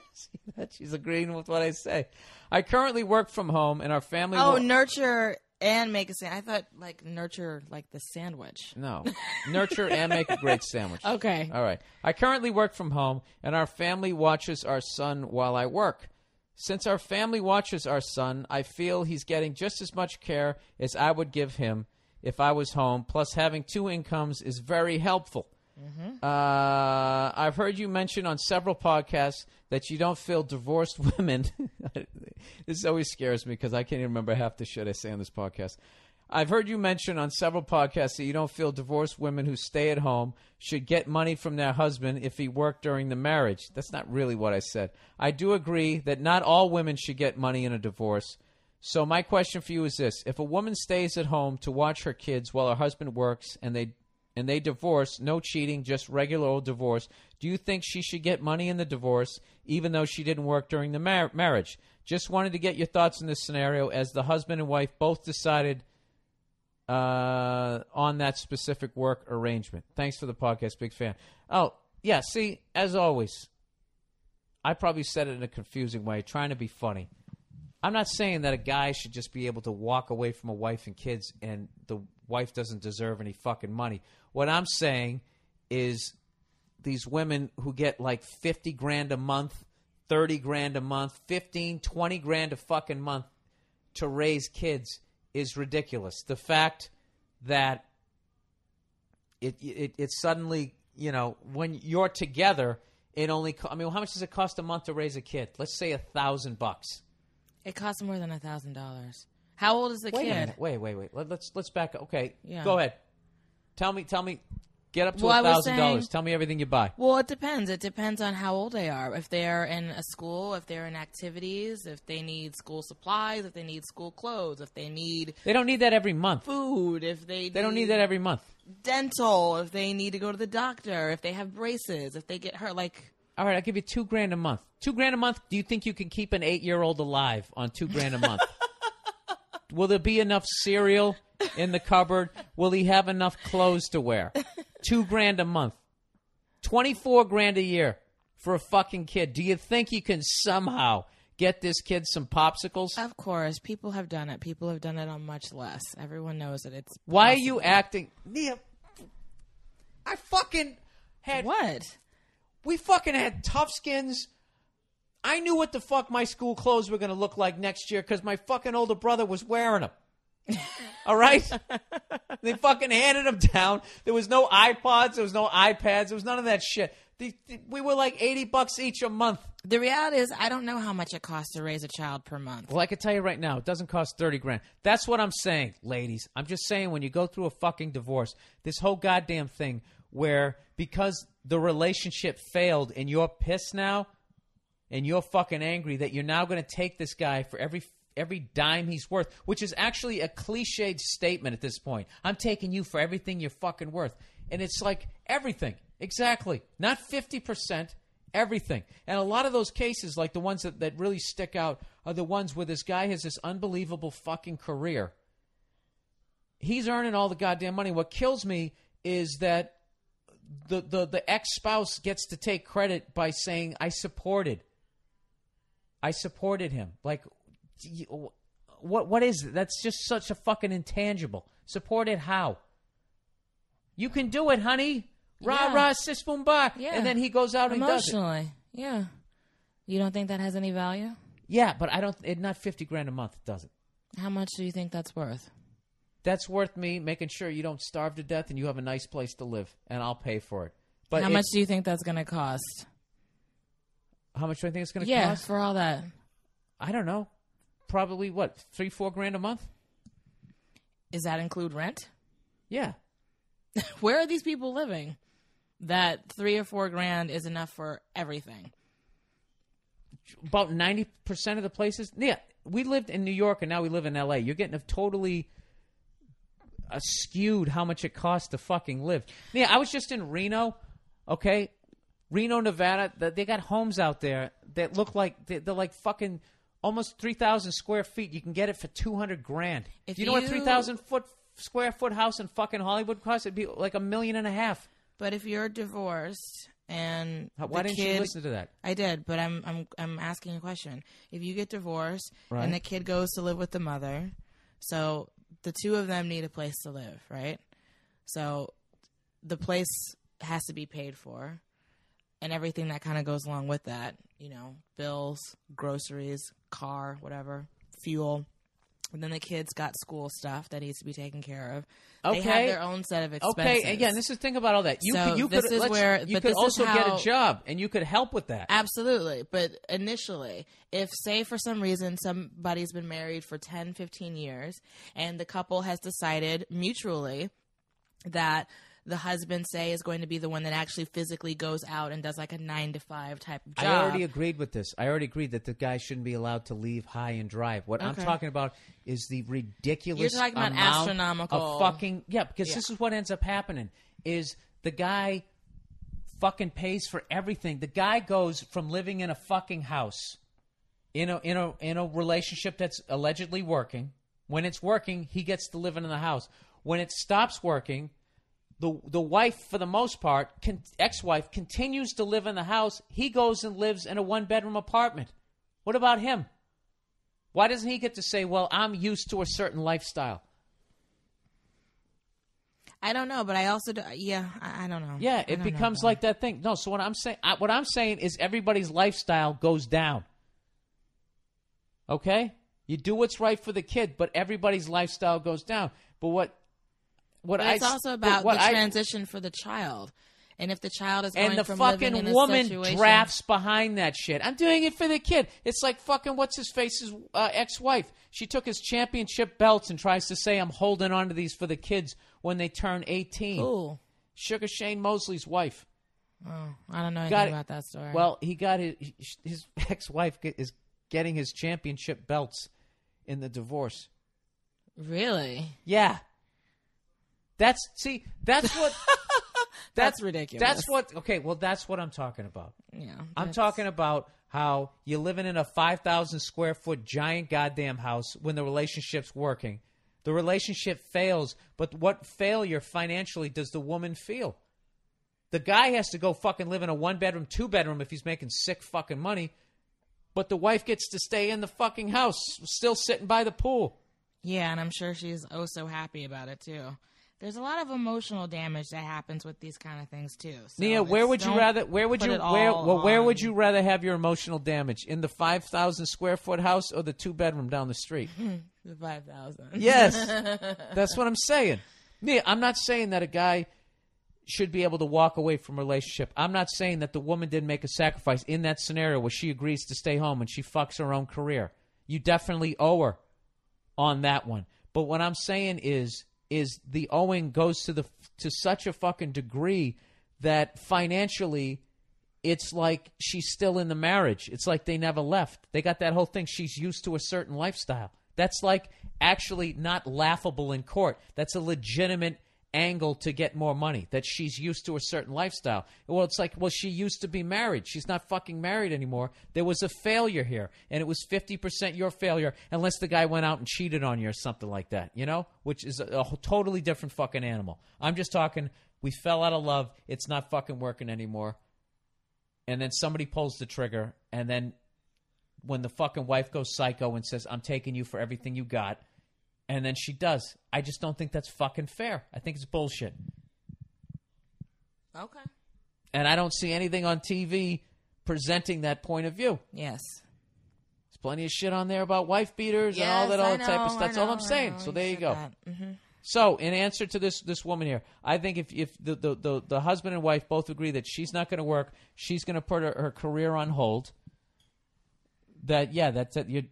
See that? She's agreeing with what I say. I currently work from home, and our family. Oh, wo- nurture and make a sandwich. I thought like nurture like the sandwich. no, nurture and make a great sandwich. Okay. All right. I currently work from home, and our family watches our son while I work. Since our family watches our son, I feel he's getting just as much care as I would give him if I was home. Plus, having two incomes is very helpful. Uh, I've heard you mention on several podcasts that you don't feel divorced women. this always scares me because I can't even remember half the shit I say on this podcast. I've heard you mention on several podcasts that you don't feel divorced women who stay at home should get money from their husband if he worked during the marriage. That's not really what I said. I do agree that not all women should get money in a divorce. So my question for you is this: If a woman stays at home to watch her kids while her husband works, and they and they divorce, no cheating, just regular old divorce, do you think she should get money in the divorce, even though she didn't work during the mar- marriage? Just wanted to get your thoughts in this scenario, as the husband and wife both decided uh, on that specific work arrangement. Thanks for the podcast, big fan. Oh yeah, see, as always, I probably said it in a confusing way, trying to be funny. I'm not saying that a guy should just be able to walk away from a wife and kids and the wife doesn't deserve any fucking money. What I'm saying is these women who get like 50 grand a month, 30 grand a month, 15, 20 grand a fucking month to raise kids is ridiculous. The fact that it it, it suddenly, you know, when you're together, it only co- I mean, how much does it cost a month to raise a kid? Let's say a thousand bucks. It costs more than a thousand dollars. How old is the Wait a kid? minute. Wait, wait, wait. Let, let's let's back up. Okay, Yeah. go ahead. Tell me, tell me. Get up to Well, I a was thousand dollars. saying- Tell me everything you buy. Well, it depends. It depends on how old they are. If they're in a school, if they're in activities, if they need school supplies, if they need school clothes, if they need They don't need that every month. food, if they They don't need that every month. dental, if they need to go to the doctor, if they have braces, if they get hurt. Like All right, I'll give you two grand a month. Two grand a month. Do you think you can keep an eight-year-old alive on two grand a month? Will there be enough cereal in the cupboard? Will he have enough clothes to wear? Two grand a month. Twenty-four grand a year for a fucking kid. Do you think you can somehow get this kid some popsicles? Of course, people have done it. People have done it on much less. Everyone knows it. It's Why are you acting, Nia? I fucking had what? We fucking had Toughskins. I knew what the fuck my school clothes were going to look like next year because my fucking older brother was wearing them. All right? they fucking handed them down. There was no iPods. There was no iPads. There was none of that shit. The- the- we were like 80 bucks each a month. The reality is, I don't know how much it costs to raise a child per month. Well, I can tell you right now, it doesn't cost 30 grand. That's what I'm saying, ladies. I'm just saying when you go through a fucking divorce, this whole goddamn thing where because the relationship failed and you're pissed now and you're fucking angry that you're now going to take this guy for every every dime he's worth, which is actually a cliched statement at this point. I'm taking you for everything you're fucking worth. And it's like everything. Exactly. Not 50%, everything. And a lot of those cases, like the ones that, that really stick out, are the ones where this guy has this unbelievable fucking career. He's earning all the goddamn money. What kills me is that the, the, the ex spouse gets to take credit by saying, I supported. I supported him. Like, what what is it? That's just such a fucking intangible. Supported how? You can do it, honey. Rah Yeah. rah sis boom bah. Yeah. And then he goes out and does it. Emotionally, yeah. You don't think that has any value? Yeah, but I don't. It not fifty grand a month. It doesn't. How much do you think that's worth? That's worth me making sure you don't starve to death and you have a nice place to live, and I'll pay for it. But how much do you think that's going to cost? How much do I think it's going to Yeah, cost? for all that. I don't know. Probably what three, four grand a month. Does that include rent? Yeah. Where are these people living? That three or four grand is enough for everything. about ninety percent of the places. Yeah, we lived in New York and now we live in L.A. You're getting a totally uh, skewed how much it costs to fucking live. Yeah, I was just in Reno. Okay, Reno, Nevada. They got homes out there that look like they're, like fucking almost three thousand square feet. You can get it for two hundred grand. If you know what you- three thousand foot square foot house in fucking Hollywood costs? It'd be like a million and a half. But if you're divorced and Why didn't kid, you listen to that? I did, but I'm I'm I'm asking a question. If you get divorced Right. and the kid goes to live with the mother, so the two of them need a place to live, right? So the place has to be paid for and everything that kind of goes along with that, you know, bills, groceries, car, whatever, fuel. And then the kids got school stuff that needs to be taken care of. They have Okay. their own set of expenses. Okay, again, this is think about all that. You So could, you this could, is where- you could also get a job, and you could help with that. Absolutely. But initially, if, say, for some reason somebody's been married for 10, 15 years and the couple has decided mutually that the husband say is going to be the one that actually physically goes out and does like a nine to five type of job. I already agreed with this. I already agreed that the guy shouldn't be allowed to leave high and drive. What I'm talking about is the ridiculous You're talking about amount astronomical- of fucking yeah. Because Yeah. this is what ends up happening: is the guy fucking pays for everything. The guy goes from living in a fucking house, in a in a in a relationship that's allegedly working. When it's working, he gets to live in the house. When it stops working, the the wife, for the most part, con- ex-wife, continues to live in the house. He goes and lives in a one-bedroom apartment. What about him? Why doesn't he get to say, "Well, I'm used to a certain lifestyle"? I don't know, but I also do, yeah, I, I don't know. Yeah, it becomes like that thing. No, so what I'm saying, what I'm saying is everybody's lifestyle goes down. Okay, you do what's right for the kid, but everybody's lifestyle goes down. But what, what But it's s- also about the I- transition for the child. And if the child is going and the from living in fucking woman situation, drafts behind that shit. I'm doing it for the kid. It's like fucking what's his face's uh, ex-wife. She took his championship belts and tries to say I'm holding on to these for the kids when they turn 18. Ooh, Sugar Shane Mosley's wife. oh, I don't know Got anything it. about that story. Well, he got his his ex-wife is getting his championship belts in the divorce. really, Yeah. That's see, that's what That's ridiculous. That's what okay, well that's what I'm talking about. yeah, I'm that's- talking about how you're living in a 5,000 square foot giant goddamn house when the relationship's working. The relationship fails, but what failure financially does the woman feel? The guy has to go fucking live in a one bedroom, two bedroom if he's making sick fucking money, but the wife gets to stay in the fucking house, still sitting by the pool. Yeah, and I'm sure she's oh so happy about it too. There's a lot of emotional damage that happens with these kind of things too. So Nia, where would you rather? Where would you? Where? Well, where would you rather have your emotional damage in the five thousand square foot house or the two bedroom down the street? The five thousand. Yes, that's what I'm saying. Nia, I'm not saying that a guy should be able to walk away from a relationship. I'm not saying that the woman didn't make a sacrifice in that scenario where she agrees to stay home and she fucks her own career. You definitely owe her on that one. But what I'm saying is is the owing goes to the to such a fucking degree that financially it's like she's still in the marriage. It's like they never left. They got that whole thing. She's used to a certain lifestyle. That's like actually not laughable in court. That's a legitimate angle to get more money. That she's used to a certain lifestyle. Well, it's like, well, she used to be married. She's not fucking married anymore. There was a failure here, and it was 50% your failure, unless the guy went out and cheated on you or something like that, you know? Which is a, a totally different fucking animal. I'm just talking, we fell out of love. It's not fucking working anymore and then somebody pulls the trigger, and then when the fucking wife goes psycho and says, "I'm taking you for everything you got," and then she does, I just don't think that's fucking fair. I think it's bullshit, Okay. and I don't see anything on TV presenting that point of view. Yes. There's plenty of shit on there about wife beaters and all that other type of stuff. That's all I'm saying. So there you said go. that. Mhm. So, in answer to this this woman here, I think if if the the, the, the husband and wife both agree that she's not going to work, she's going to put her, her career on hold. That yeah, that's it. You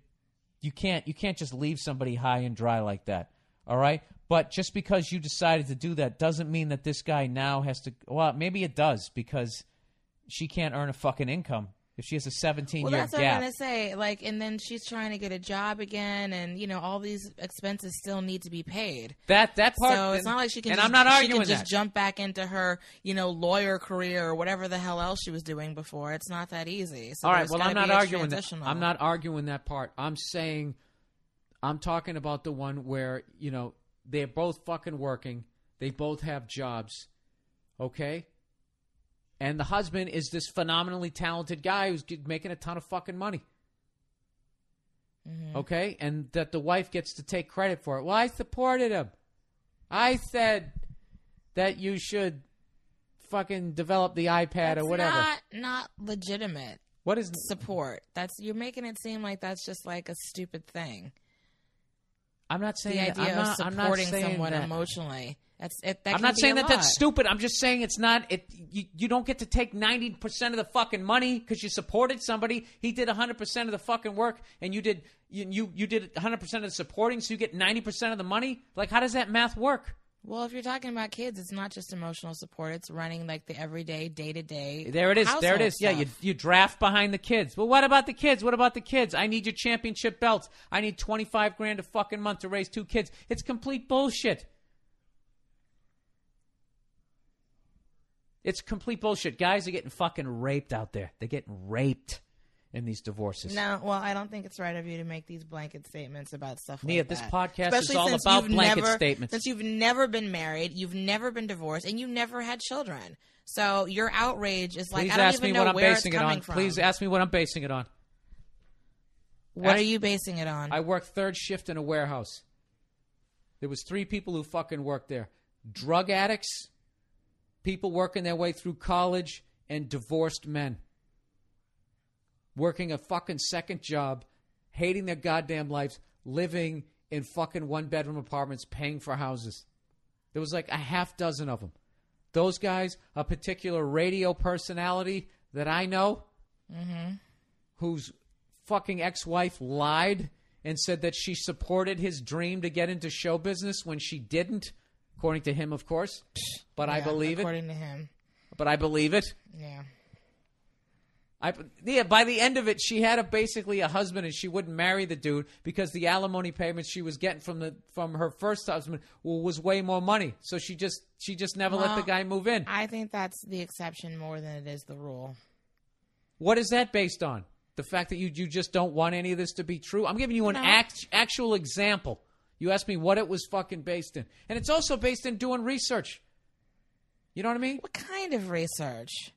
you can't you can't just leave somebody high and dry like that. All right, but just because you decided to do that doesn't mean that this guy now has to. Well, maybe it does because she can't earn a fucking income if she has a 17 Well, year that's what gap. I'm gonna say. Like, and then she's trying to get a job again, and you know all these expenses still need to be paid. that that part. so it's not like she can. And just, I'm not arguing she can just that. jump back into her, you know, lawyer career or whatever the hell else she was doing before. It's not that easy. So All right. Well, I'm not arguing that. I'm not arguing that part. I'm saying, I'm talking about the one where you know they're both fucking working. They both have jobs. Okay. And the husband is this phenomenally talented guy who's making a ton of fucking money. Mm-hmm. Okay, and that the wife gets to take credit for it. Well, I supported him. I said that you should fucking develop the iPad That's or whatever. Not, not legitimate what is support. That's you're making it seem like that's just like a stupid thing. I'm not saying The that- idea I'm not, of I'm not supporting someone that. emotionally. That's it. That I'm not saying that that's stupid. I'm just saying it's not. It you, you don't get to take ninety percent of the fucking money because you supported somebody. He did hundred percent of the fucking work, and you did you you, you did hundred percent of the supporting, so you get ninety percent of the money. Like, how does that math work? Well, if you're talking about kids, it's not just emotional support; it's running like the everyday, day to day. There it is. There it is. Yeah, you you draft behind the kids. Well, what about the kids? What about the kids? I need your championship belts. I need twenty five grand a fucking month to raise two kids. It's complete bullshit. It's complete bullshit. Guys are getting fucking raped out there. They're getting raped in these divorces. No, well, I don't think it's right of you to make these blanket statements about stuff Nia, like this that. podcast Especially is all about blanket never, statements. Since you've never been married, you've never been divorced, and you've never had children. So your outrage is like Please I don't ask even me know what I'm where basing it's it on. from. Please ask me what I'm basing it on. what ask- are you basing it on? I worked third shift in a warehouse. There was three people who fucking worked there. Drug addicts, people working their way through college, and divorced men. Working a fucking second job, hating their goddamn lives, living in fucking one bedroom apartments, paying for houses. There was like a half dozen of them. Those guys, a particular radio personality that I know, mm-hmm. whose fucking ex wife lied and said that she supported his dream to get into show business when she didn't, according to him, of course. But I Yeah, believe it. according to him. But I believe it. Yeah. I, yeah, by the end of it, she had a, basically a husband, and she wouldn't marry the dude because the alimony payments she was getting from the from her first husband was way more money. So she just she just never let the guy move in. I think that's the exception more than it is the rule. What is that based on? The fact that you you just don't want any of this to be true? I'm giving you an No. act, actual example. You asked me what it was fucking based in, and it's also based in doing research. You know what I mean? What kind of research?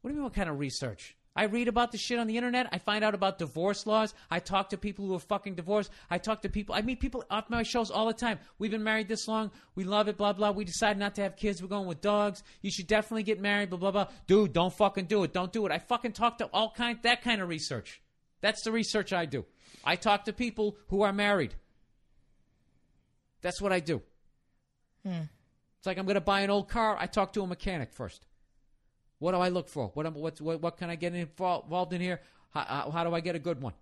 What do you mean? What kind of research? I read about the shit on the internet. I find out about divorce laws. I talk to people who are fucking divorced. I talk to people. I meet people off my shows all the time. We've been married this long. We love it. Blah blah. We decided not to have kids. We're going with dogs. You should definitely get married. Blah blah blah. Dude, don't fucking do it. Don't do it. I fucking talk to all kind that kind of research. That's the research I do. I talk to people who are married. That's what I do. Hmm. It's like I'm going to buy an old car. I talk to a mechanic first. What do I look for? What am- what what, what can I get involved in here? How, how, how do I get a good one?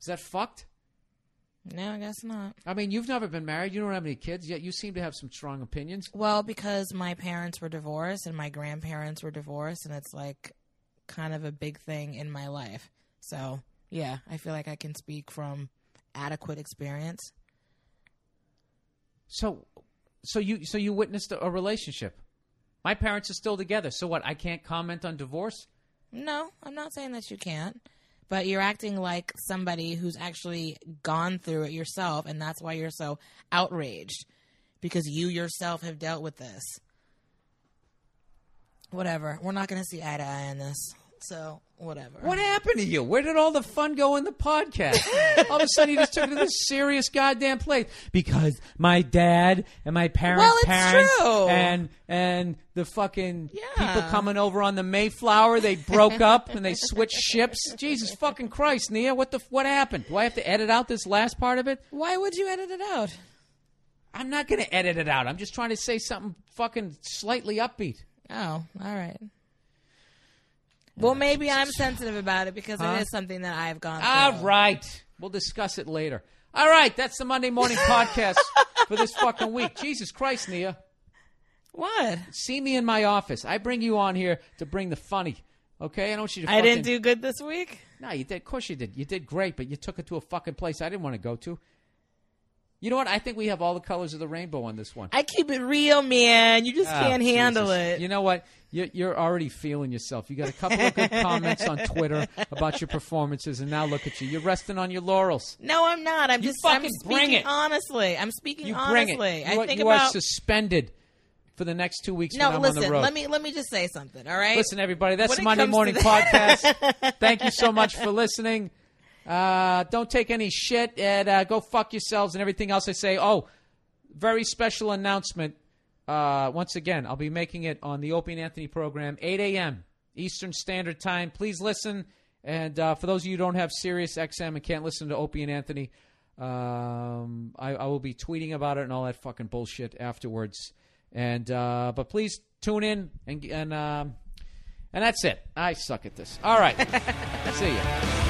Is that fucked? No, I guess not. I mean, you've never been married. You don't have any kids yet. You seem to have some strong opinions. Well, because my parents were divorced and my grandparents were divorced, and it's like kind of a big thing in my life. So, yeah, I feel like I can speak from adequate experience. So, so you so you witnessed a, relationship. My parents are still together. So what? I can't comment on divorce. No, I'm not saying that you can't, but you're acting like somebody who's actually gone through it yourself, and that's why you're so outraged because you yourself have dealt with this. Whatever. We're not going to see eye to eye on this. So, whatever. What happened to you? Where did all the fun go in the podcast? all of a sudden, you just took it to this serious goddamn place because my dad and my parents' Well, it's parents true. and and the fucking Yeah. people coming over on the Mayflower, they broke up and they switched ships. Jesus fucking Christ, Nia, what the what happened? Do I have to edit out this last part of it? Why would you edit it out? I'm not going to edit it out. I'm just trying to say something fucking slightly upbeat. Oh, all right. Well, maybe I'm sensitive about it because Huh? it is something that I've gone through. All right. We'll discuss it later. All right. That's the Monday morning podcast for this fucking week. Jesus Christ, Nia. What? See me in my office. I bring you on here to bring the funny. Okay? I don't want you to I fucking... didn't do good this week. No, you did. Of course you did. You did great, but you took it to a fucking place I didn't want to go to. You know what? I think we have all the colors of the rainbow on this one. I keep it real, man. You just Oh, can't handle Jesus. it. You know what? You're, you're already feeling yourself. You got a couple of good comments on Twitter about your performances, and now look at you. You're resting on your laurels. no, I'm not. I'm You just I'm fucking bring speaking it. honestly. I'm speaking You honestly. bring it. You, I are, think you are about suspended for the next two weeks No, I'm listen. on the road. Let me let me just say something. All right. Listen, everybody, that's When Monday Morning Podcast. Thank you so much for listening. Uh, don't take any shit and uh, go fuck yourselves and everything else I say. Oh, very special announcement. Uh, once again, I'll be making it on the Opie and Anthony program, 8 a.m. Eastern Standard Time. Please listen. And uh, for those of you who don't have Sirius XM and can't listen to Opie and Anthony, um, I, I will be tweeting about it and all that fucking bullshit afterwards. And uh, but please tune in and and um, and that's it. I suck at this. All right, see ya.